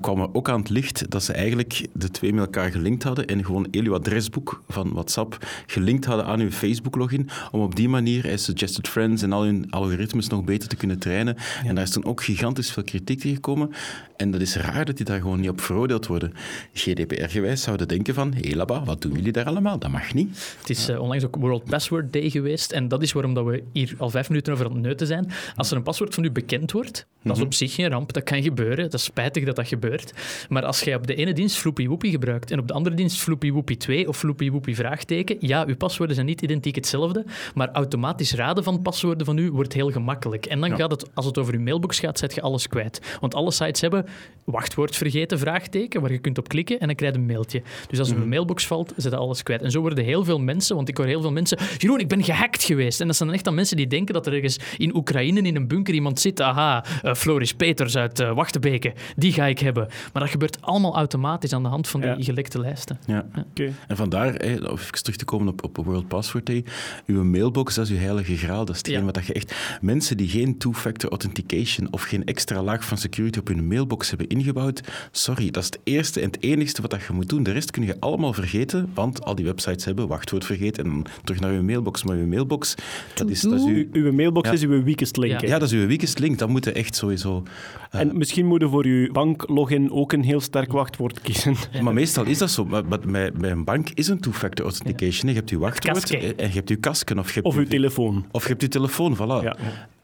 kwam er ook aan het licht dat ze eigenlijk de twee met elkaar gelinkt hadden en gewoon heel uw adresboek van WhatsApp gelinkt hadden aan uw Facebook-login, om op die manier suggested friends en al hun algoritmes nog beter te kunnen trainen. En daar is toen ook gigantisch veel kritiek tegen gekomen. En dat is raar dat die daar gewoon niet op veroordeeld worden. GDPR-gewijs zouden denken van, hé laba, wat doen jullie daar allemaal? Dat mag niet. Het is eh, onlangs ook World Password Day geweest. En dat is waarom dat we hier al vijf minuten over aan het neuten zijn. Als er een paswoord van u bekend wordt, dat is op zich geen ramp. Dat kan gebeuren. Dat is spijtig dat dat gebeurt. Maar als jij op de ene dienst Floopy Woopy gebruikt en op de andere dienst Floopy Woopy 2 of Floopy Woopy vraagteken, ja, uw paswoorden zijn niet identiek hetzelfde, maar automatisch raden van paswoorden van u wordt heel gemakkelijk. En dan gaat het, als het over uw mailbox gaat, zet je alles kwijt. Want alle sites hebben wachtwoord vergeten, vraagteken, waar je kunt op klikken en dan krijg je een mailtje. Dus als er een mailbox valt, zet je alles kwijt. En zo worden heel veel mensen, want ik hoor heel veel mensen, Jeroen, ik ben gehackt geweest. En dat zijn dan echt dan mensen die denken dat er ergens in Oekraïne in een bunker iemand zit. Aha, eh, Floris Peters uit Wachtebeke, die ga ik hebben. Maar dat gebeurt allemaal automatisch aan de hand van die Ja. gelekte lijsten. Ja. Oké. En vandaar, om even terug te komen op, op World Password Day, uw mailbox, dat is uw heilige graal. Dat is hetgeen Ja. wat dat je echt... Mensen die geen two-factor authentication of geen extra laag van security op hun mailbox hebben ingebouwd, sorry, dat is het eerste en het enigste wat dat je moet doen. De rest kun je allemaal vergeten, want al die websites hebben wachtwoord vergeten en dan terug naar uw mailbox. Maar uw mailbox, dat is, dat is uw... U- uw mailbox Ja. is uw weakest link. Ja. dat is uw weakest link. Dat moet je echt sowieso... eh, En misschien moeten voor uw banklogin ook een heel sterk wachtwoord kiezen. Maar meestal is dat zo. Maar, maar bij, bij een bank is een two-factor authentication. Je hebt je wachtwoord eh, en je hebt je kasken. Of je hebt Of je- uw telefoon. Of je hebt je telefoon, voilà. Ja.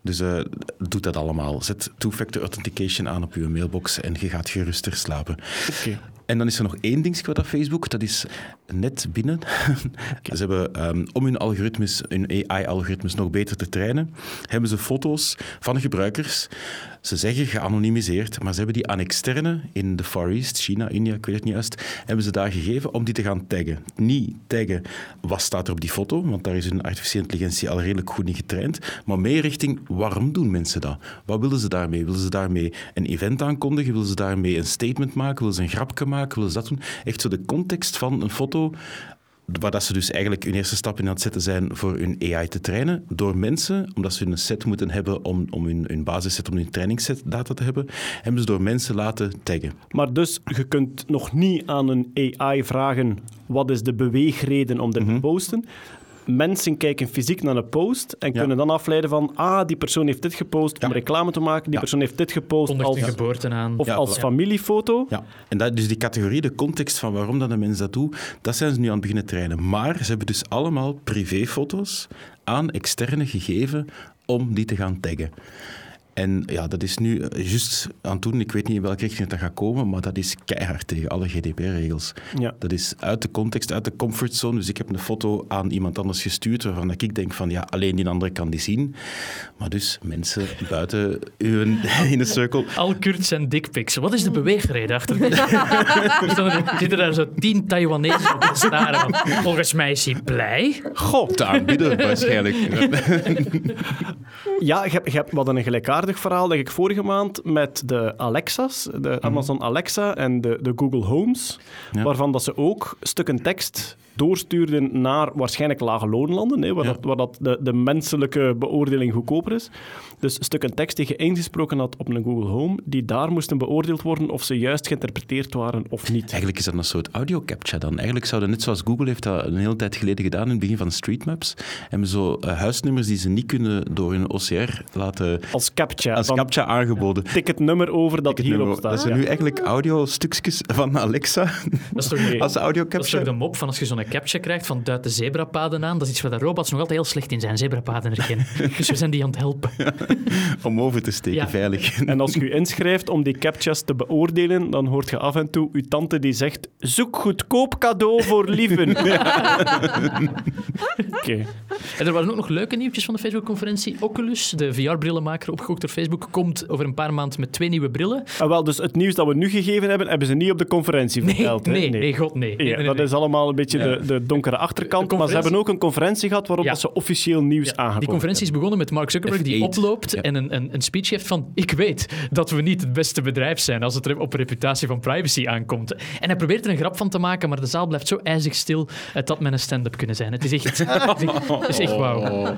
Dus eh, doe dat allemaal. Zet two-factor authentication aan op je mailbox en je gaat geruster slapen. Oké. En dan is er nog één ding wat dat Facebook, dat is net binnen. Ze hebben, ehm, om hun algoritmes, hun AI-algoritmes nog beter te trainen, hebben ze foto's van gebruikers. Ze zeggen geanonimiseerd, maar ze hebben die aan externe in de Far East, China, India, ik weet het niet juist, hebben ze daar gegeven om die te gaan taggen. Niet taggen wat staat er op die foto, want daar is hun artificiële intelligentie al redelijk goed in getraind, maar meer richting waarom doen mensen dat? Wat willen ze daarmee? Willen ze daarmee een event aankondigen? Willen ze daarmee een statement maken? Willen ze een grapje maken? Willen ze dat doen? Echt zo de context van een foto waar dat ze dus eigenlijk hun eerste stap in aan het zetten zijn voor hun AI te trainen, door mensen, omdat ze een set moeten hebben om, om hun, hun basisset, om hun trainingsset data te hebben, hebben ze door mensen laten taggen. Maar dus, je kunt nog niet aan een AI vragen wat is de beweegreden om dit te posten. Mensen kijken fysiek naar een post en kunnen dan afleiden van ah, die persoon heeft dit gepost om reclame te maken, die persoon heeft dit gepost Kondigt als, geboorte aan. of Ja, als familiefoto. Ja, en dat, dus die categorie, de context van waarom dat een mens dat doet, dat zijn ze nu aan het beginnen trainen. Maar ze hebben dus allemaal privéfoto's aan externe gegeven om die te gaan taggen. En ja, dat is nu juist aan het doen. Ik weet niet in welke richting dat gaat komen, maar dat is keihard tegen alle GDPR-regels. Ja. Dat is uit de context, uit de comfortzone. Dus ik heb een foto aan iemand anders gestuurd waarvan ik denk van ja, alleen die andere kan die zien. Maar dus mensen buiten uw in een cirkel Al Kurt zijn dickpics. Wat is de beweegreden achter dit? Er staan- zitten daar zo tien Taiwanese op te staren. Volgens mij is hij blij. Te aanbieden waarschijnlijk. Ja, je, hebt- je hebt, hadden een gelijkaardig verhaal, denk ik, vorige maand met de Alexa's, de Amazon Alexa en de, de Google Homes, Ja. waarvan dat ze ook stukken tekst doorstuurden naar waarschijnlijk lage loonlanden, hè, waar, Ja. dat, waar dat de, de menselijke beoordeling goedkoper is. Dus stukken tekst die je ingesproken had op een Google Home, die daar moesten beoordeeld worden of ze juist geïnterpreteerd waren of niet. Eigenlijk is dat een soort audio captcha dan. Eigenlijk zouden net zoals Google heeft dat een hele tijd geleden gedaan in het begin van Street Maps, hebben zo eh, huisnummers die ze niet kunnen door hun OCR laten Als captcha. als van captcha aangeboden. tik het nummer over dat hierop staat. Dat zijn ja. nu eigenlijk audiostukjes van Alexa Dat is toch, Nee. als audio dat is toch captcha. de mop van als je zo'n captcha krijgt van duid de zebrapaden aan. Dat is iets waar de robots nog altijd heel slecht in zijn, zebrapaden herkennen. Dus we zijn die aan het helpen. Om over te steken, Ja. veilig. En als je je inschrijft om die captcha's te beoordelen, dan hoort je af en toe je tante die zegt zoek goedkoop cadeau voor lieven. Oké. En er waren ook nog leuke nieuwtjes van de Facebook-conferentie. Oculus, de VR-brillenmaker, opgekocht door Facebook, komt over een paar maanden met twee nieuwe brillen. Ah, wel, dus het nieuws dat we nu gegeven hebben, hebben ze niet op de conferentie Nee, verteld. hè? nee, nee, god nee. Nee, Ja, nee, dat nee. is allemaal een beetje de, de donkere achterkant. De Maar ze hebben ook een conferentie gehad waarop Ja. dat ze officieel nieuws Ja, aangekondigd die conferentie is begonnen met Mark Zuckerberg, die F8. oploopt Ja. en een, een, een speech geeft van ik weet dat we niet het beste bedrijf zijn als het er op reputatie van privacy aankomt. En hij probeert er een grap van te maken, maar de zaal blijft zo ijzig stil. Het had met een stand-up kunnen zijn. Het is echt, het is echt, het is echt wauw.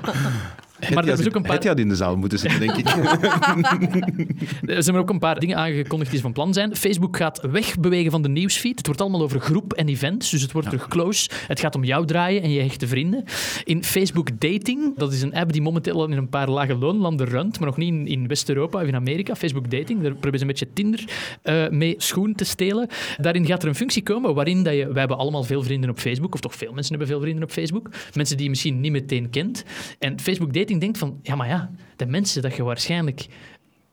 Maar er is ook een paar, Het had in de zaal moeten zitten, denk ik. er zijn er ook een paar dingen aangekondigd die van plan zijn. Facebook gaat wegbewegen van de nieuwsfeed. Het wordt allemaal over groep en events, dus het wordt terug close. Het gaat om jou draaien en je hechte vrienden. In Facebook Dating, dat is een app die momenteel al in een paar lage loonlanden runt, maar nog niet in, in West-Europa of in Amerika. Facebook Dating, daar proberen ze een beetje Tinder eh, mee schoen te stelen. Daarin gaat er een functie komen waarin dat je... Wij hebben allemaal veel vrienden op Facebook, of toch veel mensen hebben veel vrienden op Facebook. Mensen die je misschien niet meteen kent. En Facebook Dating denkt van, ja maar ja, de mensen dat je waarschijnlijk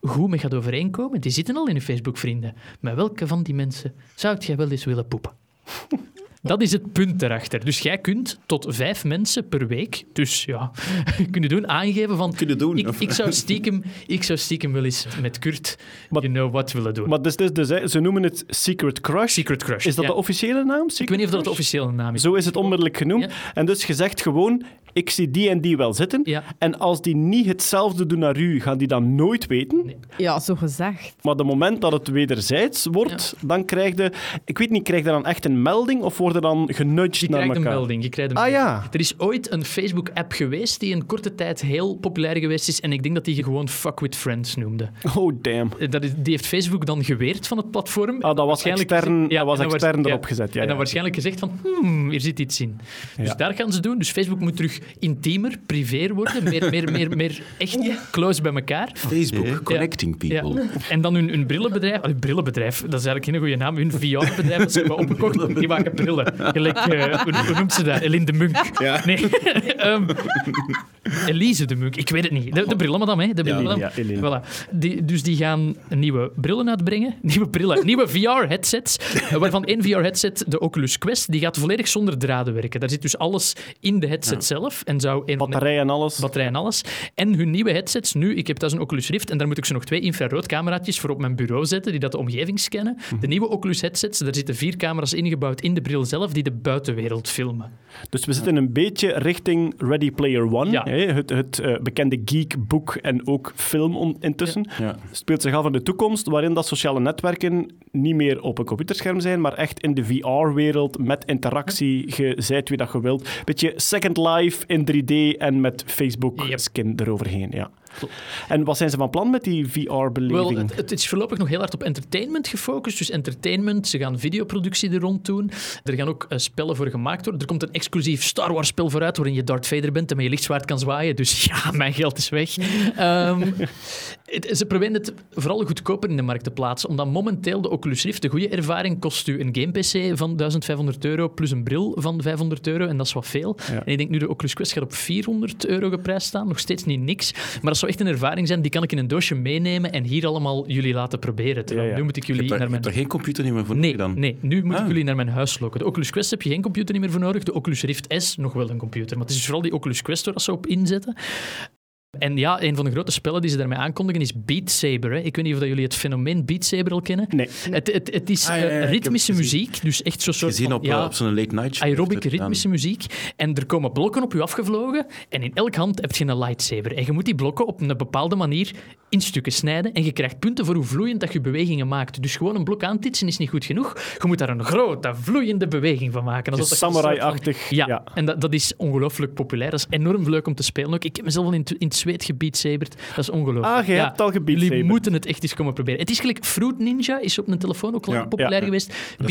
goed mee gaat overeenkomen, die zitten al in je Facebook-vrienden. Met welke van die mensen zou jij wel eens willen poepen? Dat is het punt erachter. Dus jij kunt tot vijf mensen per week, dus ja, kunnen doen, aangeven van... Kunnen doen, Ik, zou stiekem, ik zou stiekem wel eens met Kurt, Maar- you know what, willen doen. Maar dus, dus, dus, ze noemen het Secret Crush. Secret Crush. Is dat ja. de officiële naam? Ik weet niet of dat de officiële naam is. Zo is het onmiddellijk genoemd. Ja. En dus je zegt gewoon, ik zie die en die wel zitten. Ja. En als die niet hetzelfde doen naar u, gaan die dat nooit weten. Nee. Ja, zo gezegd. Maar de moment dat het wederzijds wordt, dan krijg je... Ik weet niet, krijg je dan echt een melding of worden dan genudged Je naar krijgt een elkaar? melding. Je krijgt een Ah, ja. Er is ooit een Facebook-app geweest die in korte tijd heel populair geweest is. En ik denk dat die gewoon Fuck with Friends noemde. Oh, damn. Eh, Dat is, die heeft Facebook dan geweerd van het platform. Ah, dat was Waarschijnlijk extern, gezegd- dat was extern erop gezet. Ja, en dan ja. waarschijnlijk gezegd van, hmm, hier zit iets in. Dus Ja. daar gaan ze doen. Dus Facebook moet terug intiemer, privéer worden. Meer, meer, meer, meer echt close bij elkaar. Facebook, connecting people. Ja. En dan hun, hun brillenbedrijf, allee, brillenbedrijf, dat is eigenlijk geen goede naam, hun VR-bedrijf dat ze hebben opgekocht, die maken brillen. Gelijk, eh, hoe, hoe noemt ze dat? Eline de Munk. Nee, Ehm, Elise de Munk, ik weet het niet. De, de brillenmadam, hè? De Eline. Voilà. Die, dus die gaan nieuwe brillen uitbrengen. Nieuwe brillen, nieuwe VR-headsets. Waarvan één VR-headset, de Oculus Quest, die gaat volledig zonder draden werken. Daar zit dus alles in de headset zelf. En zou een de- Batterij en alles. batterij en alles. En hun nieuwe headsets, nu, ik heb thuis een Oculus Rift en daar moet ik zo nog twee infraroodcameraatjes voor op mijn bureau zetten, die dat de omgeving scannen. De nieuwe Oculus headsets, daar zitten vier camera's ingebouwd in de bril zelf, die de buitenwereld filmen. Dus we zitten een beetje richting Ready Player One. Ja. Hè? Het, het eh, bekende geek-boek en ook film on- intussen. Ja. Speelt zich af in de toekomst, waarin dat sociale netwerken niet meer op een computerscherm zijn, maar echt in de VR-wereld met interactie. Je zijt wie dat je wilt. Beetje Second Life in 3D en met Yep. Facebook-skin eroverheen. Ja. En wat zijn ze van plan met die VR-beleving? Wel, het, het is voorlopig nog heel hard op entertainment gefocust. Dus entertainment, ze gaan videoproductie er rond doen. Er gaan ook eh, spellen voor gemaakt worden. Er komt een exclusief Star Wars spel vooruit waarin je Darth Vader bent en met je lichtzwaard kan zwaaien. Dus ja, mijn geld is weg. Ehm, het- ze proberen het vooral goedkoper in de markt te plaatsen, omdat momenteel de Oculus Rift, de goede ervaring, kost u een game-pc van 1500 euro plus een bril van 500 euro en dat is wat veel. Ja. En ik denk nu de Oculus Quest gaat op 400 euro geprijsd staan, nog steeds niet niks. Maar dat zou echt een ervaring zijn, die kan ik in een doosje meenemen en hier allemaal jullie laten proberen. Terwijl Ja, ja. Nu moet ik Je jullie hebt daar, naar je mijn... hebt geen computer niet meer voor Nee, nodig dan? nee, nu moet ik Ah. jullie naar mijn huis lokken. De Oculus Quest heb je geen computer niet meer voor nodig. De Oculus Rift S nog wel een computer. Maar het is dus vooral die Oculus Quest waar ze op inzetten. En ja, een van de grote spellen die ze daarmee aankondigen is Beat Saber. Hè. Ik weet niet of dat jullie het fenomeen Beat Saber al kennen. Nee. Het, het, het is Ah, ja, ja, eh, ritmische muziek, dus echt zo'n soort Gezien van, op, ja, eh, op zo'n late night show. aerobic het ritmische muziek. En er komen blokken op je afgevlogen. En in elke hand heb je een lightsaber. En je moet die blokken op een bepaalde manier in stukken snijden. En je krijgt punten voor hoe vloeiend dat je bewegingen maakt. Dus gewoon een blok aantitsen is niet goed genoeg. Je moet daar een grote, vloeiende beweging van maken. Van- Samurai-achtig. Ja, Ja. en dat, dat is ongelooflijk populair. Dat is enorm leuk om te spelen ook. Ik heb mezelf al in, het- in het zweet gebeatsaberd. Dat is ongelooflijk. Ah, je Ja, hebt al Jullie moeten het echt eens komen proberen. Het is gelijk Fruit Ninja, is op een telefoon ook lang Ja. populair Ja. geweest. Dat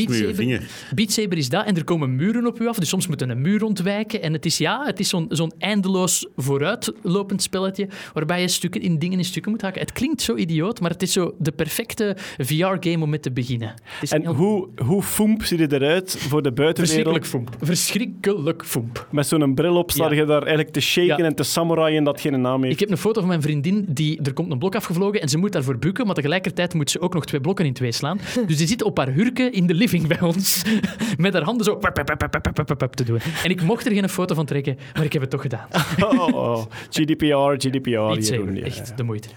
is dat en er komen muren op u af, dus soms moet je een muur ontwijken. En het is, ja, het is zo'n zo'n eindeloos vooruitlopend spelletje waarbij je stukken in dingen in stukken moet haken. Het klinkt zo idioot, maar het is zo de perfecte VR-game om mee te beginnen. En heel- hoe, hoe foemp ziet het eruit voor de Verschrikkelijk buitenwereld? foemp. Verschrikkelijk foemp. Met zo'n bril op sta Ja. je daar eigenlijk te shaken Ja. en te samuraien dat geen naam heeft. Ik heb een foto van mijn vriendin, die, er komt een blok afgevlogen en ze moet daarvoor bukken, maar tegelijkertijd moet ze ook nog twee blokken in twee slaan. Dus die zit op haar hurken in de living bij ons, met haar handen zo pap, pap, pap, pap, pap, pap, pap te doen. En ik mocht er geen foto van trekken, maar ik heb het toch gedaan. Oh, oh, oh. GDPR, GDPR. Ja, echt ja. de moeite.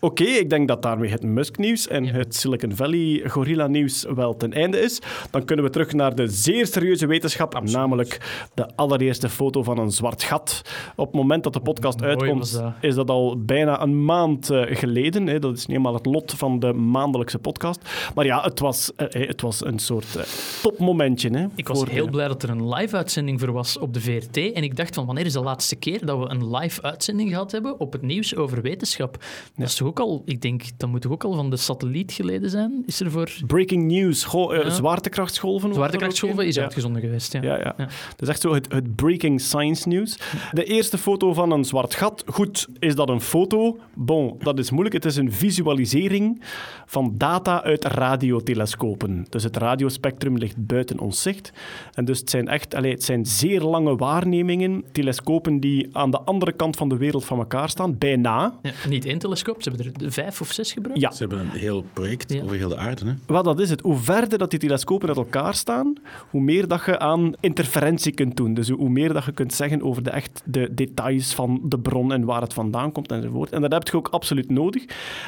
Oké, ik denk dat daarmee het Musk-nieuws en het Silicon Valley gorilla-nieuws wel ten einde is. Dan kunnen we terug naar de zeer serieuze wetenschap, namelijk de allereerste foto van een zwart gat. Op het moment dat de podcast Mooi uitkomt, dat. is dat al bijna een maand eh, geleden. Hè. Dat is niet eenmaal het lot van de maandelijkse podcast. Maar ja, het was, eh, het was een soort eh, topmomentje. Hè, Ik was heel de- blij dat er een live-uitzending voor was op de VRT. En ik dacht van, wanneer is de laatste keer dat we een live-uitzending gehad hebben op het nieuws over wetenschap? Dat is toch ook al, ik denk, dat moet toch ook al van de satelliet geleden zijn? Is er voor Breaking news. Eh, Ja. Zwaartekrachtsgolven. zwaartekrachtsgolven is Ja. uitgezonden geweest? Ja. Ja, ja. Ja. Dat is echt zo het, het breaking science nieuws. De eerste foto van een zwart gat. Goed, is dat een foto? Bon, dat is moeilijk. Het is een visualisering van data uit radiotelescopen. Dus het radiospectrum ligt buiten ons zicht. En dus het zijn echt allee, het zijn zeer lange waarnemingen. Telescopen die aan de andere kant van de wereld van elkaar staan. Bijna. Ja, niet één telescoop, ze hebben er vijf of zes gebruikt. Ja, Ze hebben een heel project Ja. over heel de aarde. Hè? Wel, dat is het. Hoe verder dat die telescopen uit elkaar staan, hoe meer dat je aan interferentie kunt doen. Dus hoe meer dat je kunt zeggen over de, echt de details van de bron en waar het vandaan komt enzovoort. En dat heb je ook absoluut nodig.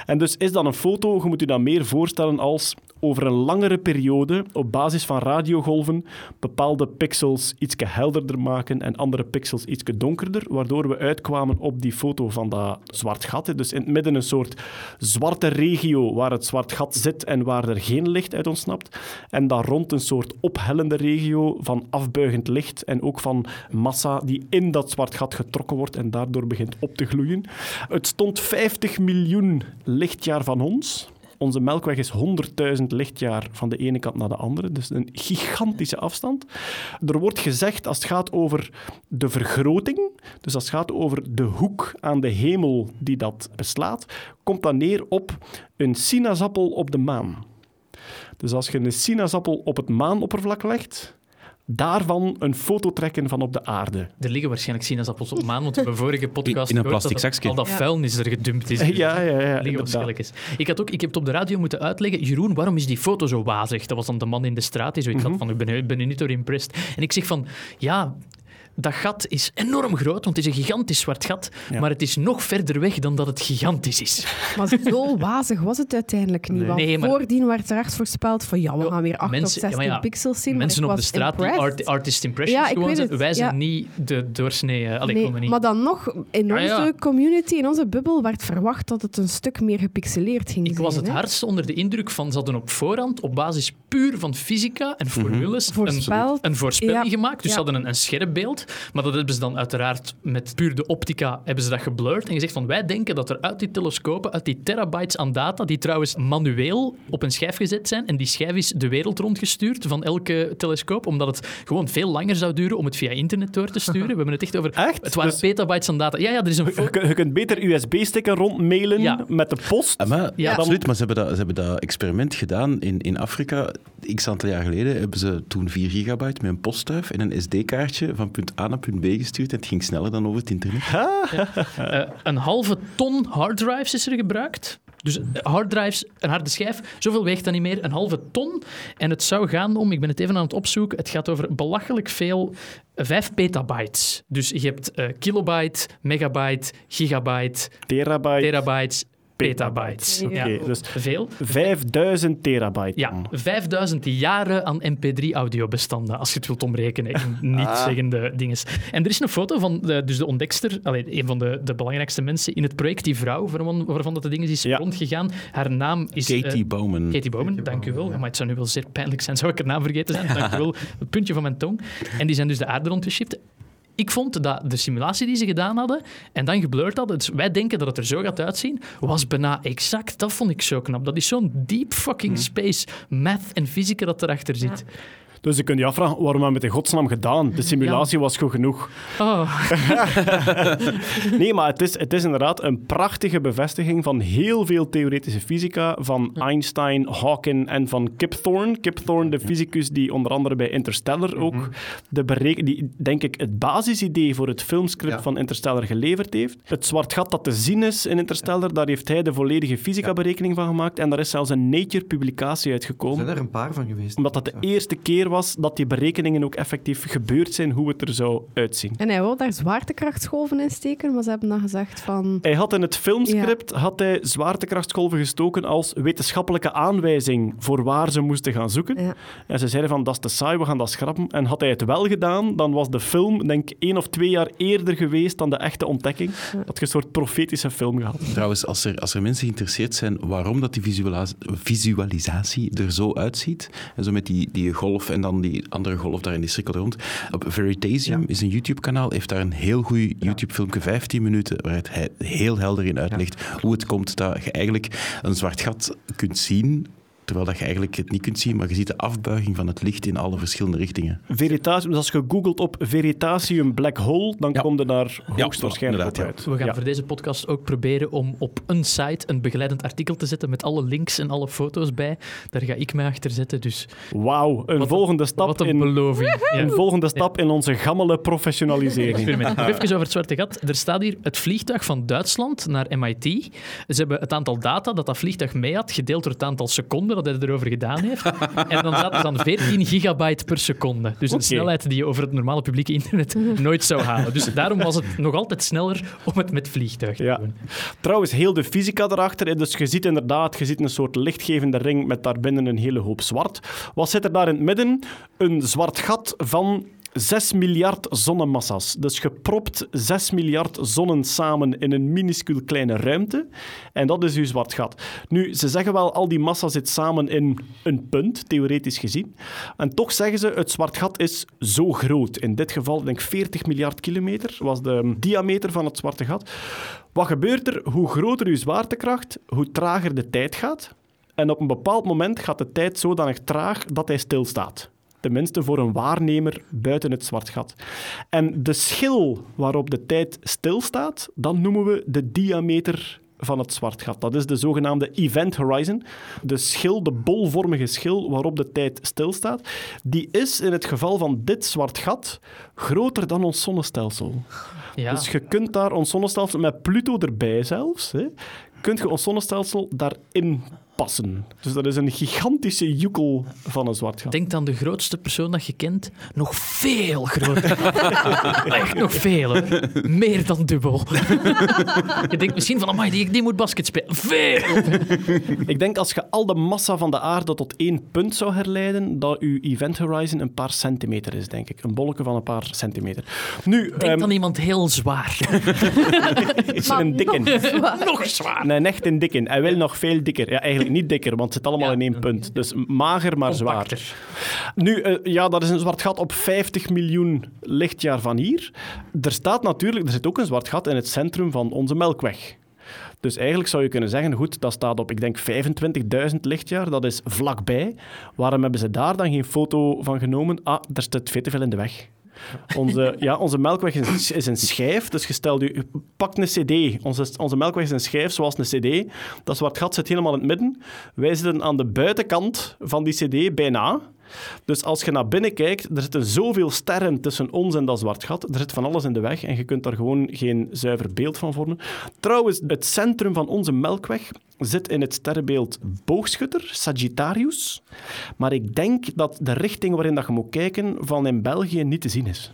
En dus is dan een foto, je moet je dat meer voorstellen als over een langere periode op basis van radiogolven bepaalde pixels iets helderder maken en andere pixels iets donkerder, waardoor we uitkwamen op die foto van dat zwart gat. Dus in het midden een soort zwarte regio waar het zwart gat zit en waar er geen licht uit ontsnapt. En daar rond een soort ophellende regio van afbuigend licht en ook van massa die in dat zwart gat getrokken wordt en daardoor begint op te gloeien. Het stond 50 miljoen lichtjaar van ons. Onze melkweg is 100.000 lichtjaar van de ene kant naar de andere. Dus een gigantische afstand. Er wordt gezegd, als het gaat over de vergroting, dus als het gaat over de hoek aan de hemel die dat beslaat, komt dat neer op een sinaasappel op de maan. Dus als je een sinaasappel op het maanoppervlak legt, daarvan een foto trekken van op de aarde. Er liggen waarschijnlijk sinaasappels op maan, want we hebben vorige podcast In een plastic dat zakje. al dat vuilnis er gedumpt is. Ja, ja, ja. liggen waarschijnlijk eens. Ik, had ook, ik heb het op de radio moeten uitleggen. Jeroen, waarom is die foto zo wazig? Dat was dan de man in de straat die zoiets Mhm. had van, ik ben, ik ben er niet door impressed. En ik zeg van, ja... Dat gat is enorm groot, want het is een gigantisch zwart gat. Ja. Maar het is nog verder weg dan dat het gigantisch is. Maar zo wazig was het uiteindelijk niet. Want Nee, maar- voordien werd er echt voorspeld van ja, we gaan weer 8 Mensen- of 16 ja, pixels zien. Mensen ik op de was straat die impressed. art, artist impressions Ja, ik gewoon het, Wij zijn ja. niet de doorsnee... eh, Allee, Nee, komen niet. maar dan nog, in Ah, onze ja. community, in onze bubbel, werd verwacht dat het een stuk meer gepixeleerd ging Ik was zijn, het hè. hardst onder de indruk van... Ze hadden op voorhand, op basis puur van fysica en formules... Voorspeld. Een, een voorspelling Ja. gemaakt. Dus Ja. ze hadden een, een scherp beeld. Maar dat hebben ze dan uiteraard met puur de optica hebben ze dat geblurred en gezegd van wij denken dat er uit die telescopen, uit die terabytes aan data, die trouwens manueel op een schijf gezet zijn en die schijf is de wereld rondgestuurd van elke telescoop, omdat het gewoon veel langer zou duren om het via internet door te sturen. We hebben het echt over... Echt? Het waren Dus- petabytes aan data. Ja, ja, er is een Je, je kunt beter USB-sticken rondmailen Ja. met de post. Ah, maar, Ja. absoluut, maar ze hebben, dat, ze hebben dat experiment gedaan in, in Afrika. X aantal jaar geleden hebben ze toen 4 gigabyte met een postduif en een SD-kaartje van punt A naar punt B gestuurd. En het ging sneller dan over het internet. Eh, een halve ton harddrives is er gebruikt. Dus eh, harddrives, een harde schijf, zoveel weegt dat niet meer, een halve ton. En het zou gaan om, ik ben het even aan het opzoeken, het gaat over belachelijk veel, eh, 5 petabytes. Dus je hebt eh, kilobyte, megabyte, gigabyte, Terabyte. terabytes, petabytes. Oké, Ja, dus veel. 5000 terabyte. Ja, 5000 jaren aan mp3-audiobestanden, als je het wilt omrekenen in niet-zeggende dingen. En er is een foto van de, dus de ontdekster, allee, een van de, de belangrijkste mensen in het project, die vrouw, waarvan, waarvan dat de dingen is Ja. rondgegaan. Haar naam is... Katie Bowman. Katie Bowman, dank u wel. Maar het zou nu wel zeer pijnlijk zijn, zou ik haar naam vergeten zijn. Dank u wel. Het puntje van mijn tong. En die zijn dus de aarde rondgeshift. Ik vond dat de simulatie die ze gedaan hadden en dan geblurred hadden, dus wij denken dat het er zo gaat uitzien, was bijna exact. Dat vond ik zo knap. Dat is zo'n deep fucking space math en fysica dat erachter zit. Dus je kunt je afvragen, waarom hebben we het in godsnaam gedaan? De simulatie was goed genoeg. Oh, Nee, maar het is, het is inderdaad een prachtige bevestiging van heel veel theoretische fysica, van Einstein, Hawking en van Kip Thorne. Kip Thorne, de fysicus die onder andere bij Interstellar ook de bereken, die denk ik het basisidee voor het filmscript Ja. van Interstellar geleverd heeft. Het zwart gat dat te zien is in Interstellar, daar heeft hij de volledige fysica-berekening van gemaakt en daar is zelfs een Nature-publicatie Er uitgekomen zijn er een paar van geweest. omdat dat de eerste keer was dat die berekeningen ook effectief gebeurd zijn, hoe het er zou uitzien. En hij wou daar zwaartekrachtsgolven in steken, maar ze hebben dan gezegd van... Hij had in het filmscript had hij zwaartekrachtsgolven gestoken als wetenschappelijke aanwijzing voor waar ze moesten gaan zoeken. Ja. En ze zeiden van, dat is te saai, we gaan dat schrappen. En had hij het wel gedaan, dan was de film, denk ik, één of twee jaar eerder geweest dan de echte ontdekking. Dat je een soort profetische film gehad. Trouwens, als er, als er mensen geïnteresseerd zijn waarom dat die visualis- visualisatie er zo uitziet, en zo met die, die golf en dan die andere golf daar in die cirkel rond, op Veritasium is een YouTube-kanaal, heeft daar een heel goed YouTube-filmpje, 15 minuten, waar het he- heel helder in uitlegt hoe het komt dat je eigenlijk een zwart gat kunt zien, terwijl dat je eigenlijk het niet kunt zien, maar je ziet de afbuiging van het licht in alle verschillende richtingen. Veritasium, dus als je googelt op Veritasium Black Hole, dan Ja. kom je daar Ja, hoogstwaarschijnlijk op inderdaad, uit. we gaan Ja. voor deze podcast ook proberen om op een site een begeleidend artikel te zetten met alle links en alle foto's bij. Daar ga ik mij achter zetten. Dus Wauw, een Wat volgende stap wat een in... beloving. Ja. Een volgende stap in onze gammele professionalisering. Nog even over het zwarte gat. Er staat hier het vliegtuig van Duitsland naar MIT. Ze hebben het aantal data dat dat vliegtuig mee had, gedeeld door het aantal seconden dat hij erover gedaan heeft. En dan zaten ze aan 14 gigabyte per seconde. Dus een snelheid die je over het normale publieke internet nooit zou halen. Dus daarom was het nog altijd sneller om het met vliegtuig te Ja. doen. Trouwens, heel de fysica erachter. Dus je ziet inderdaad, je ziet een soort lichtgevende ring met daarbinnen een hele hoop zwart. Wat zit er daar in het midden? Een zwart gat van 6 miljard zonnemassa's. Dus gepropt 6 miljard zonnen samen in een minuscuul kleine ruimte. En dat is uw zwart gat. Nu, ze zeggen wel, al die massa zit samen in een punt, theoretisch gezien. En toch zeggen ze, het zwart gat is zo groot. In dit geval, denk ik, 40 miljard kilometer was de diameter van het zwarte gat. Wat gebeurt er? Hoe groter uw zwaartekracht, hoe trager de tijd gaat. En op een bepaald moment gaat de tijd zodanig traag dat hij stilstaat. Tenminste voor een waarnemer buiten het zwart gat. En de schil waarop de tijd stilstaat, dan noemen we de diameter van het zwart gat. Dat is de zogenaamde event horizon. De schil, de bolvormige schil waarop de tijd stilstaat, die is in het geval van dit zwart gat groter dan ons zonnestelsel. Ja. Dus je kunt daar ons zonnestelsel, met Pluto erbij zelfs, hè, kunt je ons zonnestelsel daarin passen. Dus dat is een gigantische joekel van een zwart gat. Denk aan de grootste persoon dat je kent. Nog veel groter. Echt nog veel. hoor. Meer dan dubbel. je denkt misschien van, amai, die, die moet basket spelen. Veel. Ik denk als je al de massa van de aarde tot één punt zou herleiden, dat uw event horizon een paar centimeter is, denk ik. Een bolletje van een paar centimeter. Nu, Denk ehm, aan iemand heel zwaar. is er een dikke. nog zwaar. Nee, echt een dikke. Hij wil nog veel dikker. Ja, eigenlijk niet dikker, want het zit allemaal Ja. in één punt. Dus mager, maar zwaar. Nu, eh, ja, dat is een zwart gat op 50 miljoen lichtjaar van hier. Er staat natuurlijk, er zit ook een zwart gat in het centrum van onze Melkweg. Dus eigenlijk zou je kunnen zeggen, goed, dat staat op, ik denk, 25.000 lichtjaar. Dat is vlakbij. Waarom hebben ze daar dan geen foto van genomen? Ah, daar staat veel te veel in de weg. Onze, ja, onze melkweg is, een schijf. Dus je u, pak een cd. Onze, onze melkweg is een schijf zoals een cd. Dat zwart gat zit helemaal in het midden. Wij zitten aan de buitenkant van die cd, bijna. Dus als je naar binnen kijkt, er zitten zoveel sterren tussen ons en dat zwart gat. Er zit van alles in de weg en je kunt daar gewoon geen zuiver beeld van vormen. Trouwens, het centrum van onze melkweg zit in het sterrenbeeld Boogschutter, Sagittarius. Maar ik denk dat de richting waarin dat je moet kijken van in België niet te zien is.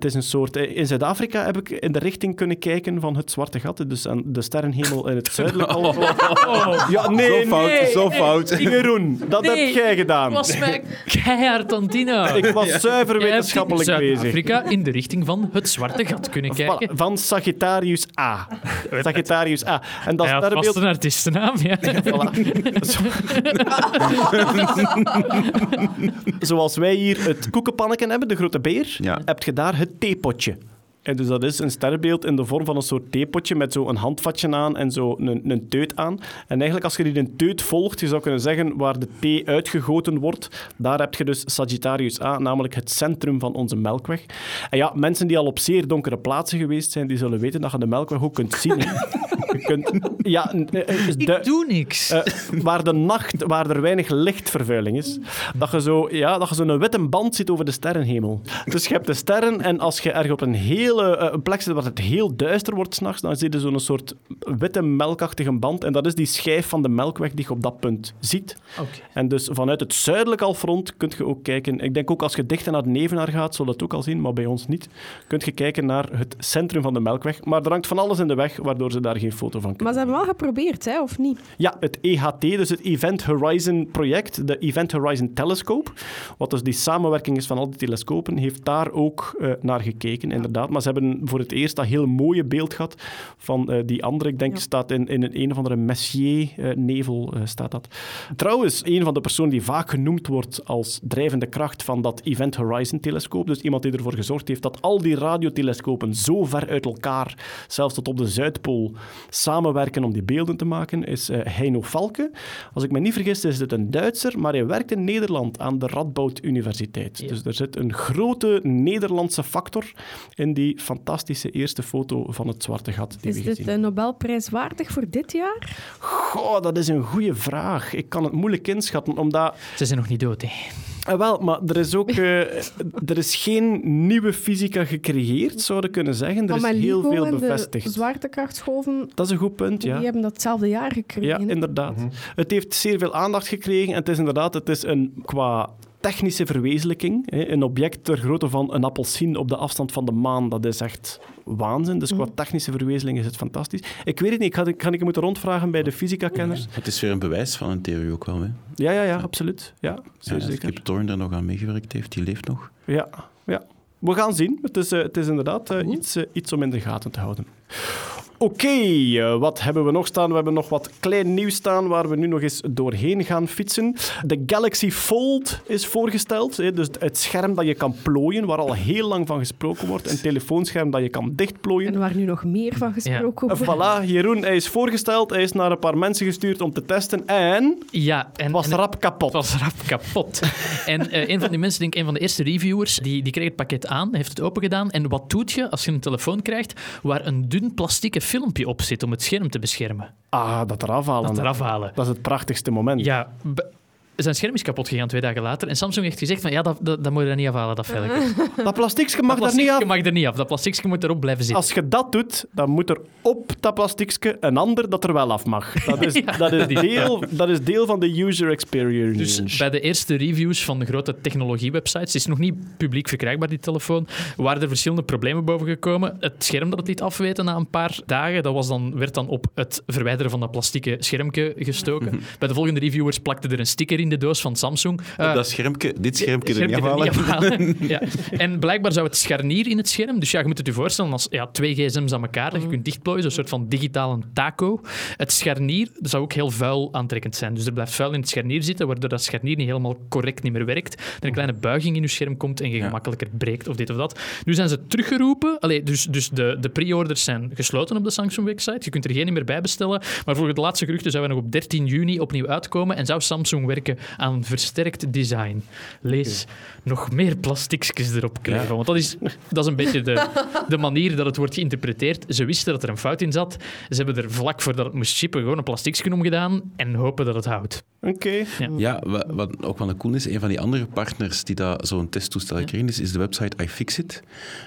Het is een soort... eh, In Zuid-Afrika heb ik in de richting kunnen kijken van het zwarte gat. Dus aan de sterrenhemel in het zuidelijk halfrond. Ja, nee, zo fout, nee. zo fout. Jeroen, dat Nee, heb jij gedaan. was mij keihard aan. Ik was zuiver wetenschappelijk in bezig. Zuid-Afrika in de richting van het zwarte gat kunnen kijken. Van Sagittarius A. Sagittarius A. En dat Hij sterrenbeeld... een artiestennaam, ja. Voilà. Zo- Zoals wij hier het koekenpanneken hebben, de grote beer, Ja. heb je daar het theepotje. En dus dat is een sterrenbeeld in de vorm van een soort theepotje met zo een handvatje aan en zo een, een teut aan. En eigenlijk als je die een teut volgt, je zou kunnen zeggen waar de thee uitgegoten wordt, daar heb je dus Sagittarius A, namelijk het centrum van onze melkweg. En ja, mensen die al op zeer donkere plaatsen geweest zijn, die zullen weten dat je de melkweg ook kunt zien. Je kunt... Ja, een- een- een- Ik doe niks. eh, waar de nacht, waar er weinig lichtvervuiling is, dat je zo, ja, dat je zo'n witte band ziet over de sterrenhemel. Dus je hebt de sterren en als je ergens op een hele eh, een plek zit waar het heel duister wordt s'nachts, dan zie je zo'n soort witte melkachtige band en dat is die schijf van de melkweg die je op dat punt ziet. Oké. En dus vanuit het zuidelijk halfrond kun je ook kijken. Ik denk ook als je dichter naar de Nevenaar gaat, zul je dat ook al zien, maar bij ons niet. Kun je kijken naar het centrum van de Melkweg. Maar er hangt van alles in de weg, waardoor ze daar geen foto van kunnen. Maar ze hebben wel geprobeerd, hè, of niet? Ja, het EHT, dus het Event Horizon project, de Event Horizon Telescope, wat dus die samenwerking is van al die telescopen, heeft daar ook eh, naar gekeken, inderdaad. Maar ze hebben voor het eerst dat heel mooie beeld gehad van eh, die andere, ik denk, Ja. staat in, in een, een of andere Messier-nevel, eh, staat dat. Trouwens, een van de personen die vaak genoemd wordt als drijvende kracht van dat Event Horizon telescoop, dus iemand die ervoor gezorgd heeft dat al die radiotelescopen zo ver uit elkaar, zelfs tot op de Zuidpool, samenwerken om die beelden te maken, is eh, Heino Valke. Als ik me niet vergis, is het een Duitser, maar hij werkt in Nederland aan de Radboud Universiteit. Dus er zit een grote Nederlandse factor in die fantastische eerste foto van het zwarte gat die Is we dit gezien de Nobelprijs waardig voor dit jaar? Goh, dat is een goede vraag. Ik kan het moeilijk inschatten, omdat... Ze zijn nog niet dood, hè. Eh, wel, maar er is ook... eh, er is geen nieuwe fysica gecreëerd, zouden we kunnen zeggen. Er Maar is heel veel bevestigd. de zwaartekrachtsgolven, Dat is een goed punt, ja. die hebben dat hetzelfde jaar gekregen. Ja, inderdaad. Het heeft zeer veel aandacht gekregen en het is inderdaad het is een, qua technische verwezenlijking, hè, een object ter grootte van een appelsien op de afstand van de maan, dat is echt waanzin. Dus qua technische verwezenlijking is het fantastisch. Ik weet het niet, ik ga, ik moeten rondvragen bij de fysica-kenners. Het is weer een bewijs van een theorie ook wel. Hè? Ja, ja, ja, absoluut. Ja, zeer Ja, zeker. Kip Thorne daar nog aan meegewerkt heeft, die leeft nog. Ja, ja. We gaan zien. Het is, eh, het is inderdaad eh, iets, eh, iets om in de gaten te houden. Oké, eh, wat hebben we nog staan? We hebben nog wat klein nieuws staan waar we nu nog eens doorheen gaan fietsen. De Galaxy Fold is voorgesteld. hè, Dus het scherm dat je kan plooien, waar al heel lang van gesproken wordt. Een telefoonscherm dat je kan dichtplooien. En waar nu nog meer van gesproken Eh, wordt. Voilà, Jeroen, hij is voorgesteld. Hij is naar een paar mensen gestuurd om te testen. En Ja, en, was en- rap kapot. Het was rap kapot. en eh, een van die mensen, denk ik, een van de eerste reviewers, die, die kreeg het pakket aan, heeft het open gedaan. En wat doet je als je een telefoon krijgt waar een dun plastieke filmpje op zit om het scherm te beschermen? Ah, dat eraf halen. Dat eraf halen. Dat is het prachtigste moment. Ja, zijn scherm is kapot gegaan twee dagen later. En Samsung heeft gezegd van ja, dat, dat, dat moet je er niet afhalen, dat velgje. Dat plastiekje mag dat daar niet af. mag er niet af. Dat plastiekje moet erop blijven zitten. Als je dat doet, dan moet er op dat plastiekje een ander dat er wel af mag. Dat is, Ja, dat is, deel, dat is deel van de user experience. Dus bij de eerste reviews van de grote technologiewebsites, het is nog niet publiek verkrijgbaar, die telefoon, waren er verschillende problemen boven gekomen. Het scherm dat het liet afweten na een paar dagen, dat was dan, werd dan op het verwijderen van dat plastieke schermpje gestoken. Bij de volgende reviewers plakte er een sticker in de doos van Samsung. Eh, dat schermpje, dit schermpje er schermpje niet er afhalen. niet afhalen. ja. En blijkbaar zou het scharnier in het scherm, dus ja, je moet het je voorstellen als ja, twee gsm's aan elkaar dat je kunt dichtplooien, zo'n soort van digitale taco. Het scharnier dat zou ook heel vuil aantrekkend zijn. Dus er blijft vuil in het scharnier zitten, waardoor dat scharnier niet helemaal correct niet meer werkt. Er een kleine buiging in je scherm komt en je gemakkelijker breekt of dit of dat. Nu zijn ze teruggeroepen. Allee, dus dus de, de pre-orders zijn gesloten op de Samsung-website. Je kunt er geen meer bij bestellen. Maar volgens de laatste geruchten zouden we nog op 13 juni opnieuw uitkomen en zou Samsung werken aan versterkt design. Lees nog meer plastiekjes erop kleven. Want dat is, dat is een beetje de, de manier dat het wordt geïnterpreteerd. Ze wisten dat er een fout in zat. Ze hebben er vlak voordat het moest shippen gewoon een plastiekje omgedaan en hopen dat het houdt. Oké. Ja. Ja, wa- wat ook wel cool is, een van die andere partners die daar zo'n testtoestel gekregen is, is de website iFixit.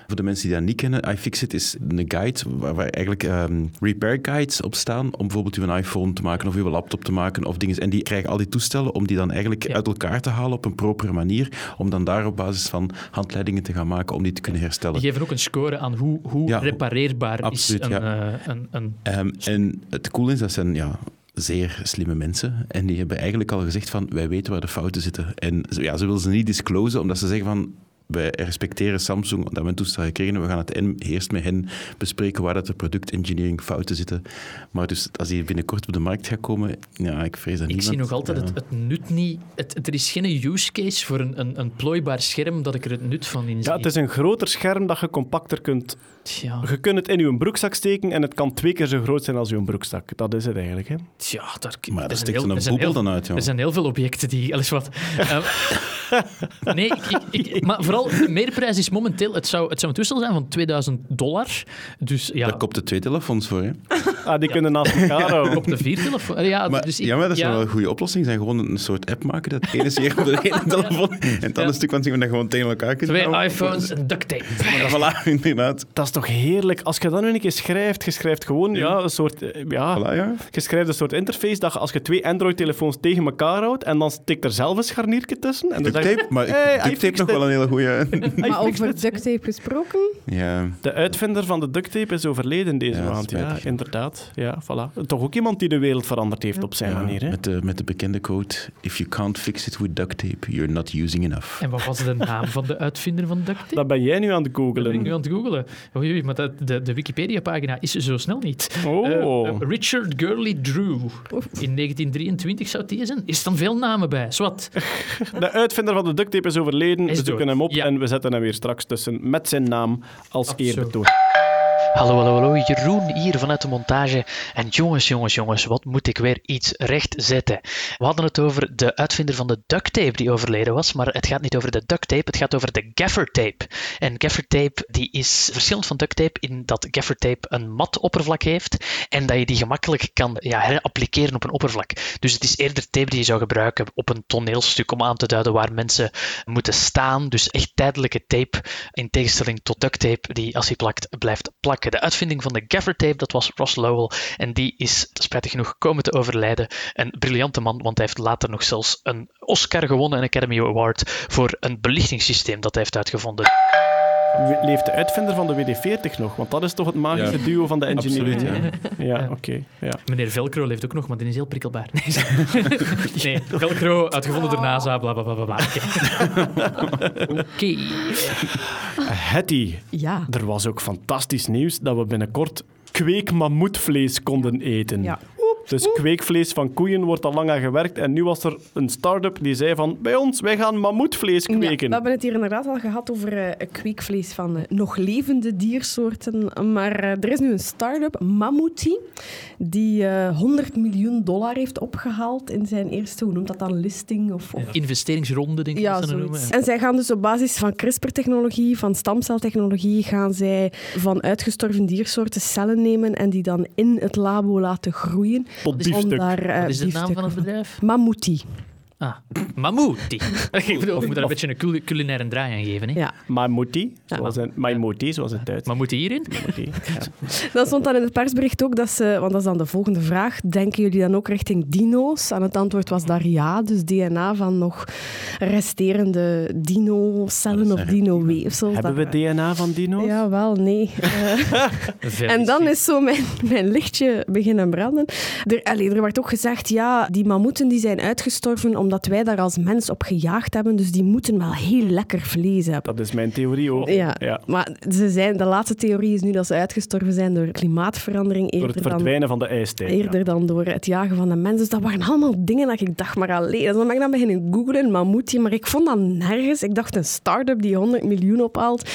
Voor de mensen die dat niet kennen, iFixit is een guide waar, waar eigenlijk ehm, repair guides op staan om bijvoorbeeld uw iPhone te maken of uw laptop te maken of dingen. En die krijgen al die toestellen om die dan eigenlijk Ja. uit elkaar te halen op een propere manier, om dan daar op basis van handleidingen te gaan maken om die te kunnen herstellen. Die geven ook een score aan hoe, hoe Ja, repareerbaar absoluut, is een, ja. eh, een, een Ehm, en het cool is, dat zijn ja, zeer slimme mensen. En die hebben eigenlijk al gezegd van, wij weten waar de fouten zitten. En ja, ze willen ze niet disclosen, omdat ze zeggen van, wij respecteren Samsung, dat we een toestel gekregen hebben. We gaan het en- eerst met hen bespreken waar dat de productengineering fouten zitten. Maar dus als die binnenkort op de markt gaat komen, ja, ik vrees dat Ik niemand... zie nog altijd ja. het, het nut niet. Het, het- er is geen use case voor een, een, een plooibaar scherm dat ik er het nut van in zie. Ja, het is een groter scherm dat je compacter kunt... Tja, Je kunt het in je broekzak steken en het kan twee keer zo groot zijn als je broekzak. Dat is het eigenlijk. Hè. tja daar, Maar daar heel- er een boebel heel- dan uit, joh. Er zijn heel veel objecten die... Alles wat. Eh, nee, ik, ik, ik- maar vooral de meerprijs is momenteel... Het zou, het zou een toestel zijn van 2000 dollar. Dus ja, Daar koopt de twee telefoons voor, hè. Ah, die kunnen naast elkaar houden. op de vier telefoon. eh, Ja, Maar, dus ik- ja, maar dat is ja. wel een goede oplossing. Zijn gewoon een soort app maken, dat ene is hier op de ene telefoon en het andere stuk van zien we dat gewoon tegen elkaar kunt Twee houden. iPhones en duct tape. Voilà, inderdaad. Dat is toch heerlijk. Als je dan nu een keer schrijft, je schrijft gewoon ja, een soort... eh, Ja, Voilà, ja. je schrijft een soort interface dat je, als je twee Android-telefoons tegen elkaar houdt en dan steekt er zelf een scharniertje tussen. En Duct tape, maar hey, duct tape nog it. wel een hele goede. Maar over duct tape gesproken, ja. De uitvinder van de duct tape is overleden deze Ja, maand. Ja, spijtig. Inderdaad. Ja, voilà. Toch ook iemand die de wereld veranderd heeft op zijn Ja, manier. Hè? Met, de, met de bekende quote: If you can't fix it with duct tape, you're not using enough. En wat was de naam van de uitvinder van duct tape? Dat ben jij nu aan het Dat ben ik nu googelen. aan het googelen. Oei, oei, maar dat, de, de Wikipedia-pagina is zo snel niet. Oh. Eh, eh, Richard Gurley Drew. In 1923 zou het die zijn. Is er dan veel namen bij? Zwat. De uitvinder van de duct tape is overleden. Is we zoeken dood. hem op Ja. en we zetten hem weer straks tussen met zijn naam als eerbetoon. Hallo, hallo, hallo. Jeroen hier vanuit de montage. En jongens, jongens, jongens, wat moet ik weer iets recht zetten? We hadden het over de uitvinder van de duct tape die overleden was, maar het gaat niet over de duct tape, het gaat over de gaffer tape. En gaffer tape die is verschillend van duct tape in dat gaffer tape een mat oppervlak heeft en dat je die gemakkelijk kan ja, herappliceren op een oppervlak. Dus het is eerder tape die je zou gebruiken op een toneelstuk om aan te duiden waar mensen moeten staan. Dus echt tijdelijke tape in tegenstelling tot duct tape die als hij plakt blijft plakken. De uitvinding van de gaffer tape dat was Ross Lowell en die is spijtig genoeg komen te overlijden. Een briljante man, want hij heeft later nog zelfs een Oscar gewonnen, een Academy Award voor een belichtingssysteem dat hij heeft uitgevonden. Leeft de uitvinder van de WD-40 nog? Want dat is toch het magische Ja. duo van de engineering. Absoluut, ja. oké. ja. Meneer Velcro leeft ook nog, maar die is heel prikkelbaar. Nee, nee Velcro uitgevonden door NASA, bla bla bla bla. Oké. Hetty, ja. er was ook fantastisch nieuws dat we binnenkort kweekmammoetvlees konden eten. Ja. Dus kweekvlees van koeien wordt al lang aan gewerkt. En nu was er een start-up die zei van... Bij ons, wij gaan mammoetvlees Ja, kweken. we hebben het hier inderdaad al gehad over eh, kweekvlees van eh, nog levende diersoorten. Maar eh, er is nu een start-up, Mammoety, die eh 100 miljoen dollar heeft opgehaald in zijn eerste, hoe noemt dat dan, listing? Of, of Investeringsronde, denk ik Ja, dat ze dat noemen. En zij gaan dus op basis van CRISPR-technologie, van stamceltechnologie, gaan zij van uitgestorven diersoorten cellen nemen en die dan in het labo laten groeien. Tot Om biefstuk. daar, eh, Wat is de naam van het bedrijf? Mammoety. Ah, Mammoeti. ik bedoel, we moeten er een beetje een cul- culinaire draai aan geven. Hè? Ja. Mammoeti, Ja. zoals, in, Mammoeti, zoals het Duits. Die hierin? Mammoeti, ja. Dan stond dan in het persbericht ook dat ze, want dat is dan de volgende vraag, denken jullie dan ook richting dino's? En het antwoord was daar ja, dus DNA van nog resterende dino-cellen of dino-weefsels. Hebben we Dat- DNA van dino's? Ja, wel, nee. Eh, en dan is zo mijn, mijn lichtje beginnen branden. Er, allee, er werd ook gezegd, ja, die mammoeten die zijn uitgestorven omdat omdat wij daar als mens op gejaagd hebben. Dus die moeten wel heel lekker vlees hebben. Dat is mijn theorie ook. Ja, Ja. maar ze zijn, de laatste theorie is nu dat ze uitgestorven zijn door klimaatverandering. Door Eerder het dan, verdwijnen van de ijstijd. ja. eerder dan door het jagen van de mensen. Dus dat waren allemaal dingen dat ik dacht, maar alleen. Dus dan ben ik dan beginnen googlen, mammoetje, maar ik vond dat nergens. Ik dacht een start-up die 100 miljoen ophaalt.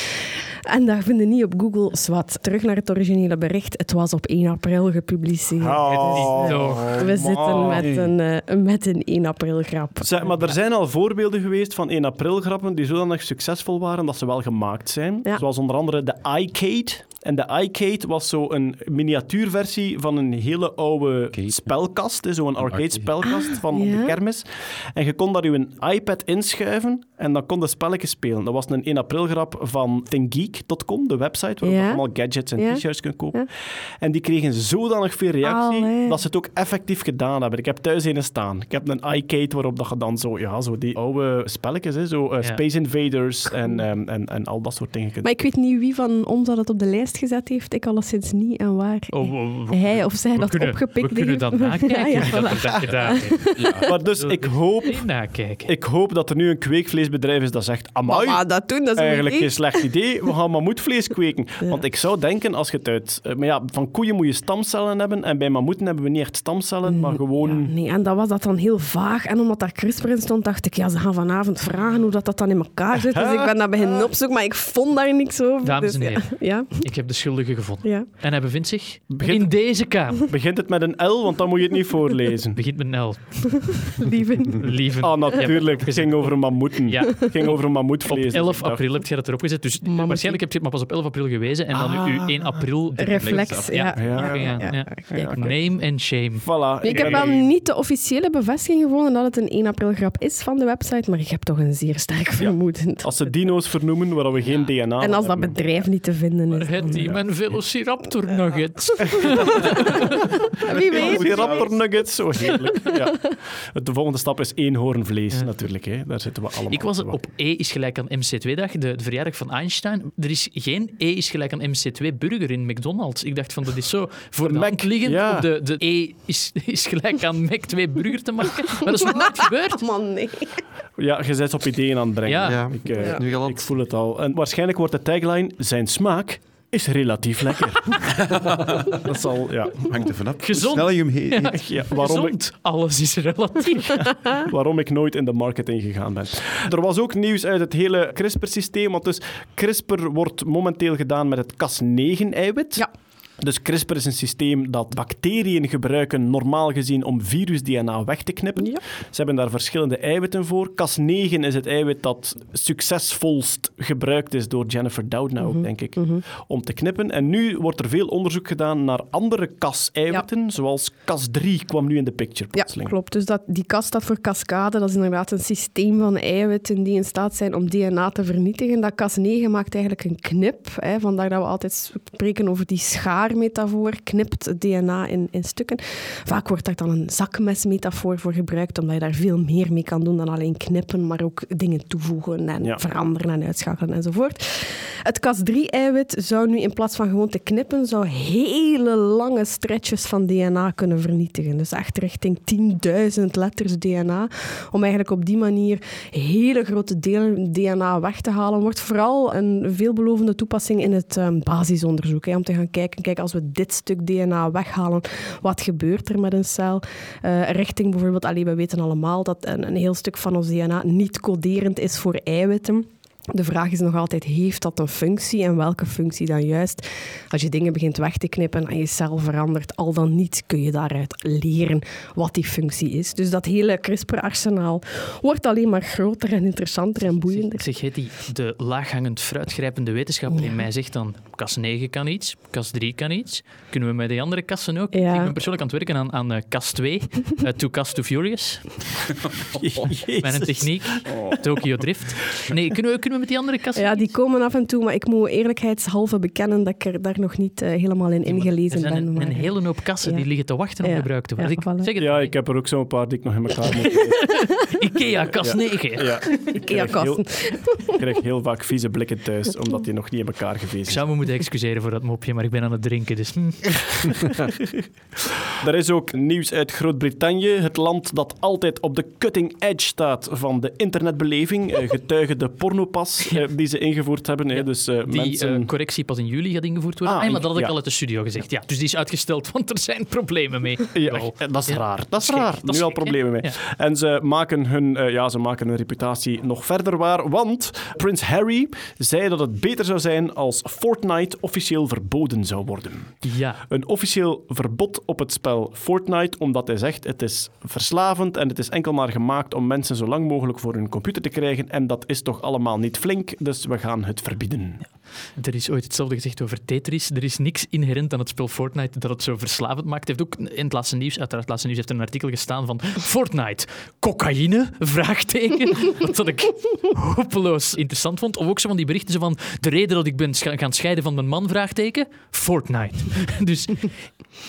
En dat vinden niet op Google. Zwat, terug naar het originele bericht. Het was op 1 april gepubliceerd. Oh, Dus, we zitten met een, eh, met een 1 april grap. Zeg, maar er zijn al voorbeelden geweest van 1 april grappen die zodanig succesvol waren dat ze wel gemaakt zijn. Ja. Zoals onder andere de iCade. En de iCade was zo een miniatuurversie van een hele oude spelkast, zo'n arcade spelkast van op Ja. de kermis. En je kon daar je iPad inschuiven en dan kon de spelletjes spelen. Dat was een 1 april grap van thinggeek.com, de website waarop Ja. je allemaal gadgets en Ja. t-shirts kunt kopen. En die kregen zodanig veel reactie Allee. dat ze het ook effectief gedaan hebben. Ik heb thuis een staan. Ik heb een iCade waarop dat je dan zo, ja, zo die oude spelletjes, hè, zo eh, Ja. Space Invaders en, ehm, en, en al dat soort dingen Maar ik weet niet wie van ons dat het op de lijst gezet heeft. Ik alleszins niet. En waar Oh, hij of zij dat kunnen, opgepikt We kunnen heeft. dat nakijken, Ja, ja, wie dat voilà. dat gedaan heeft. Maar dus ik hoop, ik hoop dat er nu een kweekvleesbedrijf is dat zegt, amai, Mama, dat doen, dat is een eigenlijk geen slecht idee, we gaan mammoetvlees kweken. Want ik zou denken, als je het uit... eh, Maar ja, van koeien moet je stamcellen hebben en bij mammoeten hebben we niet echt stamcellen, maar gewoon... Ja, nee, en dat was dat dan heel vaag. En omdat daar CRISPR in stond, dacht ik, ja, ze gaan vanavond vragen hoe dat, dat dan in elkaar zit. Dus ik ben dat beginnen opzoeken, maar ik vond daar niks over. Dames Dus en heren. Ja, ja, Ik heb de schuldige gevonden. ja. En hij bevindt zich Begint- in deze kamer. Begint het met een L, want dan moet je het niet voorlezen. Begint met een L. lieve. Lieve. Ah, natuurlijk. Het ging over mammoeten. Ja. Het ging over Op mammoetvlees. dus 11 ik dacht- april heb je dat erop gezet. Dus waarschijnlijk heb je het maar pas op 11 april gewezen en dan Ah. uw 1 april... Reflex, ja. Name and shame. Voilà. Ik heb wel niet de officiële bevestiging gevonden dat het een 1 april grap is van de website, maar ik heb toch een zeer sterk vermoeden. Als ze dino's vernoemen waar we geen DNA En als dat hebben. bedrijf niet te vinden is. Het team en Velociraptor Nuggets. Wie weet. Rapper nuggets, zo heerlijk. Ja. De volgende stap is eenhoornvlees, natuurlijk. Hè. Daar zitten we allemaal Ik was op E is gelijk aan MC2-dag, de, de verjaardag van Einstein. Er is geen E is gelijk aan MC2-burger in McDonald's. Ik dacht van, dat is zo voor de Mac, hand liggend ja. de, de E is, is gelijk aan Mac2-burger te maken. Maar dat is nog nooit gebeurd. Man, nee. Ja, je bent op ideeën aan het brengen. Ja. Ja, Ik, eh, nu ik het. voel het al. En waarschijnlijk wordt de tagline zijn smaak is relatief lekker. dat zal, ja. Hangt er vanaf. Gezond. Hoe snel je hem heet. ja waarom, ik, Gezond. Alles is relatief. waarom ik nooit in de marketing gegaan ben. Er was ook nieuws uit het hele CRISPR-systeem. Want dus CRISPR wordt momenteel gedaan met het Cas9-eiwit. Ja. Dus CRISPR is een systeem dat bacteriën gebruiken, normaal gezien, om virus-DNA weg te knippen. Ja. Ze hebben daar verschillende eiwitten voor. Cas9 is het eiwit dat succesvolst gebruikt is door Jennifer Doudna Mhm. denk ik, om te knippen. En nu wordt er veel onderzoek gedaan naar andere Cas-eiwitten, zoals Cas3 kwam nu in de picture Ja, plotseling. klopt. Dus dat, die kas staat voor cascade. Dat is inderdaad een systeem van eiwitten die in staat zijn om DNA te vernietigen. Dat Cas9 maakt eigenlijk een knip. Hè. Vandaar dat we altijd spreken over die schaarmetafoor. Knipt het DNA in, in stukken. Vaak wordt daar dan een zakmesmetafoor voor gebruikt, omdat je daar veel meer mee kan doen dan alleen knippen, maar ook dingen toevoegen en Ja. veranderen en uitschakelen enzovoort. Het Cas3-eiwit zou nu in plaats van gewoon te knippen, zou hele lange stretches van DNA kunnen vernietigen. Dus echt richting 10.000 letters DNA. Om eigenlijk op die manier hele grote delen DNA weg te halen. Wordt vooral een veelbelovende toepassing in het ehm, basisonderzoek. Hè, om te gaan kijken, kijk, als we dit stuk DNA weghalen, wat gebeurt er met een cel? Eh, richting bijvoorbeeld, allee, we weten allemaal dat een, een heel stuk van ons DNA niet coderend is voor eiwitten. De vraag is nog altijd, heeft dat een functie en welke functie dan juist? Als je dingen begint weg te knippen en je cel verandert, al dan niet kun je daaruit leren wat die functie is. Dus dat hele CRISPR-arsenaal wordt alleen maar groter en interessanter en boeiender. Zeg, Hetty, de laaghangend fruitgrijpende wetenschapper in mij zegt dan, kas 9 kan iets, kas 3 kan iets. Kunnen we met die andere kassen ook? Ja. Ik ben persoonlijk aan het werken aan, aan eh, kas 2, eh Too Cast to Furious. Mijn techniek, Tokyo Drift. Nee, kunnen we, kunnen we problemen met die andere kassen? Ja, die komen af en toe, maar ik moet eerlijkheidshalve bekennen dat ik er daar nog niet eh, helemaal in Er ingelezen zijn ben. een, maar, een hele hoop kassen ja. die liggen te wachten om Ja. gebruikt te worden. Ja, ik voilà. zeg het, Ja, ik heb er ook zo'n paar die ik nog in elkaar moet. Ikea kas 9. Ja. Ik krijg, heel, Ikea-kassen. ik krijg heel vaak vieze blikken thuis, omdat die nog niet in elkaar Ik gevezen zijn. zou me moeten excuseren voor dat mopje, maar ik ben aan het drinken. Dus, hm. Er is ook nieuws uit Groot-Brittannië, het land dat altijd op de cutting edge staat van de internetbeleving. Eh, Getuige de pornopas eh, die ze ingevoerd hebben. hè. Dus eh, Die mensen... eh, correctie pas in juli gaat ingevoerd worden. Ah, Ah, maar dat had ik ja. al uit de studio gezegd. Ja, dus die is uitgesteld, want er zijn problemen mee. Ja, dat is Ja, raar. Dat is raar. Dat is nu al problemen mee. Ja. En ze maken, hun, ja, ze maken hun reputatie nog verder waar, want Prins Harry zei dat het beter zou zijn als Fortnite officieel verboden zou worden. Ja. Een officieel verbod op het spel Fortnite, omdat hij zegt het is verslavend en het is enkel maar gemaakt om mensen zo lang mogelijk voor hun computer te krijgen en dat is toch allemaal niet flink, dus we gaan het verbieden. Er is ooit hetzelfde gezegd over Tetris. Er is niks inherent aan het spel Fortnite dat het zo verslavend maakt. Heeft ook in het laatste nieuws, uiteraard het laatste nieuws, heeft er een artikel gestaan van Fortnite, cocaïne? Vraagteken. Wat ik hopeloos interessant vond. Of ook zo van die berichten van de reden dat ik ben gaan scheiden van mijn man? Vraagteken. Fortnite. Dus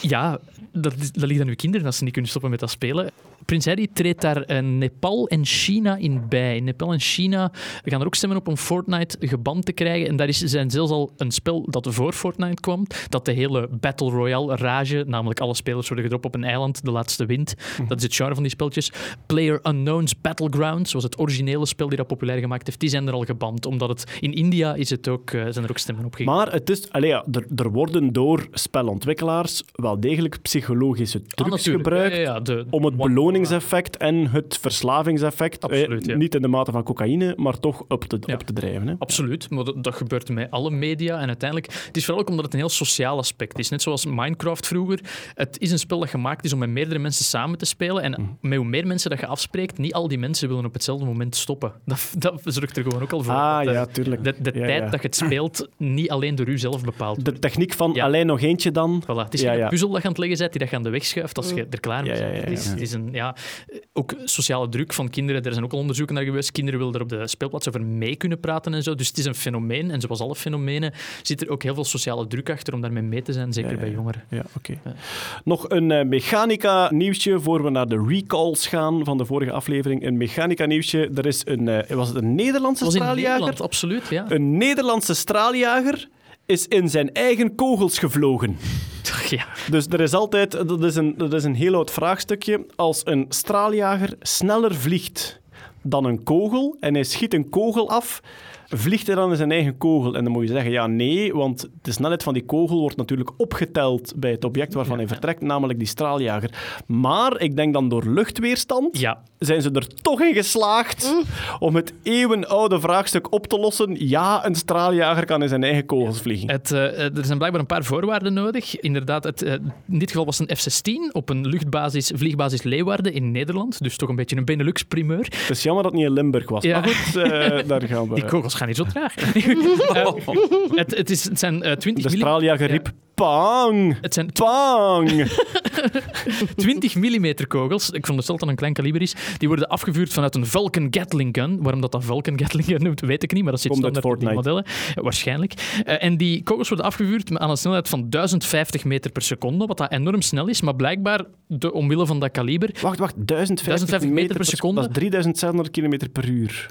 ja, dat, dat ligt aan uw kinderen als ze niet kunnen stoppen met dat spelen. Prins Harry treedt daar eh, Nepal en China in bij. Nepal en China gaan er ook stemmen op om Fortnite geband te krijgen. En daar is, zijn zelfs al een spel dat voor Fortnite kwam, dat de hele Battle Royale rage, namelijk alle spelers worden gedropt op een eiland, de laatste wint. Dat is het genre van die speltjes. Player Unknown's Battlegrounds, zoals het originele spel die dat populair gemaakt heeft, die zijn er al geband. Omdat het in India is het ook, eh, zijn er ook stemmen op gegeven. Maar het is, allee, ja, er, er worden door spelontwikkelaars wel degelijk psychologische trucs Ah, natuurlijk. gebruikt Ja, ja, ja, de- om het beloningseffect en het verslavingseffect, eh, Absoluut, ja. niet in de mate van cocaïne, maar toch op te, Ja. op te drijven. Hè. Absoluut, maar dat, dat gebeurt met alle media. En uiteindelijk, het is vooral ook omdat het een heel sociaal aspect is. Net zoals Minecraft vroeger. Het is een spel dat gemaakt is om met meerdere mensen samen te spelen. En Mm. met hoe meer mensen dat je afspreekt, niet al die mensen willen op hetzelfde moment stoppen. Dat, dat zorgt er gewoon ook al voor. Ah, dat, ja, tuurlijk. De, de Ja, tijd ja. dat je het speelt, niet alleen door u zelf bepaald De techniek van Ja. alleen nog eentje dan. Voilà, het is ja. puzzel dat je aan het leggen bent, die dat je aan de weg schuift als je er klaar mee Ja, ja, bent. ja, Het, is, ja. het is een, ja, ook sociale druk van kinderen. Er zijn ook al onderzoeken naar geweest. Kinderen willen er op de speelplaats over mee kunnen praten en zo. Dus het is een fenomeen. En zoals alle fenomenen zit er ook heel veel sociale druk achter om daarmee mee te zijn, zeker Ja, ja, bij jongeren. Ja, oké. Nog een eh, mechanica-nieuwsje voor we naar de recalls gaan van de vorige aflevering. Een mechanica-nieuwsje. Er is een, eh, was het een Nederlandse was in straaljager? Nederland, absoluut. Ja. Een Nederlandse straaljager is in zijn eigen kogels gevlogen. ja. Dus er is altijd, dat is, een, dat is een heel oud vraagstukje. Als een straaljager sneller vliegt dan een kogel en hij schiet een kogel af, vliegt hij dan in zijn eigen kogel? En dan moet je zeggen, ja, nee, want de snelheid van die kogel wordt natuurlijk opgeteld bij het object waarvan hij vertrekt, namelijk die straaljager. Maar ik denk dan door luchtweerstand Ja. zijn ze er toch in geslaagd om het eeuwenoude vraagstuk op te lossen. Ja, een straaljager kan in zijn eigen kogels vliegen. Het, eh, er zijn blijkbaar een paar voorwaarden nodig. Inderdaad, het, eh, in dit geval was het een F-16 op een luchtbasis, vliegbasis Leeuwarden in Nederland. Dus toch een beetje een Benelux-primeur. Het is jammer dat het niet in Limburg was. Ja. Maar goed, eh, daar gaan we. Die kogels gaan niet zo traag. Eh, het, het, is, het zijn eh, 20 De straaljager pang, Het zijn pang. 20 mm kogels, ik veronderstel dat dat een klein kaliber is, die worden afgevuurd vanuit een Vulcan Gatling gun. Waarom dat dat Vulcan Gatling gun noemt, weet ik niet, maar dat zit standaard op die Fortnite. modellen. Eh, waarschijnlijk. Eh, en die kogels worden afgevuurd met- aan een snelheid van 1050 meter per seconde, wat dat enorm snel is, maar blijkbaar de, omwille van dat kaliber Wacht, wacht. 1050, 1050 meter per seconde. Dat is 3600 km per uur.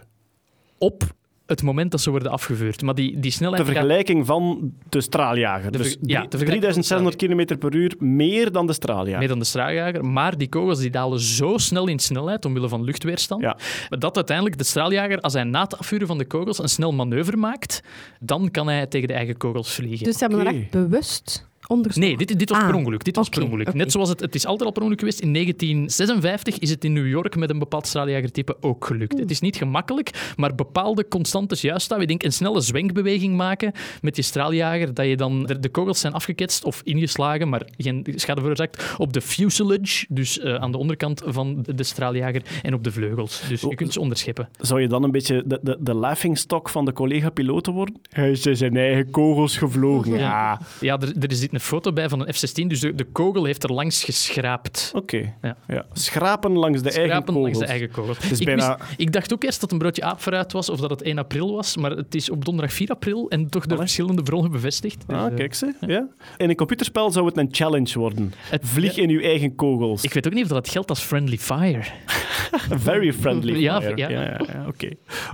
op het moment dat ze worden afgevuurd. Maar die, die snelheid... De gaat- vergelijking van de straaljager. De dus ver- ja, drie- de vergelijking 3600 km per uur meer dan de straaljager. meer dan de straaljager. Maar die kogels die dalen zo snel in snelheid omwille van luchtweerstand, Ja. dat uiteindelijk de straaljager, als hij na het afvuren van de kogels een snel manoeuvre maakt, dan kan hij tegen de eigen kogels vliegen. Dus ze hebben er echt bewust onderzocht. Nee, dit, dit was Ah, per ongeluk. Dit was per ongeluk. Net zoals het, het is altijd al per ongeluk geweest. In 1956 is het in New York met een bepaald straaljagertype ook gelukt. Het is niet gemakkelijk, maar bepaalde constantes juist houden. Ik denk een snelle zwenkbeweging maken met je straaljager, dat je dan... De, de kogels zijn afgeketst of ingeslagen, maar geen schade veroorzaakt, op de fuselage, dus eh, aan de onderkant van de, de straaljager, en op de vleugels. Dus je kunt ze onderscheppen. Zou je dan een beetje de, de, de laughingstock van de collega-piloten worden? Hij is zijn eigen kogels gevlogen. Ja. Ja, er, er is dit een foto bij van een F-16, dus de, de kogel heeft er langs geschraapt. Oké. Ja. Ja. Schrapen langs de eigen Schrapen kogels. langs de eigen is ik, bijna... wist- ik dacht ook eerst dat een broodje aap vooruit was of dat het 1 april was, maar het is op donderdag 4 april en toch door verschillende bronnen bevestigd. Dus, Ah, eh, kijk ze. Ja. In een computerspel zou het een challenge worden. Het- Vlieg ja. in uw eigen kogels. Ik weet ook niet of dat geldt als friendly fire. Very friendly Ja, fire. ja. ja, Oké.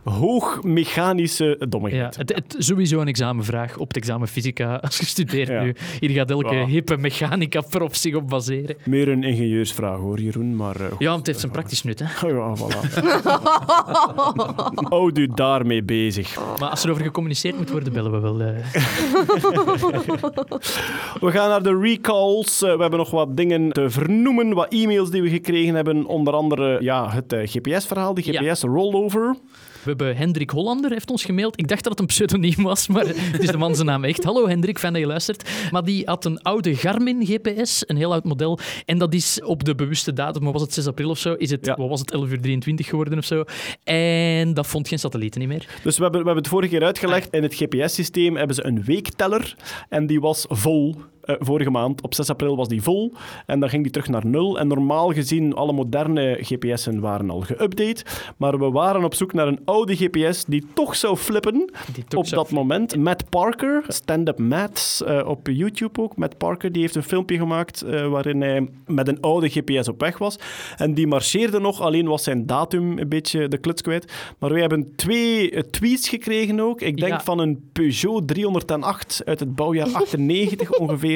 Hoog mechanische Ja, dommigheid. het, het, sowieso een examenvraag op het examen fysica als je studeert nu. Hier gaat elke Ja. hippe mechanica-prof zich op baseren. Meer een ingenieursvraag hoor, Jeroen. Maar eh, Ja, want het heeft zijn praktisch nut. Hè. ja, voilà. Houd u daarmee bezig. Maar als er over gecommuniceerd moet worden, bellen we wel. eh. We gaan naar de recalls. Eh, we hebben nog wat dingen te vernoemen, wat e-mails die we gekregen hebben. Onder andere ja, het GPS-verhaal, de Ja. We hebben Hendrik Hollander, heeft ons gemaild. Ik dacht dat het een pseudoniem was, maar het is de man zijn naam echt. Hallo Hendrik, fijn dat je luistert. Maar die had een oude Garmin GPS, een heel oud model. En dat is op de bewuste datum, maar was het 6 april of zo, is het, Ja. wat was het, 11 uur 23 geworden of zo. En dat vond geen satellieten niet meer. Dus we hebben, we hebben het vorige keer uitgelegd. In het GPS-systeem hebben ze een weekteller. En die was vol eh, vorige maand. Op 6 april was die vol. En dan ging die terug naar nul. En normaal gezien, alle moderne GPS'en waren al geüpdate. Maar we waren op zoek naar een oude GPS die toch zou flippen. Toch op zou dat moment. Matt Parker, stand-up Matt, eh, op YouTube ook. Matt Parker, die heeft een filmpje gemaakt eh, waarin hij met een oude GPS op weg was. En die marcheerde nog, alleen was zijn datum een beetje de kluts kwijt. Maar wij hebben twee tweets gekregen ook. Ik denk Ja. van een Peugeot 308 uit het bouwjaar 98 ongeveer.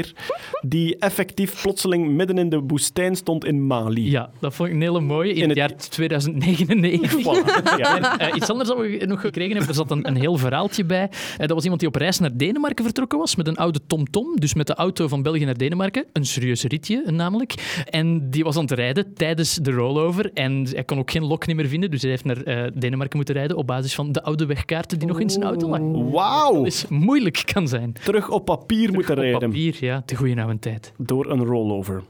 Die effectief plotseling midden in de woestijn stond in Mali. Ja, dat vond ik een hele mooie. In, In het, het- jaar 2099. Voilà. Ja. En, eh, iets anders dat we nog gekregen hebben, er zat een, een heel verhaaltje bij. Eh, dat was iemand die op reis naar Denemarken vertrokken was met een oude TomTom, dus met de auto van België naar Denemarken. Een serieus ritje, eh, namelijk. En die was aan het rijden tijdens de rollover en hij kon ook geen lok niet meer vinden, dus hij heeft naar Denemarken moeten rijden op basis van de oude wegkaarten die nog in zijn auto lagen. Wauw! Dat is moeilijk kan zijn. Terug op papier moeten Op rijden. papier, ja, de goede oude tijd. door een rollover.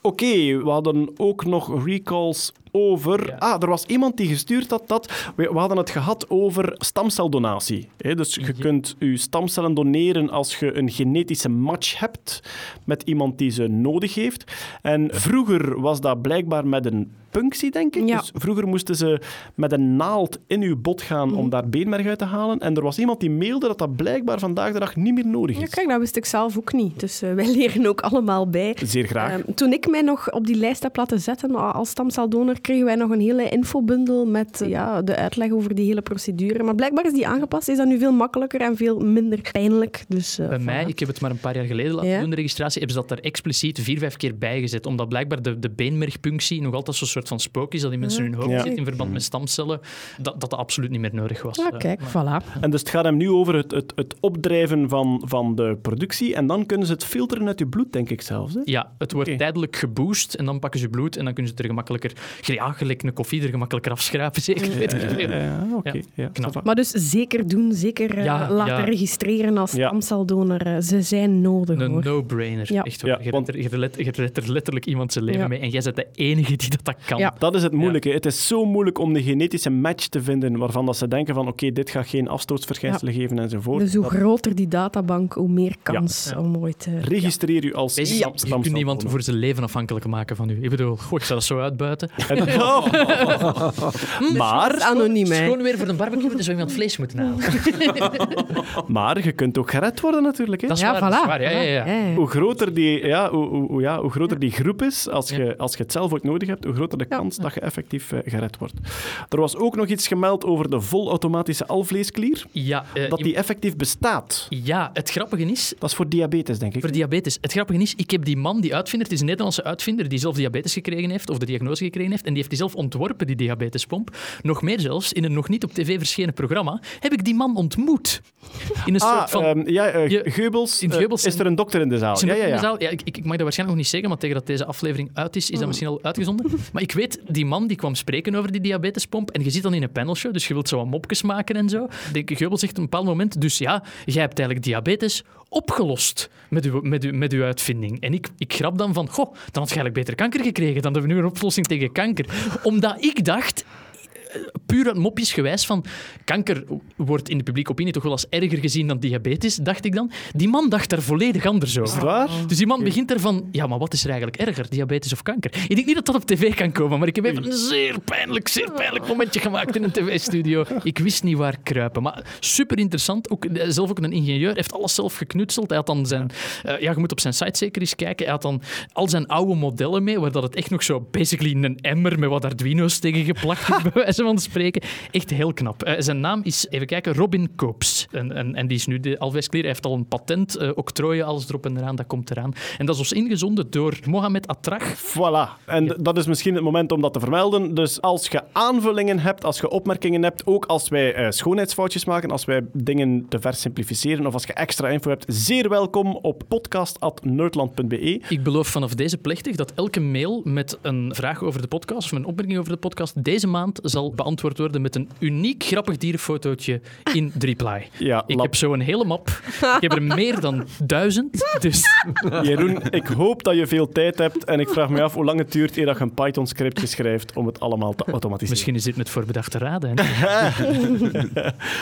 Oké, we hadden ook nog recalls over... Ja. Ah, er was iemand die gestuurd had dat... We, we hadden het gehad over stamceldonatie. Dus je kunt je stamcellen doneren als je een genetische match hebt met iemand die ze nodig heeft. En vroeger was dat blijkbaar met een punctie, denk ik. Ja. Dus vroeger moesten ze met een naald in uw bot gaan om daar beenmerg uit te halen. En er was iemand die mailde dat dat blijkbaar vandaag de dag niet meer nodig Ja, is. kijk, dat wist ik zelf ook niet. Dus eh, wij leren ook allemaal bij. Zeer graag. Ehm, toen ik mij nog op die lijst heb laten zetten als stamceldonor, kregen wij nog een hele infobundel met eh, ja, de uitleg over die hele procedure. Maar blijkbaar is die aangepast, is dat nu veel makkelijker en veel minder pijnlijk. Dus, eh, Bij mij, ik heb het maar een paar jaar geleden laten Ja. doen, de registratie, hebben ze dat er expliciet vier, vijf keer bijgezet. Omdat blijkbaar de, de beenmergpunctie nog altijd zo'n soort van spook is dat die mensen in hun hoofd Ja. zit in verband met stamcellen, dat dat absoluut niet meer nodig was. Ja, Eh, kijk, maar- voilà. En dus het gaat hem nu over het, het, het opdrijven van, van de productie. En dan kunnen ze het filteren uit je bloed, denk ik zelfs. Hè? Ja, het wordt tijdelijk geboost en dan pakken ze bloed en dan kunnen ze het er gemakkelijker, ja, gelijk een koffie er gemakkelijker afschrapen, zeker. Weet ik veel. Ja, oké. Ja. knap. Maar dus zeker doen, zeker eh, Ja, laten ja. registreren als Ja. stamceldonor. eh, ze zijn nodig, Een no-brainer. Ja. Echt waar. Ja, je, want- redt er, je, redt- er letterlijk iemand zijn leven Ja. mee en jij bent de enige die dat, dat kan. Ja. Dat is het moeilijke. Het is zo moeilijk om de genetische match te vinden waarvan dat ze denken van oké, dit gaat geen afstootsverschijnselen geven enzovoort. Dus hoe Dat- groter die databank, hoe meer kans Ja. om ooit... eh, Registreer u als stam- je kunt iemand stamceldonor. voor zijn leven afhankelijk maken van u. Ik bedoel, goh, ik zou dat zo uitbuiten. maar, anoniem, hè. Gewoon weer voor een barbecue, dus we iemand vlees moeten halen. maar je kunt ook gered worden natuurlijk. Hè? Dat is ja, waar, voilà. dat is waar. Ja, ja, ja. Ja, ja. Hoe groter die, ja, hoe, hoe, hoe- ja, hoe groter die groep is, als je, als je het zelf ook nodig hebt, hoe groter de Ja. kans dat je effectief eh, gered wordt. Er was ook nog iets gemeld over de volautomatische alvleesklier, Ja, eh, dat die effectief bestaat. ja, het grappige is, Dat is voor diabetes, denk ik. voor diabetes, het grappige is, ik heb die man, die uitvinder, het is een Nederlandse uitvinder, die zelf diabetes gekregen heeft, of de diagnose gekregen heeft, en die heeft die zelf ontworpen, die diabetespomp. Nog meer zelfs, in een nog niet op tv verschenen programma, heb ik die man ontmoet. In een Ah, soort van... ehm, ja, Je- Geubels, in Geubels is er een dokter in de zaal. Is Ja, ja, in ja. de zaal? Ja, ik, ik ik mag dat waarschijnlijk nog niet zeggen, maar tegen dat deze aflevering uit is, is dat misschien al uitgezonden. Maar ik weet, die man die kwam spreken over die diabetespomp en je zit dan in een panelshow, dus je wilt zo wat mopjes maken en zo. Denk, Geubel zegt op een bepaald moment, dus ja, jij hebt eigenlijk diabetes opgelost met uw, met uw, met uw uitvinding. En ik, ik grap dan van, goh, dan had je eigenlijk beter kanker gekregen, dan hebben we nu een oplossing tegen kanker. Omdat ik dacht, puur uit mopjes gewijs van kanker wordt in de publieke opinie toch wel als erger gezien dan diabetes, dacht ik dan. Die man dacht daar volledig anders over. waar? Dus die man begint ervan, ja, maar wat is er eigenlijk erger, diabetes of kanker? Ik denk niet dat dat op tv kan komen, maar ik heb even een zeer pijnlijk, zeer pijnlijk momentje gemaakt in een tv-studio. Ik wist niet waar kruipen. Maar super interessant. Ook, eh, zelf ook een ingenieur, heeft alles zelf geknutseld. Hij had dan zijn, eh, ja, je moet op zijn site zeker eens kijken. Hij had dan al zijn oude modellen mee, waar dat het echt nog zo basically een emmer met wat Arduino's tegen geplakt is, bij wijze van spreken. Echt heel knap. Eh, zijn naam is, even kijken, Robin Coops. En, en, en die is nu de Alves Clear. Hij heeft al een patent, eh, octrooien, alles erop en eraan, dat komt eraan. En dat is ons ingezonden door Mohamed Atrach. Voilà. En dat is misschien het moment om dat te vermelden. Dus als je aanvullingen hebt, als je opmerkingen hebt, ook als wij eh, schoonheidsfoutjes maken, als wij dingen te ver simplificeren of als je extra info hebt, zeer welkom op podcast.nerdland.be. Ik beloof vanaf deze plechtig dat elke mail met een vraag over de podcast of een opmerking over de podcast deze maand zal beantwoord worden met een uniek grappig dierenfotootje in Dreply. Ja, Ik heb zo een hele map. Ik heb er meer dan duizend. Dus Jeroen, ik hoop dat je veel tijd hebt en ik vraag me af hoe lang het duurt eer dat je een Python-scriptje schrijft om het allemaal te automatiseren. misschien is dit met voorbedachte raden.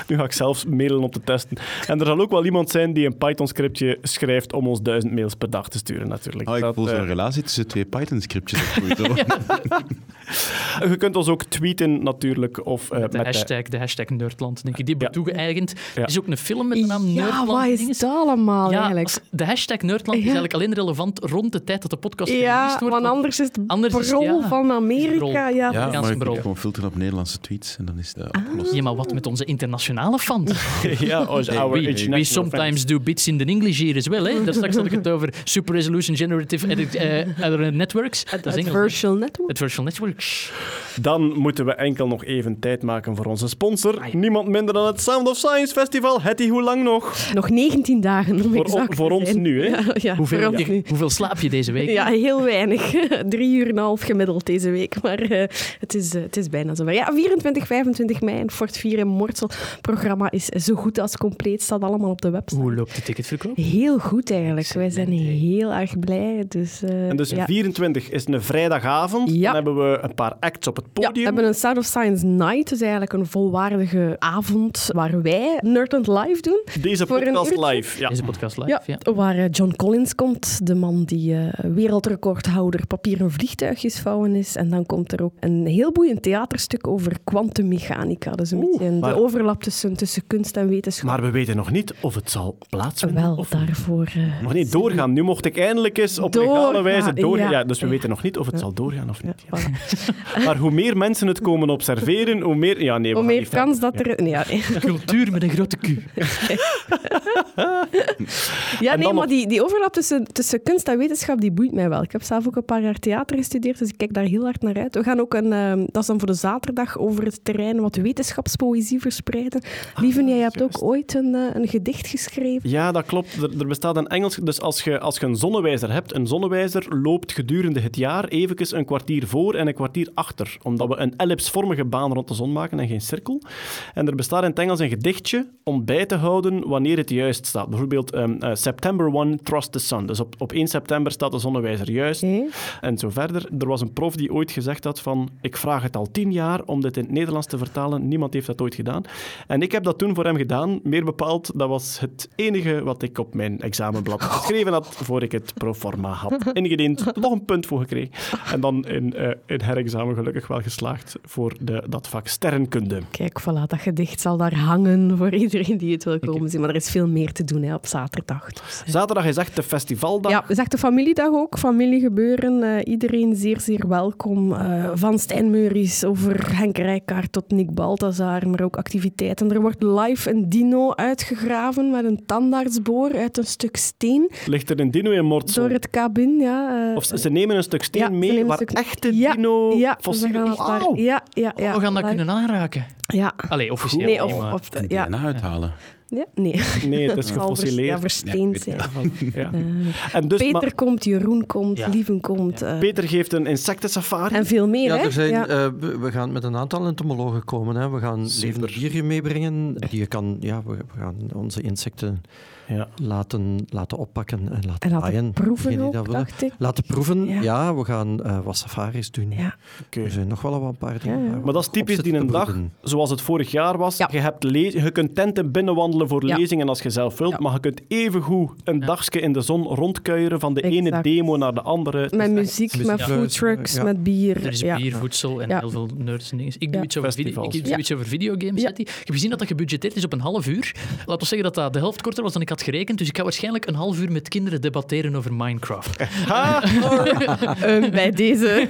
Nu ga ik zelfs mailen om te testen. En er zal ook wel iemand zijn die een Python-scriptje schrijft om ons duizend mails per dag te sturen, natuurlijk. Oh, ik Dat, voel zo'n eh, relatie tussen twee Python-scriptjes je kunt ons ook tweeten, natuurlijk. Of, eh, Met de met hashtag, de hashtag Nerdland, denk ik. Die wordt toegeëigend. Ja. Er is ook een film met de naam Ja, Nerdland. wat is dat allemaal Ja, eigenlijk? als- de hashtag Nerdland is Ja. eigenlijk alleen relevant rond de tijd dat de podcast Ja, wordt. want anders is het Anders is- brol ja. van Amerika. Ja, Ja, maar ik brol. moet gewoon filteren op Nederlandse tweets en dan is het Ah. opgelost. Ja, maar wat met onze internationale fans? ja, our We, international we sometimes do bits in the English here as well. Hè? Daar straks had ik het over Super Resolution Generative edit, eh, Networks. Dat is het virtual network. Het Virtual Networks. Dan moeten we enkel nog even tijd maken voor onze sponsor. Ai. Niemand minder dan het Sound of Science Festival. Hetty, hoe lang nog? Nog 19 dagen om Voor, exact voor te ons zijn. nu, hè? Ja, ja, Hoeveel, nu. hoeveel slaap je deze week? Ja, heel weinig. Drie uur en een half gemiddeld deze week. Maar eh, het, is, eh, het is bijna zover. Ja, 24, 25 mei in Fort 4 in Mortsel. Het programma is zo goed als compleet. Staat allemaal op de website. Hoe loopt de ticketverkoop? Heel goed eigenlijk. Wij zijn heel erg blij. Dus, eh, En dus ja. 24 is een vrijdagavond. Ja. Dan hebben we een paar acts op het Ja, podium. we hebben een Sound of Science Night. Dus eigenlijk een volwaardige avond waar wij Nerdland live doen. Deze voor een podcast live. Ja. Deze podcast live, Ja, ja. waar eh, John Collins komt, de man die eh, wereldrecordhouder papieren vliegtuigjes vouwen is. En dan komt er ook een heel boeiend theaterstuk over kwantummechanica. Dus een Oeh, beetje de maar- overlap tussen, tussen kunst en wetenschap. Maar we weten nog niet of het zal plaatsvinden. Wel, of daarvoor... eh, Nog niet doorgaan. Nu mocht ik eindelijk eens op Doorgaan, legale wijze doorgaan. Ja, ja. dus we Ja. weten nog niet of het zal doorgaan of niet. Voilà. Maar hoe meer mensen het komen observeren, hoe meer... Ja, nee, Hoe meer kans dat er... Nee, ja, nee. Cultuur met een grote Q. Ja, nee, maar die, die overlap tussen, tussen kunst en wetenschap, die boeit mij wel. Ik heb zelf ook een paar jaar theater gestudeerd, dus ik kijk daar heel hard naar uit. We gaan ook een, ehm, dat is dan voor de zaterdag, over het terrein wat wetenschapspoëzie verspreiden. Lieve, jij hebt ook ooit een, eh, een gedicht geschreven. Ja, dat klopt. Er, er bestaat een Engels... Dus als je, als je een zonnewijzer hebt, een zonnewijzer loopt gedurende het jaar eventjes een kwartier voor en een kwartier achter. Omdat we een ellipsvormige baan rond de zon maken en geen cirkel. En er bestaat in het Engels een gedichtje om bij te houden wanneer het juist staat. Bijvoorbeeld ehm, eh, September 1, Trust the Sun. Dus op, op 1 september staat de zonnewijzer juist. En zo verder. Er was een prof die ooit gezegd had van ik vraag het al tien jaar om dit in het Nederlands te vertalen. Niemand heeft dat ooit gedaan. En ik heb dat toen voor hem gedaan. Meer bepaald, dat was het enige wat ik op mijn examenblad geschreven had voor ik het pro forma had ingediend. Nog een punt voor gekregen. En dan in, eh in herexamen gelukkig wel geslaagd voor de, dat vak sterrenkunde. Kijk, voilà, dat gedicht zal daar hangen voor iedereen die het wil komen zien. Maar er is veel meer te doen hè, op zaterdag. Zaterdag is echt de festivaldag. Ja, het is echt de familiedag ook, familiegebeuren. Eh, iedereen zeer, zeer welkom. Eh, van Stijn Meuris over Henk Rijkaard tot Nick Balthazar, maar ook activiteiten. Er wordt live een dino uitgegraven met een tandartsboor uit een stuk steen Ligt er een dino in Mortsel? door het cabin. Ja, eh, Of ze, ze nemen een stuk steen ja, mee waar een stuk- echte ja, dino ja, fossielen... gaan Wauw. ja, ja, ja. we gaan dat Live. kunnen aanraken. Ja. Allee, officieel. Nee, niet, of, of, En ja. DNA uithalen. Ja. Nee. Nee, het is gefossileerd. Ja, versteend zijn. Ja. Eh, En dus, Peter maar komt, Jeroen komt, Ja. Lieven komt. eh, Peter geeft een insectensafari. en veel meer, Ja, hè? er zijn, Ja. eh, we we gaan met een aantal entomologen komen. Hè. We gaan levende dieren meebrengen. Die je kan, ja, we, we gaan onze insecten Ja. laten, laten oppakken en laten En laten proeven ook, dat dacht ik. Laten proeven, Ja. ja. we gaan eh, wat safaris doen. Ja. Oké. Er zijn nog wel een paar dingen. Maar dat is typisch die een dag, zoals het vorig jaar was. Ja. Je, hebt je kunt tenten binnenwandelen voor Ja. lezingen als je zelf wilt, Ja. maar je kunt evengoed een dagje in de zon rondkuieren van de ene demo naar de andere. Met echt- muziek, muziek met ja. foodtrucks, Ja. met bier. Er is ja. bier, voedsel en Ja. heel veel nerds en dingen. Ik doe Ja. iets over, video, ik doe iets over videogames. Ik heb gezien dat dat gebudgeteerd is op een half uur. Laten we zeggen dat dat de helft korter was dan ik had gerekend. Dus ik ga waarschijnlijk een half uur met kinderen debatteren over Minecraft. Ehm, bij deze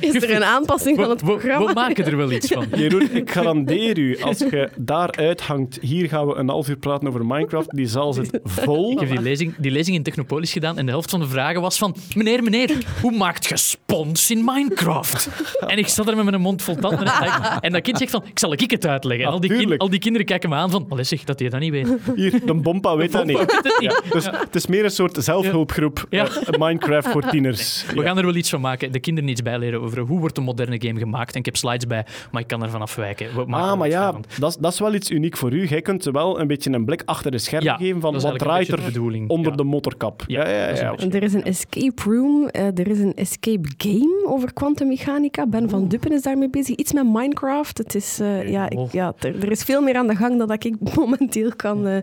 is er een aanpassing van het We, we, programma. we maken er wel iets van. Jeroen, ik garandeer u, als je daar uithangt, hier gaan we een half uur praten over Minecraft, die zaal zit vol. Ik heb die lezing, die lezing in Technopolis gedaan en de helft van de vragen was van meneer, meneer, hoe maakt je spons in Minecraft? En ik zat er met mijn mond vol tanden en dat kind zegt van, ik zal ik het uitleggen. En al die, al die kinderen kijken me aan van, allee zeg, dat hij dat niet weet. Hier, de Bompa weet dat niet. Ja, dus het is meer een soort zelfhulpgroep. Ja. eh, Minecraft voor tieners. We gaan er wel iets van maken. De kinderen iets bijleren over hoe wordt een moderne game gemaakt. En ik heb slides bij, maar ik kan ervan afwijken. We Ah, maar ja, dat is, dat is wel iets uniek voor u. Jij kunt wel een beetje een blik achter de schermen Ja, geven van wat draait een er bedoeling. onder Ja. de motorkap. Ja, Ja, ja, Er is een escape room, eh, er is een escape game over kwantummechanica. Ben van Duppen is daarmee bezig. Iets met Minecraft. Het is, eh, ja, ik, Oh. ja, er, er is veel meer aan de gang dan dat ik momenteel kan, eh,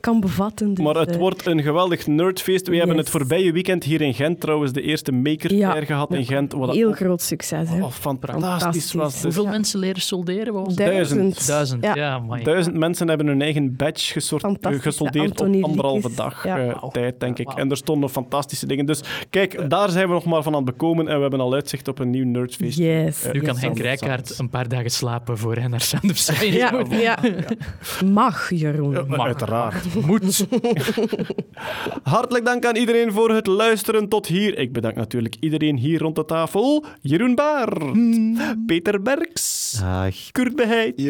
kan bevatten. Dus, Maar het eh, wordt een geweldig nerdfeest. We hebben het voorbije weekend hier in Gent trouwens de eerste Maker Ja. Fair gehad in Gent. Wat heel ook- groot succes. Hè. oh, fantastisch Fantastisch. was. Dus Hoeveel mensen leren solderen? Was het? Duizend. Duizend, Ja. ja. Duizend mensen hebben hun eigen badge gesort, Fantastisch, gesoldeerd op anderhalve dag Ja. eh, tijd, denk ik. En er stonden fantastische dingen. Dus kijk, daar zijn we nog maar van aan het bekomen en we hebben al uitzicht op een nieuw nerdfeest. Yes. Eh, Nu kan yes. Henk Rijkaard een paar dagen slapen voor hij naar Science Ja, moet. ja. Mag, Jeroen. Maar Mag. Uiteraard. Moet. Hartelijk dank aan iedereen voor het luisteren tot hier. Ik bedank natuurlijk iedereen hier rond de tafel. Jeroen Baar, Peter Berks, Dag. Kurt Beheid,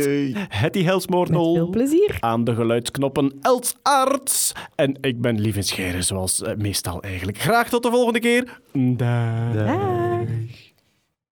Hetty Met veel plezier. Aan de geluidsknoppen Els Aarts. En ik ben Lieven Scheren, zoals eh, meestal eigenlijk. Graag tot de volgende keer. Dag. Dag.